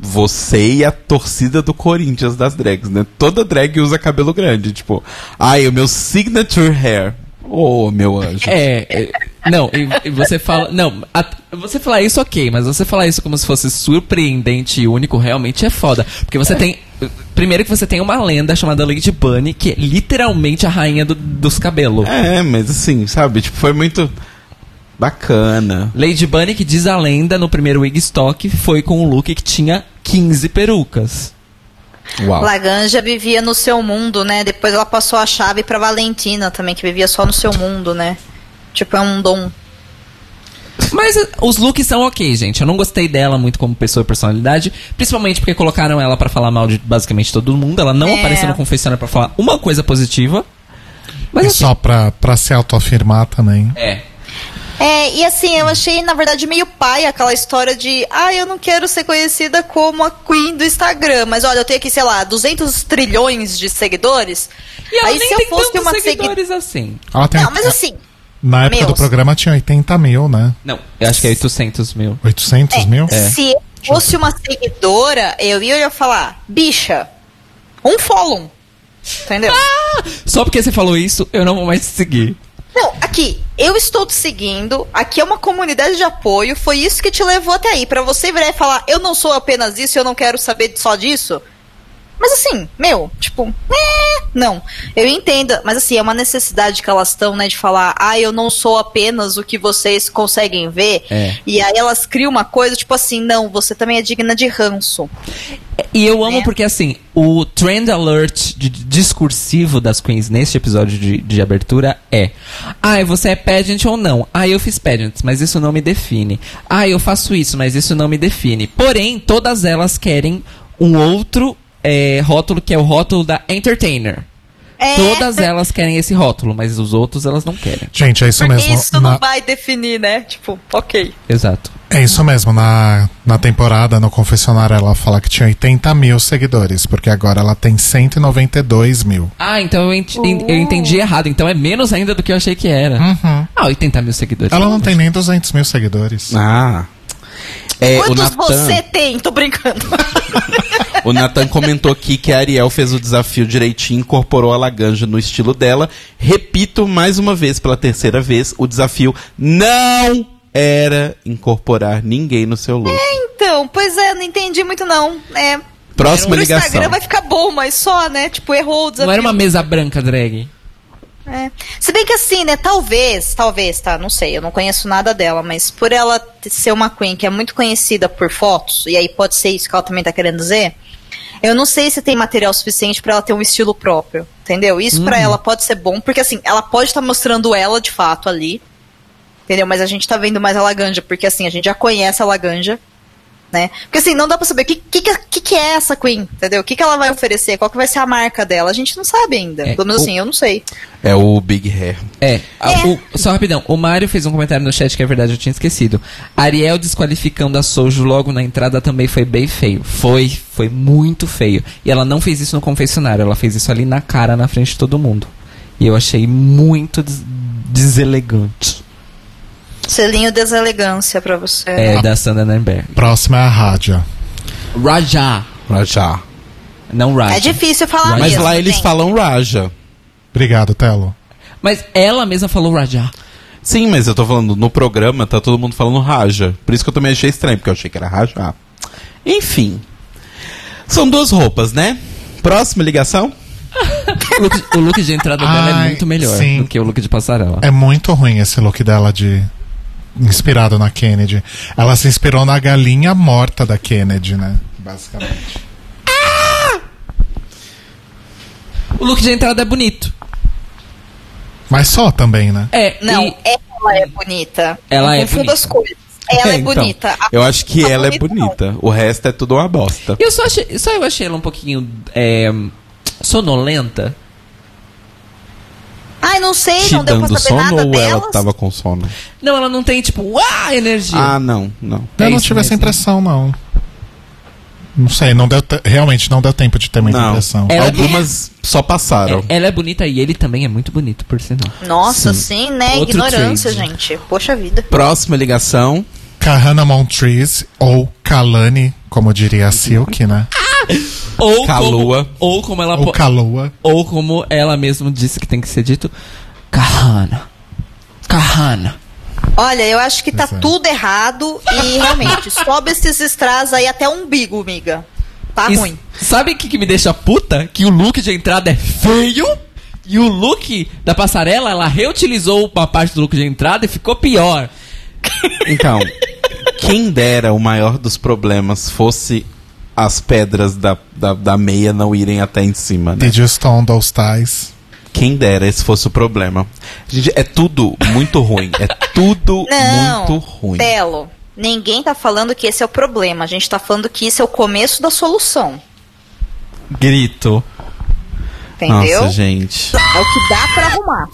você e a torcida do Corinthians das drags, né? Toda drag usa cabelo grande, tipo, ai, o meu signature hair. Oh, meu anjo. É, é, não, e, e você fala. Não, a- você falar isso ok, mas você falar isso como se fosse surpreendente e único realmente é foda. Porque você tem. Primeiro que você tem uma lenda chamada Lady Bunny, que é literalmente a rainha do- dos cabelos. É, mas assim, sabe? Tipo, foi muito bacana. Lady Bunny, que diz a lenda no primeiro Wigstock, foi com um look que tinha 15 perucas. Uau. Laganja vivia no seu mundo, né? Depois ela passou a chave pra Valentina também, que vivia só no seu mundo, né? Tipo, é um dom. Mas eh, os looks são ok, gente. Eu não gostei dela muito como pessoa e personalidade, principalmente porque colocaram ela pra falar mal de basicamente todo mundo. Ela não É. apareceu no confessionário pra falar uma coisa positiva. Mas E assim, só pra, pra se autoafirmar também. é. É, e assim, eu achei, na verdade, meio pai aquela história de, ah, eu não quero ser conhecida como a Queen do Instagram, mas olha, eu tenho aqui, sei lá, 200 trilhões de seguidores. E ela Aí nem se eu tem fosse tantos uma segui- seguidores assim. Ela tem, Não, mas assim, na época do meus. programa tinha 80 mil, né? Não, eu acho que é 800 mil. 800 mil? se eu fosse uma seguidora, eu ia falar, bicha, um follow. Entendeu? Só porque você falou isso, eu não vou mais te seguir. Não, aqui, eu estou te seguindo, aqui é uma comunidade de apoio, foi isso que te levou até aí. Pra você virar e falar, eu não sou apenas isso, eu não quero saber só disso. Mas assim, meu, tipo, é, não. Eu entendo, mas assim, é uma necessidade que elas estão, né, de falar, ah, eu não sou apenas o que vocês conseguem ver. É. E aí elas criam uma coisa, tipo assim, não, você também é digna de ranço. E eu amo Né? porque, assim, o trend alert de- de- discursivo das queens neste episódio de, de abertura é: Ah, você é pageant ou não? Ah, eu fiz pageant, mas isso não me define. Ah, eu faço isso, mas isso não me define. Porém, todas elas querem um outro é, rótulo que é o rótulo da entertainer. É, Todas elas querem esse rótulo, mas os outros elas não querem. Gente, é isso porque mesmo. isso Na- não vai definir, né? Tipo, ok. Exato. É isso mesmo. Na, na temporada, no confessionário, ela fala que tinha 80 mil seguidores, porque agora ela tem 192 mil. Ah, então eu, ent- eu entendi errado. Então é menos ainda do que eu achei que era. Uhum. Ah, 80 mil seguidores. Ela não tem nem 200 mil seguidores. Ah. É, o Quantos Natan, você tem? Tô brincando. [laughs] o Nathan comentou aqui que a Ariel fez o desafio direitinho, incorporou a Laganja no estilo dela. Repito mais uma vez, pela terceira vez, o desafio não era incorporar ninguém no seu look. Então, pois é, não entendi muito não. É, Próxima ligação. Instagram vai ficar bom, mas só, né? Tipo, errou o desafio. Não era uma mesa branca drag. É. Se bem que assim, né? Talvez, talvez, tá? Não sei, eu não conheço nada dela, mas por ela ser uma Queen que é muito conhecida por fotos, e aí pode ser isso que ela também tá querendo dizer. Eu não sei se tem material suficiente pra ela ter um estilo próprio, entendeu? Isso pra ela pode ser bom, porque assim, ela pode estar mostrando ela de fato ali, entendeu? Mas a gente tá vendo mais a Laganja, porque assim, a gente já conhece a Laganja, né? Porque assim, não dá pra saber o que, que, que, que é essa Queen, entendeu? O que, que ela vai oferecer, qual que vai ser a marca dela, a gente não sabe ainda. É, Pelo menos o- assim, eu não sei. É o Big Hair. É, a- o- só rapidão. O Mário fez um comentário no chat que é verdade, eu tinha esquecido. Ariel desqualificando a Sojo logo na entrada também foi bem feio. Foi, foi muito feio. E ela não fez isso no confessionário, ela fez isso ali na cara, na frente de todo mundo. E eu achei muito des- deselegante. Selinho deselegância pra você. É, da Sandra Nemberg. Próxima é a Rádia. Raja. Raja. Não Raja. É difícil falar Mas Mas mesmo. lá eles gente. falam Raja. Obrigado, Telo. Mas ela mesma falou Raja. Sim, mas eu tô falando, no programa tá todo mundo falando Raja. Por isso que eu também achei estranho, porque eu achei que era Raja. Enfim. São duas roupas, né? Próxima ligação? [laughs] O look, o look de entrada dela é Ai, muito melhor sim. do que o look de passarela. É muito ruim esse look dela de. Inspirado na Kennedy. Ela se inspirou na galinha morta da Kennedy, né? Basicamente. O look de entrada é bonito. Mas só também, né? É, Não, e- ela é bonita. Ela Não é confunda bonita. as coisas. Ela é, então, bonita. A- Eu acho que tá ela é bonita, não. bonita. O resto é tudo uma bosta. Eu só achei, só eu achei ela um pouquinho é, sonolenta. Ai, não sei, Te não deu pra saber sono nada ou delas. ela tava com sono? Não, ela não tem tipo, uau, energia. Ah, não, não. É Eu não isso tive essa mesmo. impressão, não. Não sei, não deu te- realmente não deu tempo de ter muita Não. impressão. Ela- Algumas só passaram. É, ela é bonita e ele também é muito bonito, por sinal. Nossa, sim, né? Outro Ignorância, trade. gente. Poxa vida. Próxima ligação. Kahana Montrese, ou Kalani, como diria a Silk, né? Ou Kalua. como, ou como ela Ou Kalua. ou como ela mesma disse que tem que ser dito, Kahana. Kahana. Olha, eu acho que tá é. tudo errado e realmente, [laughs] sobe esses strass aí até o umbigo, amiga. Tá E ruim. Sabe o que, que me deixa puta? Que o look de entrada é feio. E o look da passarela, ela reutilizou uma parte do look de entrada e ficou pior. Então, quem dera o maior dos problemas fosse as pedras da, da, da meia não irem até em cima, né? Did you stone those ties? Quem dera esse fosse o problema. Gente, é tudo muito ruim. É tudo [laughs] Não, muito ruim. Telo, ninguém tá falando que esse é o problema. A gente tá falando que isso é o começo da solução. Grito. Entendeu? Nossa, gente. É o que dá pra arrumar.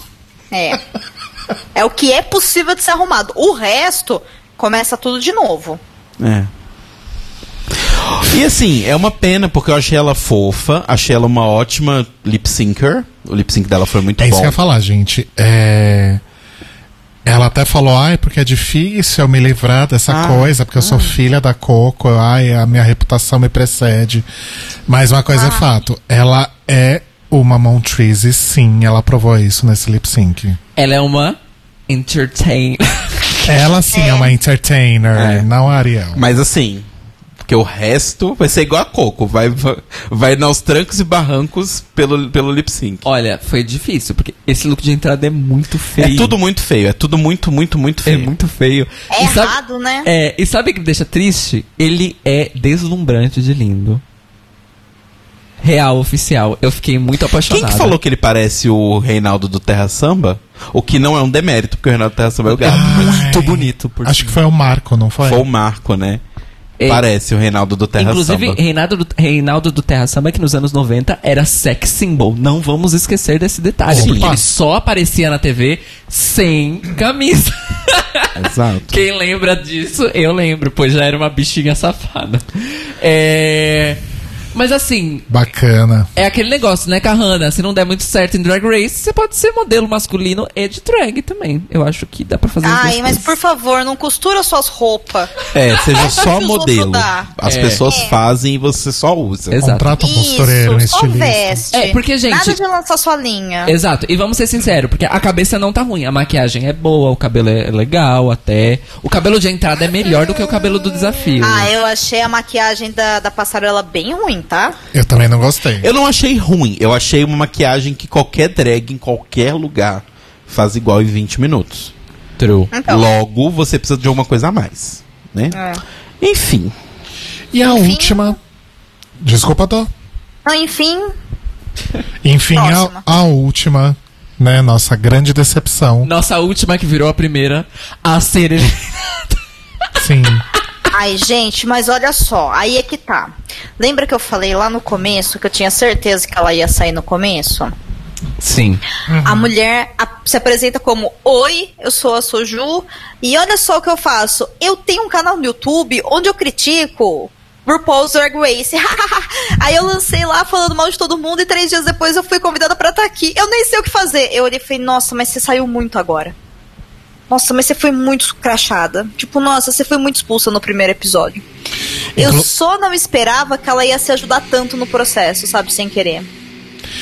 É. [laughs] É o que é possível de ser arrumado. O resto começa tudo de novo. É. E assim, é uma pena, porque eu achei ela fofa, achei ela uma ótima lip syncer. O lip sync dela foi muito É isso bom. que eu ia falar, gente. É... Ela até falou, ai, porque é difícil eu me livrar dessa Ah, coisa, porque eu sou filha da Coco, ai, a minha reputação me precede. Mas uma coisa é fato, ela é uma Montrese, sim, ela provou isso nesse lip sync. Ela é uma entertain. Ela sim é, uma entertainer, É. não a Ariel. Mas assim, porque o resto vai ser igual a Coco. Vai, vai, aos trancos e barrancos pelo, pelo lip sync. Olha, foi difícil, porque esse look de entrada é muito feio. É tudo muito feio, é tudo muito, muito, muito É feio. muito feio. É E sabe- errado, né? É, e sabe o que me deixa triste? Ele é deslumbrante de lindo. Real, oficial. Eu fiquei muito Quem apaixonado. que falou que ele parece o Reinaldo do Terra Samba? O que não é um demérito, porque o Reinaldo do Terra Samba é o gato. Muito bonito, por Acho que foi o Marco, não foi? Foi o Marco, né? É, Parece o Reinaldo do Terra Inclusive, Samba. Reinaldo do, Reinaldo do Terra Samba, que nos anos 90 era sex symbol. Não vamos esquecer desse detalhe. Sim. Porque ele só aparecia na TV sem camisa. [laughs] Exato. Quem lembra disso, eu lembro, pois já era uma bichinha safada. É. Mas assim, Bacana. é aquele negócio, né, Kahana? Se não der muito certo em Drag Race, você pode ser modelo masculino e de drag também. Eu acho que dá pra fazer Ai, mas coisas. por favor, não costura suas roupas. É, seja Só modelo. As É. pessoas É. fazem e você só usa. Exato. Contrata um costureiro, um Isso, só estilista. veste. É, porque, gente- Nada de lançar sua linha. Exato, e vamos ser sinceros, porque a cabeça não tá ruim, a maquiagem é boa, o cabelo é legal até. O cabelo de entrada é melhor do que o cabelo do desafio. Ah, eu achei a maquiagem da, da passarela bem ruim, tá? Eu também não gostei. Eu não achei ruim, eu achei uma maquiagem que qualquer drag em qualquer lugar faz igual em 20 minutos. True. Então. Logo, você precisa de alguma coisa a mais, né? É. Enfim, E a Enfim. última. Desculpa, Dó. Então, enfim, Enfim, a, a última, né? Nossa grande decepção. Nossa última que virou a primeira a ser ele. Sim. [laughs] Ai, gente, mas olha só, aí é que tá. Lembra que eu falei lá no começo que eu tinha certeza que ela ia sair no começo? Sim. A mulher se apresenta como: Oi, eu sou a Soju, e olha só o que eu faço. Eu tenho um canal no YouTube onde eu critico RuPaul's Drag Race. [laughs] Aí eu lancei lá falando mal de todo mundo, e três dias depois eu fui convidada pra estar aqui. Eu nem sei o que fazer. Eu olhei e falei: Nossa, mas você saiu muito agora. Nossa, mas você foi muito crachada. Tipo, nossa, você foi muito expulsa no primeiro episódio. Eu Inclu- só não esperava que ela ia se ajudar tanto no processo, sabe, sem querer.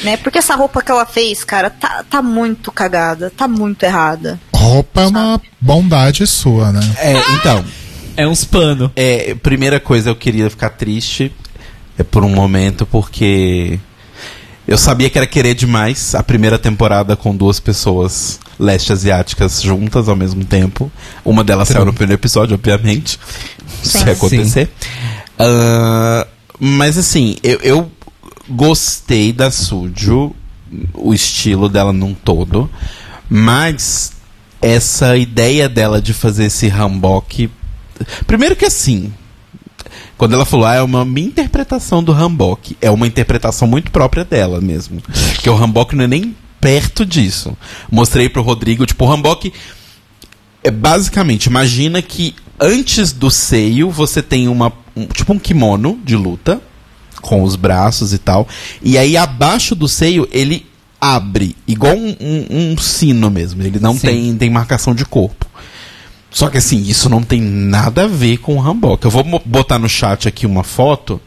Né? Porque essa roupa que ela fez, cara, tá, tá muito cagada, tá muito errada. Roupa é uma bondade sua, né? é, então, É uns pano. é, primeira coisa, eu queria ficar triste é por um momento, porque eu sabia que era querer demais a primeira temporada com duas pessoas leste-asiáticas juntas ao mesmo tempo. Uma delas saiu no primeiro episódio, obviamente. Sim. ia acontecer. Ah, mas assim, eu, eu gostei da Sujo, o estilo dela num todo, mas essa ideia dela de fazer esse hanbok. Primeiro que assim, quando ela falou, ah, é uma minha interpretação do hanbok, é uma interpretação muito própria dela mesmo. Que o hanbok não é nem perto disso. Mostrei pro Rodrigo, tipo, o hanbok é basicamente, imagina que antes do seio você tem uma um- tipo um kimono de luta com os braços e tal, e aí abaixo do seio ele abre igual um, um- um sino mesmo. Ele não Sim. tem tem marcação de corpo. Só que assim, isso não tem nada a ver com o Hanbok. Eu vou botar no chat aqui uma foto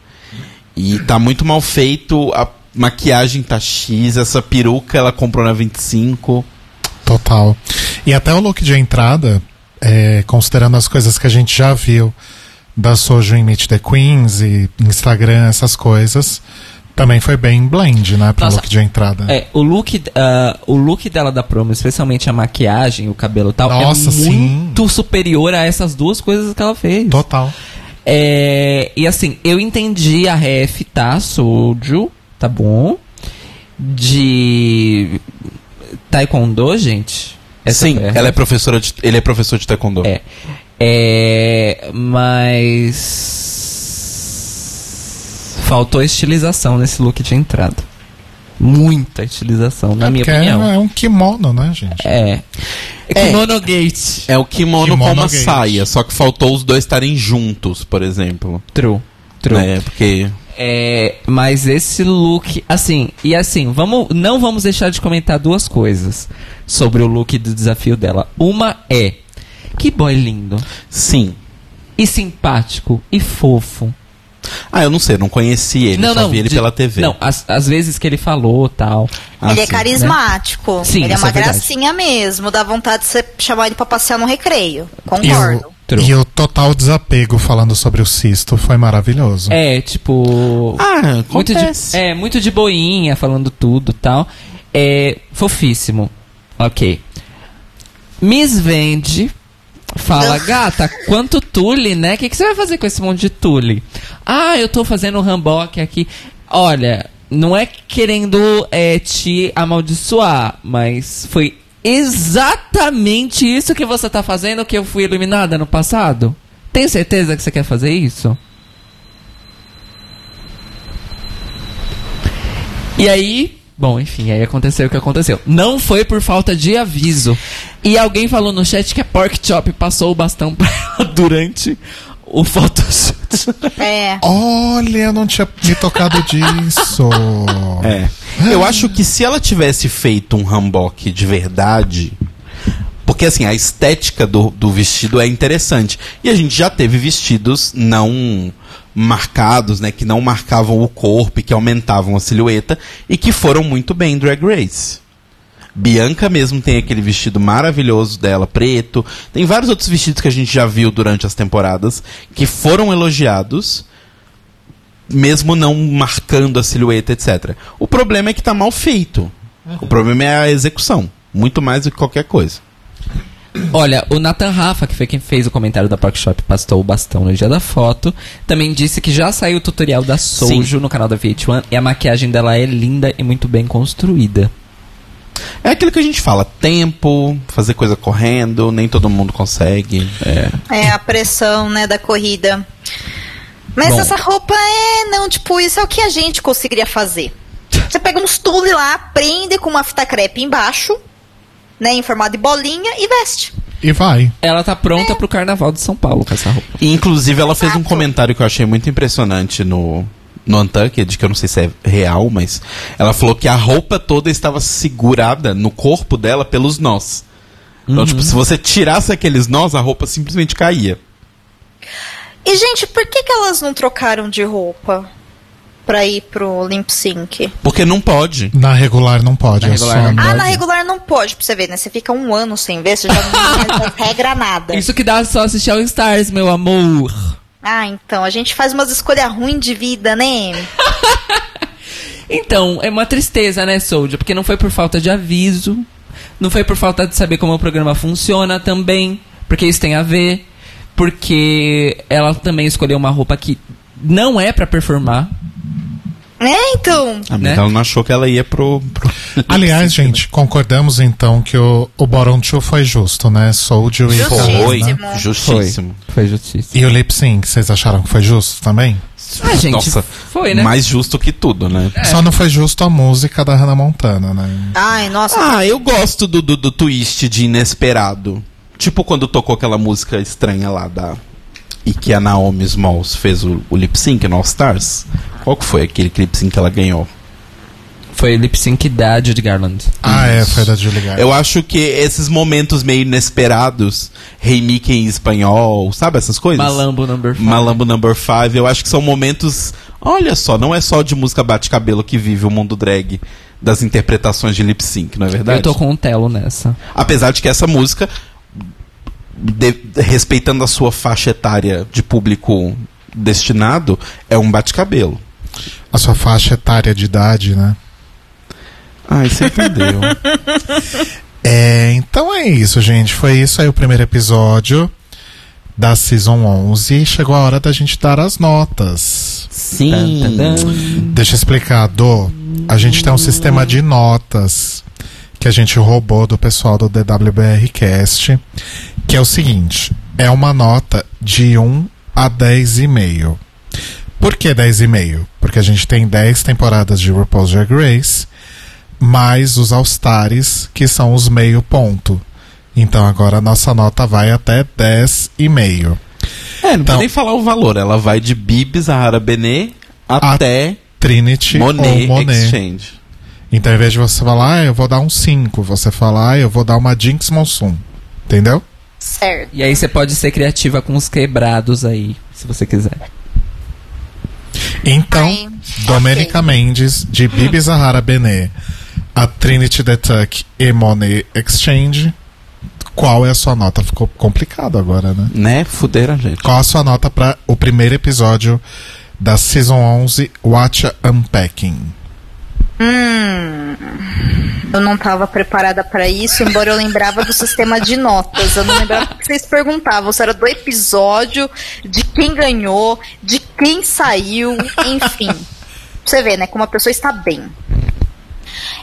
e tá muito mal feito. A maquiagem tá X, essa peruca ela comprou na 25. Total. E até o look de entrada, é, considerando as coisas que a gente já viu da Sojo em Meet the Queens e Instagram, essas coisas, também foi bem blend, né? Pro Nossa, look de entrada. É, o look, ah, o look dela da promo, especialmente a maquiagem, o cabelo e tal, Nossa, é sim. muito superior a essas duas coisas que ela fez. Total. É, e assim, eu entendi a ref, tá? Soju, tá bom? De Taekwondo, gente. Essa Sim, a ela é professora de, ele é professor de taekwondo. É. É, mas faltou estilização nesse look de entrada. Muita estilização, na minha Porque opinião. é um kimono, né, gente? É. É. Kimono Gate. É o kimono, Kimono com uma gate. saia, só que faltou os dois estarem juntos, por exemplo. True. True. Né? Porque É, mas esse look, assim, e assim, vamos, não vamos deixar de comentar duas coisas sobre o look do desafio dela. Uma é, que boy lindo, sim. e simpático, e fofo. Ah, eu não sei, eu não conheci ele, só vi ele de- pela TV. Não, as, as vezes que ele falou tal. Ah, ele é carismático. Sim, ele é uma é gracinha mesmo. Dá vontade de você chamar ele pra passear no recreio. Concordo. True. E o total desapego falando sobre o cisto foi maravilhoso. É, tipo. Ah, muito de, é, muito de boinha, falando tudo tal. É fofíssimo. Ok. Miss Vende fala, gata, quanto tule, né? O que, que você vai fazer com esse monte de tule? Ah, eu tô fazendo um ramboque aqui. Olha, não é querendo é, te amaldiçoar, mas foi exatamente isso que você tá fazendo que eu fui eliminada no passado? Tem certeza que você quer fazer isso? E aí, bom, enfim, aí aconteceu o que aconteceu. Não foi por falta de aviso. E alguém falou no chat que a Pork Chop passou o bastão pra ela [laughs] durante o photoshoot. [laughs] É. Olha, eu não tinha me tocado disso. É. Eu acho que se ela tivesse feito um hanbok de verdade. Porque assim, a estética do, do vestido é interessante. E a gente já teve vestidos não marcados, né? Que não marcavam o corpo e que aumentavam a silhueta. E que foram muito bem em Drag Race. Bianca mesmo tem aquele vestido maravilhoso dela, preto. Tem vários outros vestidos que a gente já viu durante as temporadas que foram elogiados, mesmo não marcando a silhueta, etc. O problema é que tá mal feito. O problema é a execução, muito mais do que qualquer coisa. Olha, o Nathan Rafa, que foi quem fez o comentário da Pork Shop, pastou o bastão no dia da foto, também disse que já saiu o tutorial da Sojo no canal da VH1 e a maquiagem dela é linda e muito bem construída. É aquilo que a gente fala, tempo, fazer coisa correndo, nem todo mundo consegue. É a pressão, né, da corrida. Mas Bom. essa roupa é, não, tipo, isso é o que a gente conseguiria fazer. Você pega uns tule lá, prende com uma fita crepe embaixo, né, em formato de bolinha e veste. E vai. Ela tá pronta pro carnaval de São Paulo com essa roupa. E, inclusive, ela fez um comentário que eu achei muito impressionante no, no Untucked, que eu não sei se é real, mas ela falou que a roupa toda estava segurada no corpo dela pelos nós. Então, tipo, se você tirasse aqueles nós, a roupa simplesmente caía. E, gente, por que, que elas não trocaram de roupa pra ir pro Limp Sync? Porque não pode. Na regular não pode. Na é regular só não no- Ah, Pode. na regular não pode, pra você ver, né? Você fica um ano sem ver, você já não faz [laughs] regra nada. Isso que dá só assistir ao Stars, meu amor. Ah, então, a gente faz umas escolhas ruins de vida, né? [laughs] Então, é uma tristeza, né, Soldier? Porque não foi por falta de aviso, não foi por falta de saber como o programa funciona também, porque isso tem a ver, porque ela também escolheu uma roupa que não é pra performar. É, então. Ah, mas Né? ela não achou que ela ia pro. pro... [laughs] Aliás, gente, concordamos então que o, o Bottom Two foi justo, né? Soldier e Justíssimo. Foi, né? justíssimo. Foi justiça. E o Lip Sync, vocês acharam que foi justo também? Ah, gente, Nossa, foi, né? mais justo que tudo, né? Só não foi justo a música da Hannah Montana, né? Ai, nossa. Ah, eu gosto do, do, do twist de inesperado. Tipo quando tocou aquela música estranha lá da. E que a Naomi Smalls fez o, o lip sync no All Stars. Qual que foi aquele lip sync que ela ganhou? Foi lip sync da Judy Garland. Ah, é, foi da Julie Garland. Eu acho que esses momentos meio inesperados, Rei Mickey em espanhol, sabe essas coisas? Malambo Number 5. Malambo Number 5, eu acho que são momentos. Olha só, não é só de música bate-cabelo que vive o mundo drag das interpretações de lip sync, não é verdade? Eu tô com um telo nessa. Apesar de que essa música, de- respeitando a sua faixa etária de público destinado, é um bate-cabelo. A sua faixa etária de idade, né? Ai, você entendeu. [laughs] É, então é isso, gente. Foi isso aí o primeiro episódio da Season 11. Chegou a hora da gente dar as notas. Sim. Deixa eu explicar, Dô. A gente tem um sistema de notas que a gente roubou do pessoal do DWBR Cast, que é o seguinte: é uma nota de 1 a 10,5. Por que 10,5? Porque a gente tem 10 temporadas de RuPaul's Drag Race, mais os All-Stars, que são os meio ponto. Então agora a nossa nota vai até 10,5. É, não Então- nem falar o valor. Ela vai de Bibs, Zahara Benê, até Trinity Monet, ou Monet. Exchange. Então, ao invés de você falar, ah, eu vou dar um 5, você fala, ah, eu vou dar uma Jinx Monsoon. Entendeu? Certo. E aí você pode ser criativa com os quebrados aí, se você quiser. Então, Ai, Domenica ok. Mendes, de Bibi Zahara Benet, a Trinity The Tuck e Monet Exchange. Qual é a sua nota? Ficou complicado agora, né? Né? Fuderam a gente. Qual a sua nota para o primeiro episódio da Season 11, Watch Unpacking? Hum, eu não estava preparada para isso, embora eu lembrava do sistema de notas. Eu não lembrava o que vocês perguntavam. Se era do episódio, de quem ganhou, de quem saiu, enfim. Você vê, né? Como a pessoa está bem.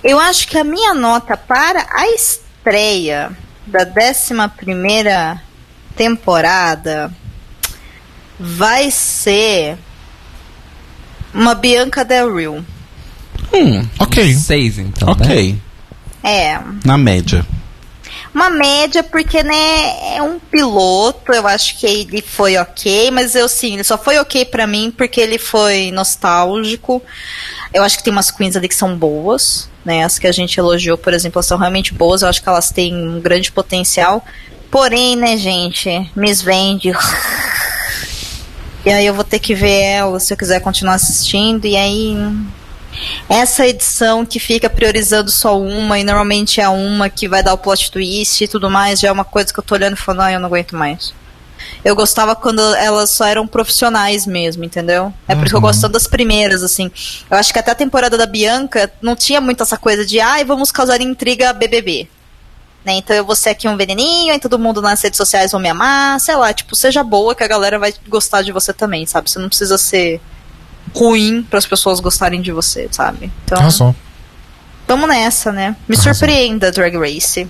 Eu acho que a minha nota para a estreia da 11 temporada vai ser uma Bianca Del Rio. Hum, Ok. Seis, então, né? ok. É, Na média. uma média, porque, né, é um piloto, eu acho que ele foi ok, mas eu sim, ele só foi ok pra mim porque ele foi nostálgico. Eu acho que tem umas queens ali que são boas, né? As que a gente elogiou, por exemplo, elas são realmente boas, eu acho que elas têm um grande potencial. Porém, né, gente, Miss Vende. [laughs] E aí eu vou ter que ver ela se eu quiser continuar assistindo. E aí. Essa edição que fica priorizando só uma, e normalmente é uma que vai dar o plot twist e tudo mais, já é uma coisa que eu tô olhando e falando, ah, eu não aguento mais. Eu gostava quando elas só eram profissionais mesmo, entendeu? É por isso que eu gosto das primeiras, assim. Eu acho que até a temporada da Bianca não tinha muito essa coisa de, ai, vamos causar intriga BBB. Né? Então eu vou ser aqui um veneninho, e todo mundo nas redes sociais vão me amar, sei lá, tipo, seja boa que a galera vai gostar de você também, sabe? Você não precisa ser ruim para as pessoas gostarem de você, sabe? Então, Arrasou. vamos nessa, né? Me Arrasou. surpreenda, Drag Race.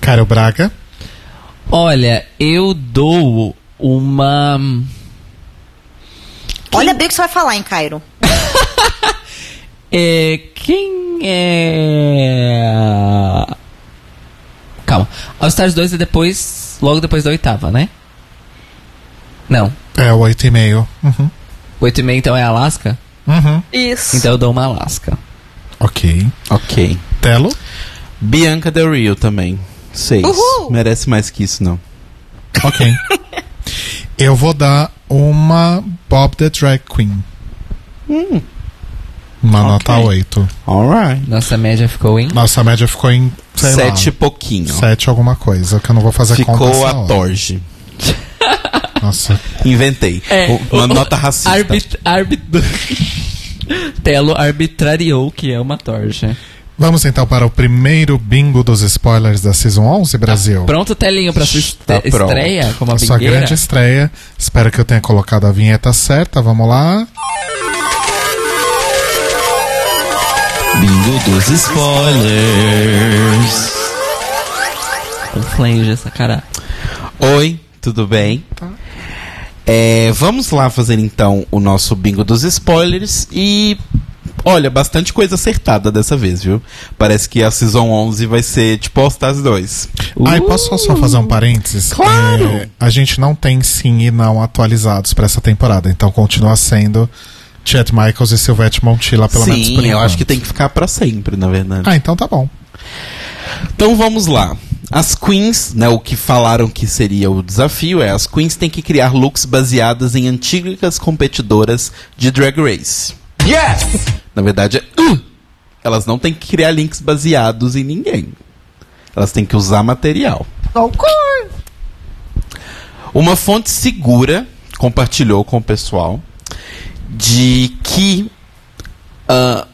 Caio Braga. Olha, eu dou uma. Olha bem o que você vai falar, hein, Cairo? [laughs] É, quem é. Calma. All Stars 2 é depois. Logo depois da oitava, né? Não. É, o 8,5. Uhum. Oito e meio então é Alaska? Uhum. Isso. Então eu dou uma Alaska. Ok. Ok. Telo. Bianca Del Rio também. Seis. Uhul! Merece mais que isso, não. Ok. [laughs] Eu vou dar uma Bob the Drag Queen. Hum. Uma Ok. nota 8. Alright. Nossa média ficou em. Nossa média ficou em, sei Sete e lá, pouquinho. 7 alguma coisa, que eu não vou fazer conta Ficou a. Torge. [laughs] Nossa. Inventei. O- Uma nota racista. Arbit... Arbit... [laughs] Telo arbitrariou que é uma torja. Vamos então para o primeiro bingo dos spoilers da Season 11, Brasil. Pronto, Telinho, pra sua Tá este- pronto. estreia como a sua bingueira? grande estreia. Espero que eu tenha colocado a vinheta certa. Vamos lá. Bingo dos spoilers. Com flange essa cara. Oi, tudo bem? É, vamos lá fazer então o nosso bingo dos spoilers e olha, bastante coisa acertada dessa vez, viu? Parece que a Season 11 vai ser tipo All Stars 2. Ai, posso só fazer um parênteses? Claro! É, a gente não tem sim e não atualizados para essa temporada, então continua sendo Chet Michaels e Silvete Montilla, pelo menos por Sim, eu acho que tem que ficar pra sempre, na verdade. Ah, então tá bom. Então vamos lá. As queens, né, o que falaram que seria o desafio é as queens têm que criar looks baseadas em antigas competidoras de Drag Race. Yes! Na verdade, é, uh, elas não têm que criar links baseados em ninguém. Elas têm que usar material. Uma fonte segura compartilhou com o pessoal de que ah,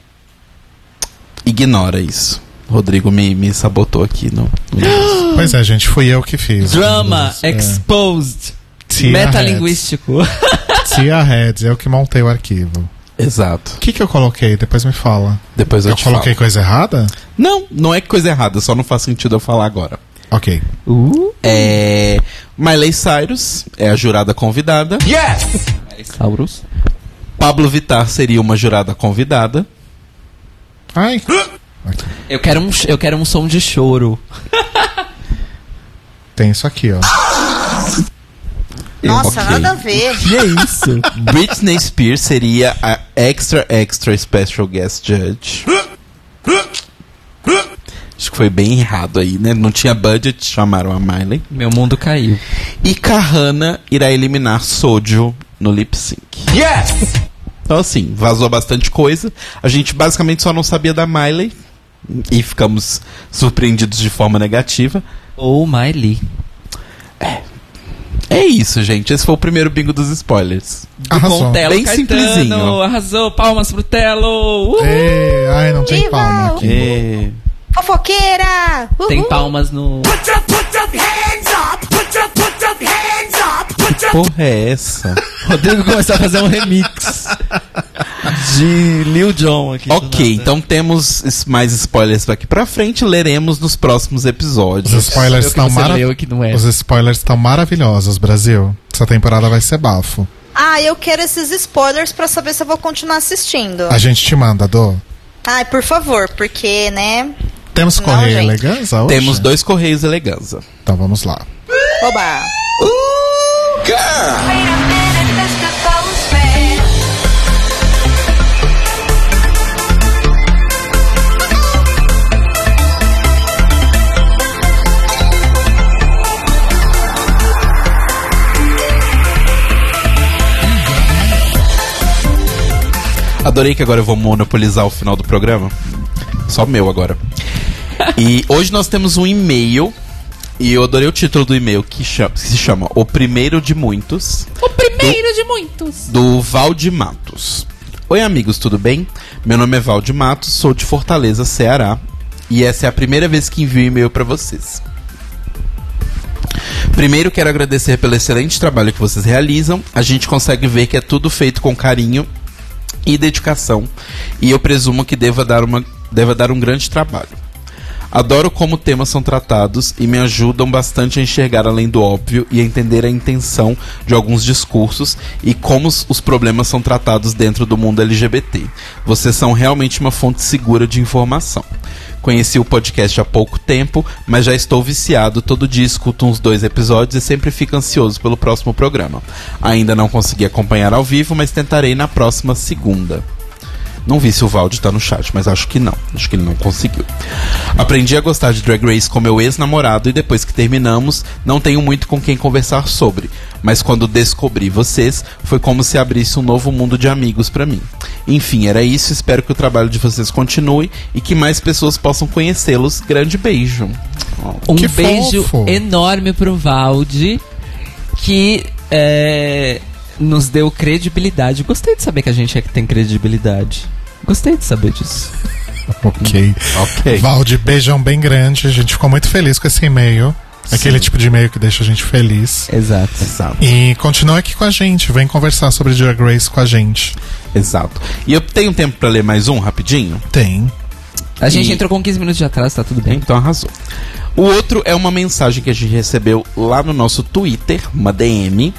ignora isso. Rodrigo me, me sabotou aqui no, no [gasps] Pois é, gente, fui eu que fiz. Drama É. exposed. Tia Metalinguístico. [laughs] Tia Heads, eu que montei o arquivo. Exato. O que, que eu coloquei? Depois me fala. Depois eu, Eu te coloquei falo. coisa errada? Não, não é coisa errada, só não faz sentido eu falar agora. Ok. É. Miley Cyrus é a jurada convidada. Yes! Saurus. Pablo Vittar seria uma jurada convidada. Ai. Eu quero um, eu quero um som de choro. Tem isso aqui, ó. Nossa, Ok. nada a ver. Que é isso? [laughs] Britney Spears seria a extra extra special guest judge. Acho que foi bem errado aí, né? Não tinha budget, chamaram a Miley. Meu mundo caiu. E Kahana irá eliminar Sojo no lip sync. Yes! Então, assim, vazou bastante coisa. A gente basicamente só não sabia da Miley. E ficamos surpreendidos de forma negativa. Ou Miley. É isso, gente. Esse foi o primeiro bingo dos spoilers. Arrasou. Com Telo Bem Caetano, simplesinho. Arrasou, palmas pro Telo. Ê, ai, não tem Viva! palma aqui. É... Fofoqueira! Uhul. Tem palmas no. Put your, put your Porra, é essa? [laughs] Rodrigo começou a fazer um remix de Lil Jon aqui. Ok, então temos mais spoilers daqui pra frente. Leremos nos próximos episódios. Os spoilers estão mara... não é. Os spoilers estão maravilhosos, Brasil. Essa temporada vai ser bafo. Ah, eu quero esses spoilers pra saber se eu vou continuar assistindo. A gente te manda, Dô. Ai, por favor, porque, né? Temos Não, Correio gente. Eleganza hoje? Temos dois Correios Eleganza. Então vamos lá. Oba! Adorei que agora eu vou monopolizar o final do programa. Só meu agora. E hoje nós temos um e-mail. E eu adorei o título do e-mail que, chama- que se chama O Primeiro de Muitos. O primeiro de muitos. do Valde Matos. Oi, amigos, tudo bem? Meu nome é Valde Matos, sou de Fortaleza, Ceará, e essa é a primeira vez que envio e-mail para vocês. Primeiro, quero agradecer pelo excelente trabalho que vocês realizam. A gente consegue ver que é tudo feito com carinho e dedicação, e eu presumo que deva dar, uma, deva dar um grande trabalho. Adoro como temas são tratados e me ajudam bastante a enxergar além do óbvio e a entender a intenção de alguns discursos e como os- problemas são tratados dentro do mundo LGBT. Vocês são realmente uma fonte segura de informação. Conheci o podcast há pouco tempo, mas já estou viciado. Todo dia escuto uns dois episódios e sempre fico ansioso pelo próximo programa. Ainda não consegui acompanhar ao vivo, mas tentarei na próxima segunda. Não vi se o Valde tá no chat, mas acho que não. Acho que ele não conseguiu. Aprendi a gostar de Drag Race com meu ex-namorado e depois que terminamos, não tenho muito com quem conversar sobre. Mas quando descobri vocês, foi como se abrisse um novo mundo de amigos pra mim. Enfim, era isso. Espero que o trabalho de vocês continue e que mais pessoas possam conhecê-los. Grande beijo. Um Que beijo fofo. enorme pro Valde, que é, nos deu credibilidade. Gostei de saber que a gente é que tem credibilidade. Gostei de saber disso. [laughs] Ok. Ok. Valde, beijão bem grande. A gente ficou muito feliz com esse e-mail. Aquele tipo de e-mail que deixa a gente feliz. Exato. Exato. E continua aqui com a gente. Vem conversar sobre Drag Race com a gente. Exato. E eu tenho tempo pra ler mais um rapidinho? Tem. A gente E- entrou com 15 minutos de atraso, tá tudo bem. Então arrasou. O outro é uma mensagem que a gente recebeu lá no nosso Twitter, uma DM,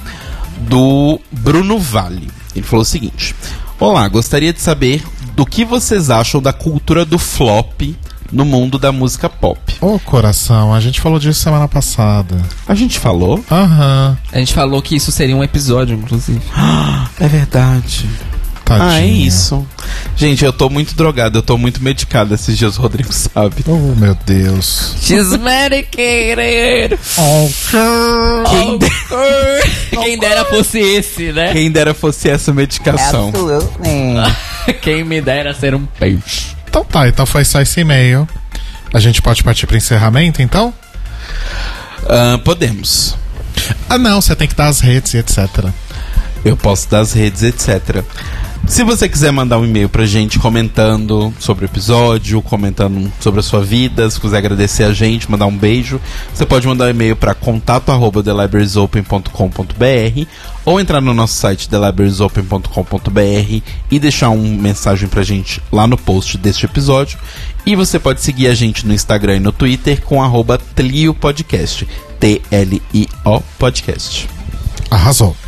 do Bruno Vale. Ele falou o seguinte: Olá, gostaria de saber do que vocês acham da cultura do flop no mundo da música pop. Ô, coração, a gente falou disso semana passada. A gente falou? Aham. A gente falou que isso seria um episódio, inclusive. [gasps] É verdade. Tadinho. Ah, é isso. Gente, eu tô muito drogado, eu tô muito medicado esses dias, o Rodrigo sabe. Oh, meu Deus. She's medicated. Quem, de- Quem dera fosse esse, né? quem dera fosse essa medicação. [laughs] Quem me dera ser um peixe. Então tá, então foi só esse e-mail. A gente pode partir pro encerramento, então? Ah, podemos. Ah, não, você tem que dar as redes e etc. Eu posso dar as redes, etc. Se você quiser mandar um e-mail pra gente comentando sobre o episódio, comentando sobre a sua vida, se quiser agradecer a gente, mandar um beijo, você pode mandar um e-mail para contato@thelibrariesopen.com.br ou entrar no nosso site thelibrariesopen.com.br e deixar uma mensagem pra gente lá no post deste episódio. E você pode seguir a gente no Instagram e no Twitter com arroba Tlio. T-L-I-O Podcast. Arrasou.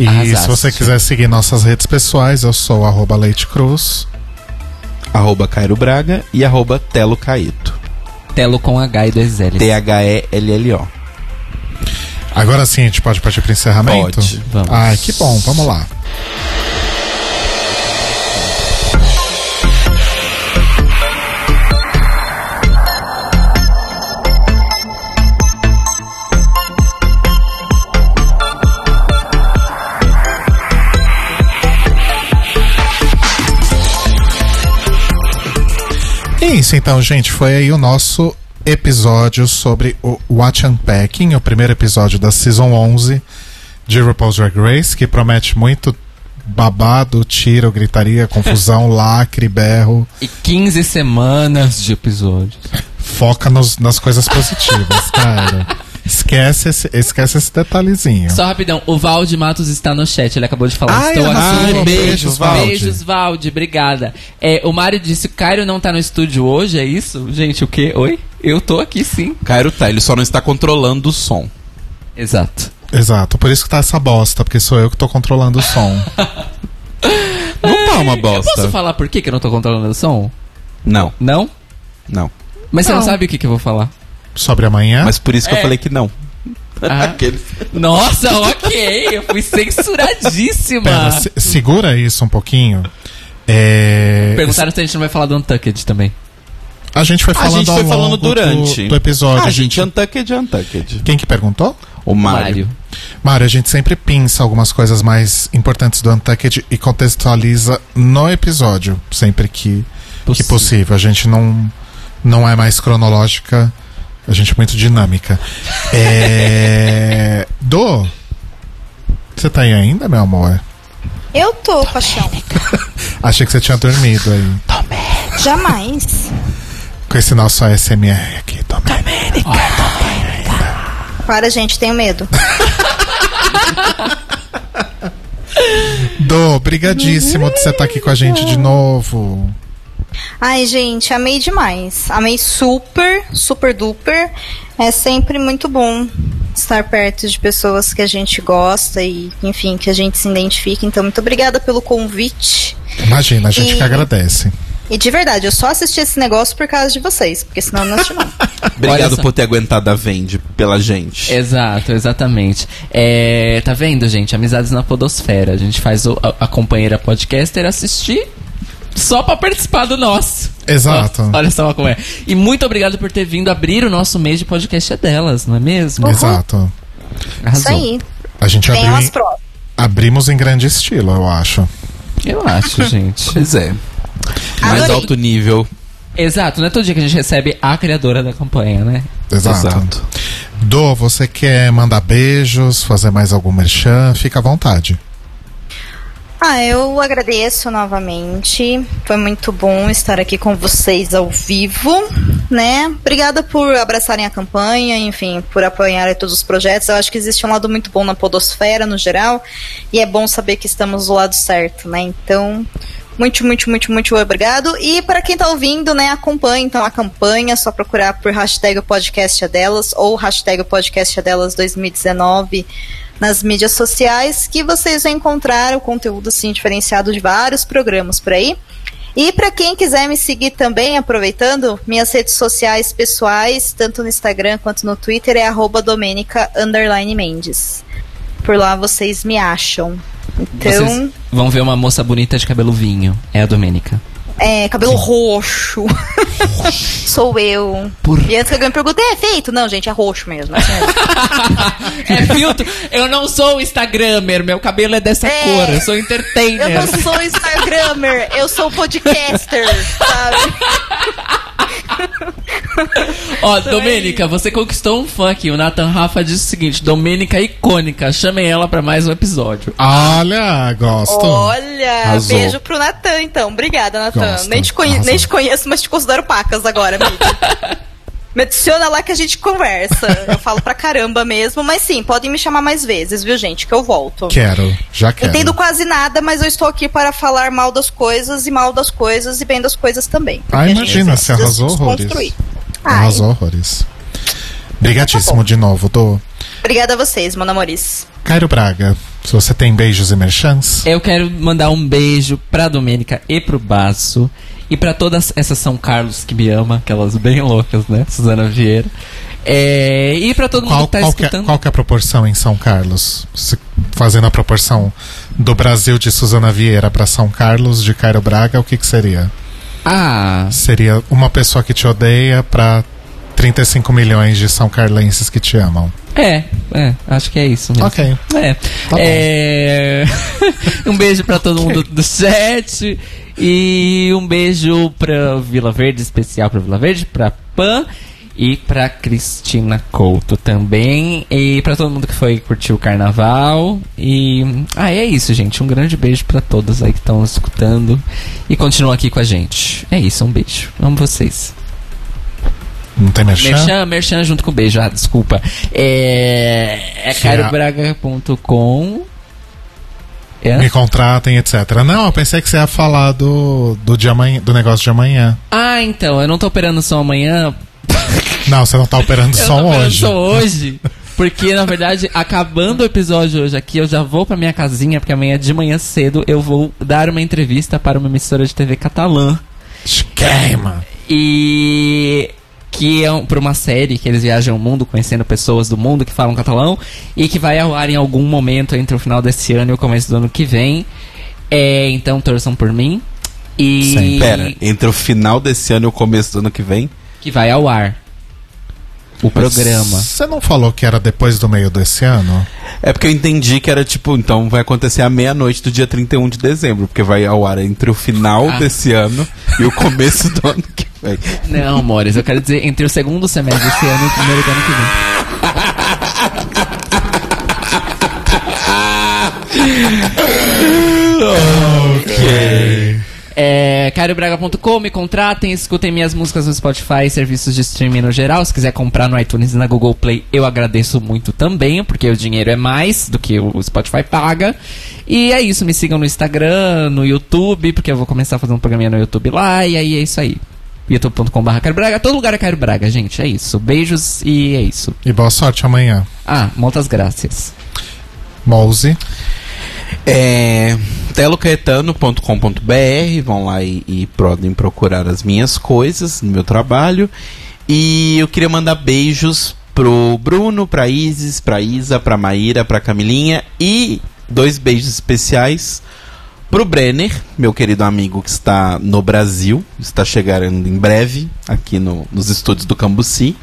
E Arrasaste. se você quiser seguir nossas redes pessoais, eu sou arroba Leite Cruz. arroba Cairo Braga e arroba Telo Caeto. Telo com H e dois L. T-H-E-L-L-O. Agora sim, a gente pode partir pro encerramento? Pode, vamos. Ai, que bom, vamos lá. Isso então, gente. Foi aí o nosso episódio sobre o Watch Unpacking, o primeiro episódio da Season 11 de RuPaul's Drag Race, que promete muito babado, tiro, gritaria, [laughs] confusão, lacre, berro. E 15 semanas de episódios. Foca nos- nas coisas positivas, cara. [laughs] Esquece esse, esquece esse detalhezinho. Só rapidão, o Valde Matos está no chat, ele acabou de falar. Ai, Estou arrasou. aqui. Beijos, Valde. Beijos, Valde, obrigada. É, o Mário disse o Cairo não tá no estúdio hoje, é isso? Gente, o quê? Oi? Eu tô aqui sim. Cairo tá, ele só não está controlando o som. Exato. Exato, por isso que tá essa bosta, porque sou eu que tô controlando o som. [laughs] Não tá uma Eu bosta. posso falar por que, que eu não tô controlando o som? Não, Não? não. Mas você não Não. sabe o que, que eu vou falar. Sobre amanhã. Mas por isso que É. eu falei que não. Ah. [laughs] Aqueles- Nossa, ok. Eu fui censuradíssima. Pera, se- segura isso um pouquinho. É, Perguntaram se a gente não vai falar do Untucked também. A gente foi A falando gente ao foi falando durante. do, do episódio. Ah, a gente, gente... Untucked é Untucked. Quem que perguntou? O Mário. Mário. A gente sempre pinça algumas coisas mais importantes do Untucked e contextualiza no episódio, sempre que que Possível. possível. A gente não, não é mais cronológica, a gente é muito dinâmica. É... [laughs] Do, você tá aí ainda, meu amor? Eu tô, paixão. [laughs] Achei que você tinha dormido aí. Jamais. Com esse nosso ASMR aqui, Domênica. Para, gente, tenho medo. [laughs] Do, brigadíssimo de você estar aqui com a gente de novo. Ai, gente, amei demais. Amei super, super duper. É sempre muito bom estar perto de pessoas que a gente gosta e, enfim, que a gente se identifica. Então, muito obrigada pelo convite. Imagina, a gente E- que agradece. E de verdade, eu só assisti esse negócio por causa de vocês, porque senão eu não assisti não. [laughs] Obrigado por ter aguentado a Vende pela gente. Exato, exatamente. É, tá vendo, gente? Amizades na Podosfera. A gente faz o- a, a companheira podcaster assistir só pra participar do nosso. Exato. Ó, olha só como é. E muito obrigado por ter vindo abrir o nosso mês de podcast é delas, não é mesmo? Exato. Arrasou. Isso aí. A gente Tem abriu em- abrimos em grande estilo, eu acho. Eu acho, [laughs] gente. Pois é. Mais Adorei. alto nível. Exato, não é todo dia que a gente recebe a criadora da campanha, né? Exato. Exato. Do, você quer mandar beijos, fazer mais algum merchan? Fica à vontade. Ah, eu agradeço novamente. Foi muito bom estar aqui com vocês ao vivo, né? Obrigada por abraçarem a campanha, enfim, por apoiarem todos os projetos. Eu acho que existe um lado muito bom na podosfera no geral, e é bom saber que estamos do lado certo, né? Então, muito, muito, muito, muito obrigado. E para quem tá ouvindo, né, acompanhe então a campanha, é só procurar por hashtag o podcast é ou hashtag o podcast é delas 2019 nas mídias sociais, que vocês vão encontrar o conteúdo assim diferenciado de vários programas por aí. E para quem quiser me seguir também, aproveitando, minhas redes sociais pessoais, tanto no Instagram quanto no Twitter, é arroba Mendes. Por lá vocês me acham. Então, Vocês vão ver uma moça bonita de cabelo vinho. É a Domênica. É, cabelo roxo. [laughs] Sou eu. E antes que alguém me pergunte, é feito? Não, gente, é roxo mesmo. assim mesmo. [laughs] É filtro? Eu não sou Instagrammer, meu cabelo é dessa É. cor, eu sou entertainer. Eu não sou Instagrammer, eu sou podcaster, sabe? [laughs] Ó, Domênica, você conquistou um fã aqui. O Nathan Rafa disse o seguinte: Domênica é icônica, chamem ela pra mais um episódio. Olha, gosto. Olha, Arrasou. beijo pro Natan, então. Obrigada, Natan. Nem, te conhe- arrasou. nem te conheço, mas te considero pacas agora, amiga. [laughs] Me adiciona lá que a gente conversa. Eu falo pra caramba mesmo, mas sim, podem me chamar mais vezes, viu, gente? Que eu volto. Quero, já quero. Entendo quase nada, mas eu estou aqui para falar mal das coisas e mal das coisas e bem das coisas também. Ah, imagina, você arrasou horrores. Arrasou horrores. Obrigadíssimo Tá de novo, Dô. Obrigada a vocês, meu namoris. Cairo Braga, se você tem beijos e merchans, Eu quero mandar um beijo pra Domênica e pro Baço. E pra todas essas São Carlos que me ama, aquelas bem loucas, né? Suzana Vieira. É, e pra todo mundo qual, que tá qual, que é, escutando. qual que é a proporção em São Carlos? Se- fazendo a proporção do Brasil de Suzana Vieira para São Carlos de Cairo Braga, o que, que seria? Ah, Seria uma pessoa que te odeia para 35 milhões de São Carlenses que te amam. é, é, acho que é isso mesmo. Ok. É. bom. É, [laughs] um beijo pra todo mundo do chat. E um beijo pra Vila Verde, especial pra Vila Verde, pra Pan e pra Cristina Couto também. E pra todo mundo que foi curtir o carnaval. E. Ah, é isso, gente. Um grande beijo pra todos aí que estão escutando e continuam aqui com a gente. É isso, um beijo. Amo vocês. Não tem merchan? Merchan, merchan junto com beijo. Ah, desculpa. É. É Que é- carobraga.com. É? Me contratem, etc. Não, eu pensei que você ia falar do, do, de amanhã, do negócio de amanhã. Ah, então, eu não tô operando som amanhã. Não, você não tá operando [laughs] eu tô operando hoje. som hoje. Porque, na verdade, acabando o episódio hoje aqui, eu já vou pra minha casinha, porque amanhã de manhã cedo eu vou dar uma entrevista para uma emissora de TV catalã. Queima. E que é um, por uma série que eles viajam o mundo conhecendo pessoas do mundo que falam catalão e que vai ao ar em algum momento entre o final desse ano e o começo do ano que vem. É, então torçam por mim. E Sim, Pera, entre o final desse ano e o começo do ano que vem? que vai ao ar o programa. Você não falou que era depois do meio desse ano? É porque eu entendi que era tipo, então vai acontecer à meia-noite do dia 31 de dezembro, porque vai ao ar entre o final Ah. desse ano e o começo do ano que vem. Não, amores, eu quero dizer entre o segundo semestre desse ano e o primeiro do ano que vem. É, cariobraga.com, me contratem, escutem minhas músicas no Spotify, serviços de streaming no geral. Se quiser comprar no iTunes e na Google Play, eu agradeço muito também, porque o dinheiro é mais do que o Spotify paga. E é isso, me sigam no Instagram, no YouTube, porque eu vou começar a fazer um programinha no YouTube lá, e aí é isso aí. youtube.com.br Cairo Braga, todo lugar é Cairo Braga, gente, é isso. Beijos e é isso. E boa sorte amanhã. Ah, muitas graças. Mouse. É, telocaetano.com.br, vão lá e, e podem procurar as minhas coisas no meu trabalho. E eu queria mandar beijos pro Bruno, pra Isis, pra Isa, pra Maíra, pra Camilinha e dois beijos especiais pro Brenner, meu querido amigo que está no Brasil, está chegando em breve aqui no- nos estúdios do Cambuci.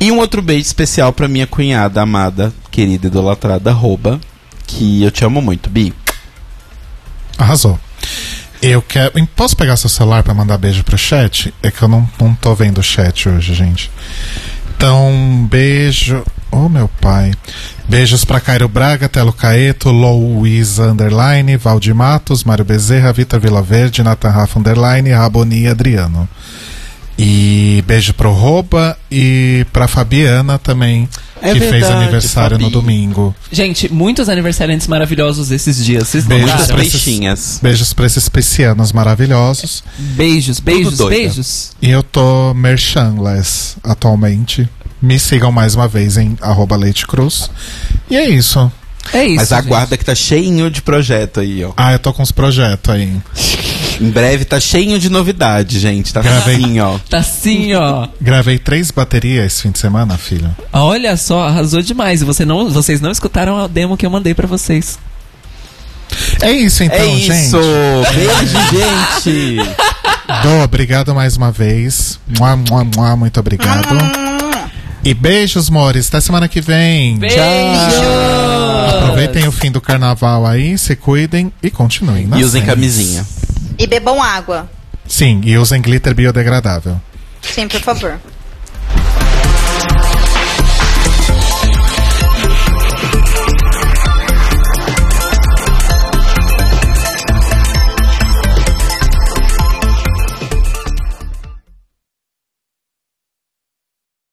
E um outro beijo especial pra minha cunhada amada, querida idolatrada Roba, que eu te amo muito, Bi. Arrasou. Eu quero. Posso pegar seu celular pra mandar beijo pro chat? É que eu não, não tô vendo o chat hoje, gente. Então, beijo. Oh, meu pai. Beijos pra Cairo Braga, Telo Caeto, Louisa Underline, Valdir Matos, Mário Bezerra, Vitor Vilaverde, Nathan Rafa Underline, Raboni e Adriano. E beijo pro Roba e pra Fabiana também, É que fez verdade, aniversário no Fabi. domingo. Gente, muitos aniversariantes maravilhosos esses dias. Vocês Beijos Muitas notaram? pra esses-. Beijos pra esses piscianos maravilhosos. Beijos, beijos, beijos. E eu tô merchanless atualmente. Me sigam mais uma vez em arroba Leite Cruz. E é isso. É isso. Mas gente. aguarda que tá cheinho de projeto aí, ó. Ah, eu tô com uns projetos aí. Em breve tá cheinho de novidade, gente. Tá Gravei. assim, ó. Tá assim, ó. Gravei três baterias esse fim de semana, filho. Olha só, arrasou demais. E Você não, vocês não escutaram a demo que eu mandei pra vocês. É isso então, é isso! gente. Beijo, gente! Dô, obrigado mais uma vez. Mua, mua, mua, muito obrigado. E beijos, mores. Até semana que vem. Beijo! Aproveitem o fim do carnaval aí, se cuidem e continuem. E usem camisinha. E bebam água. Sim, e usem glitter biodegradável. Sim, por favor.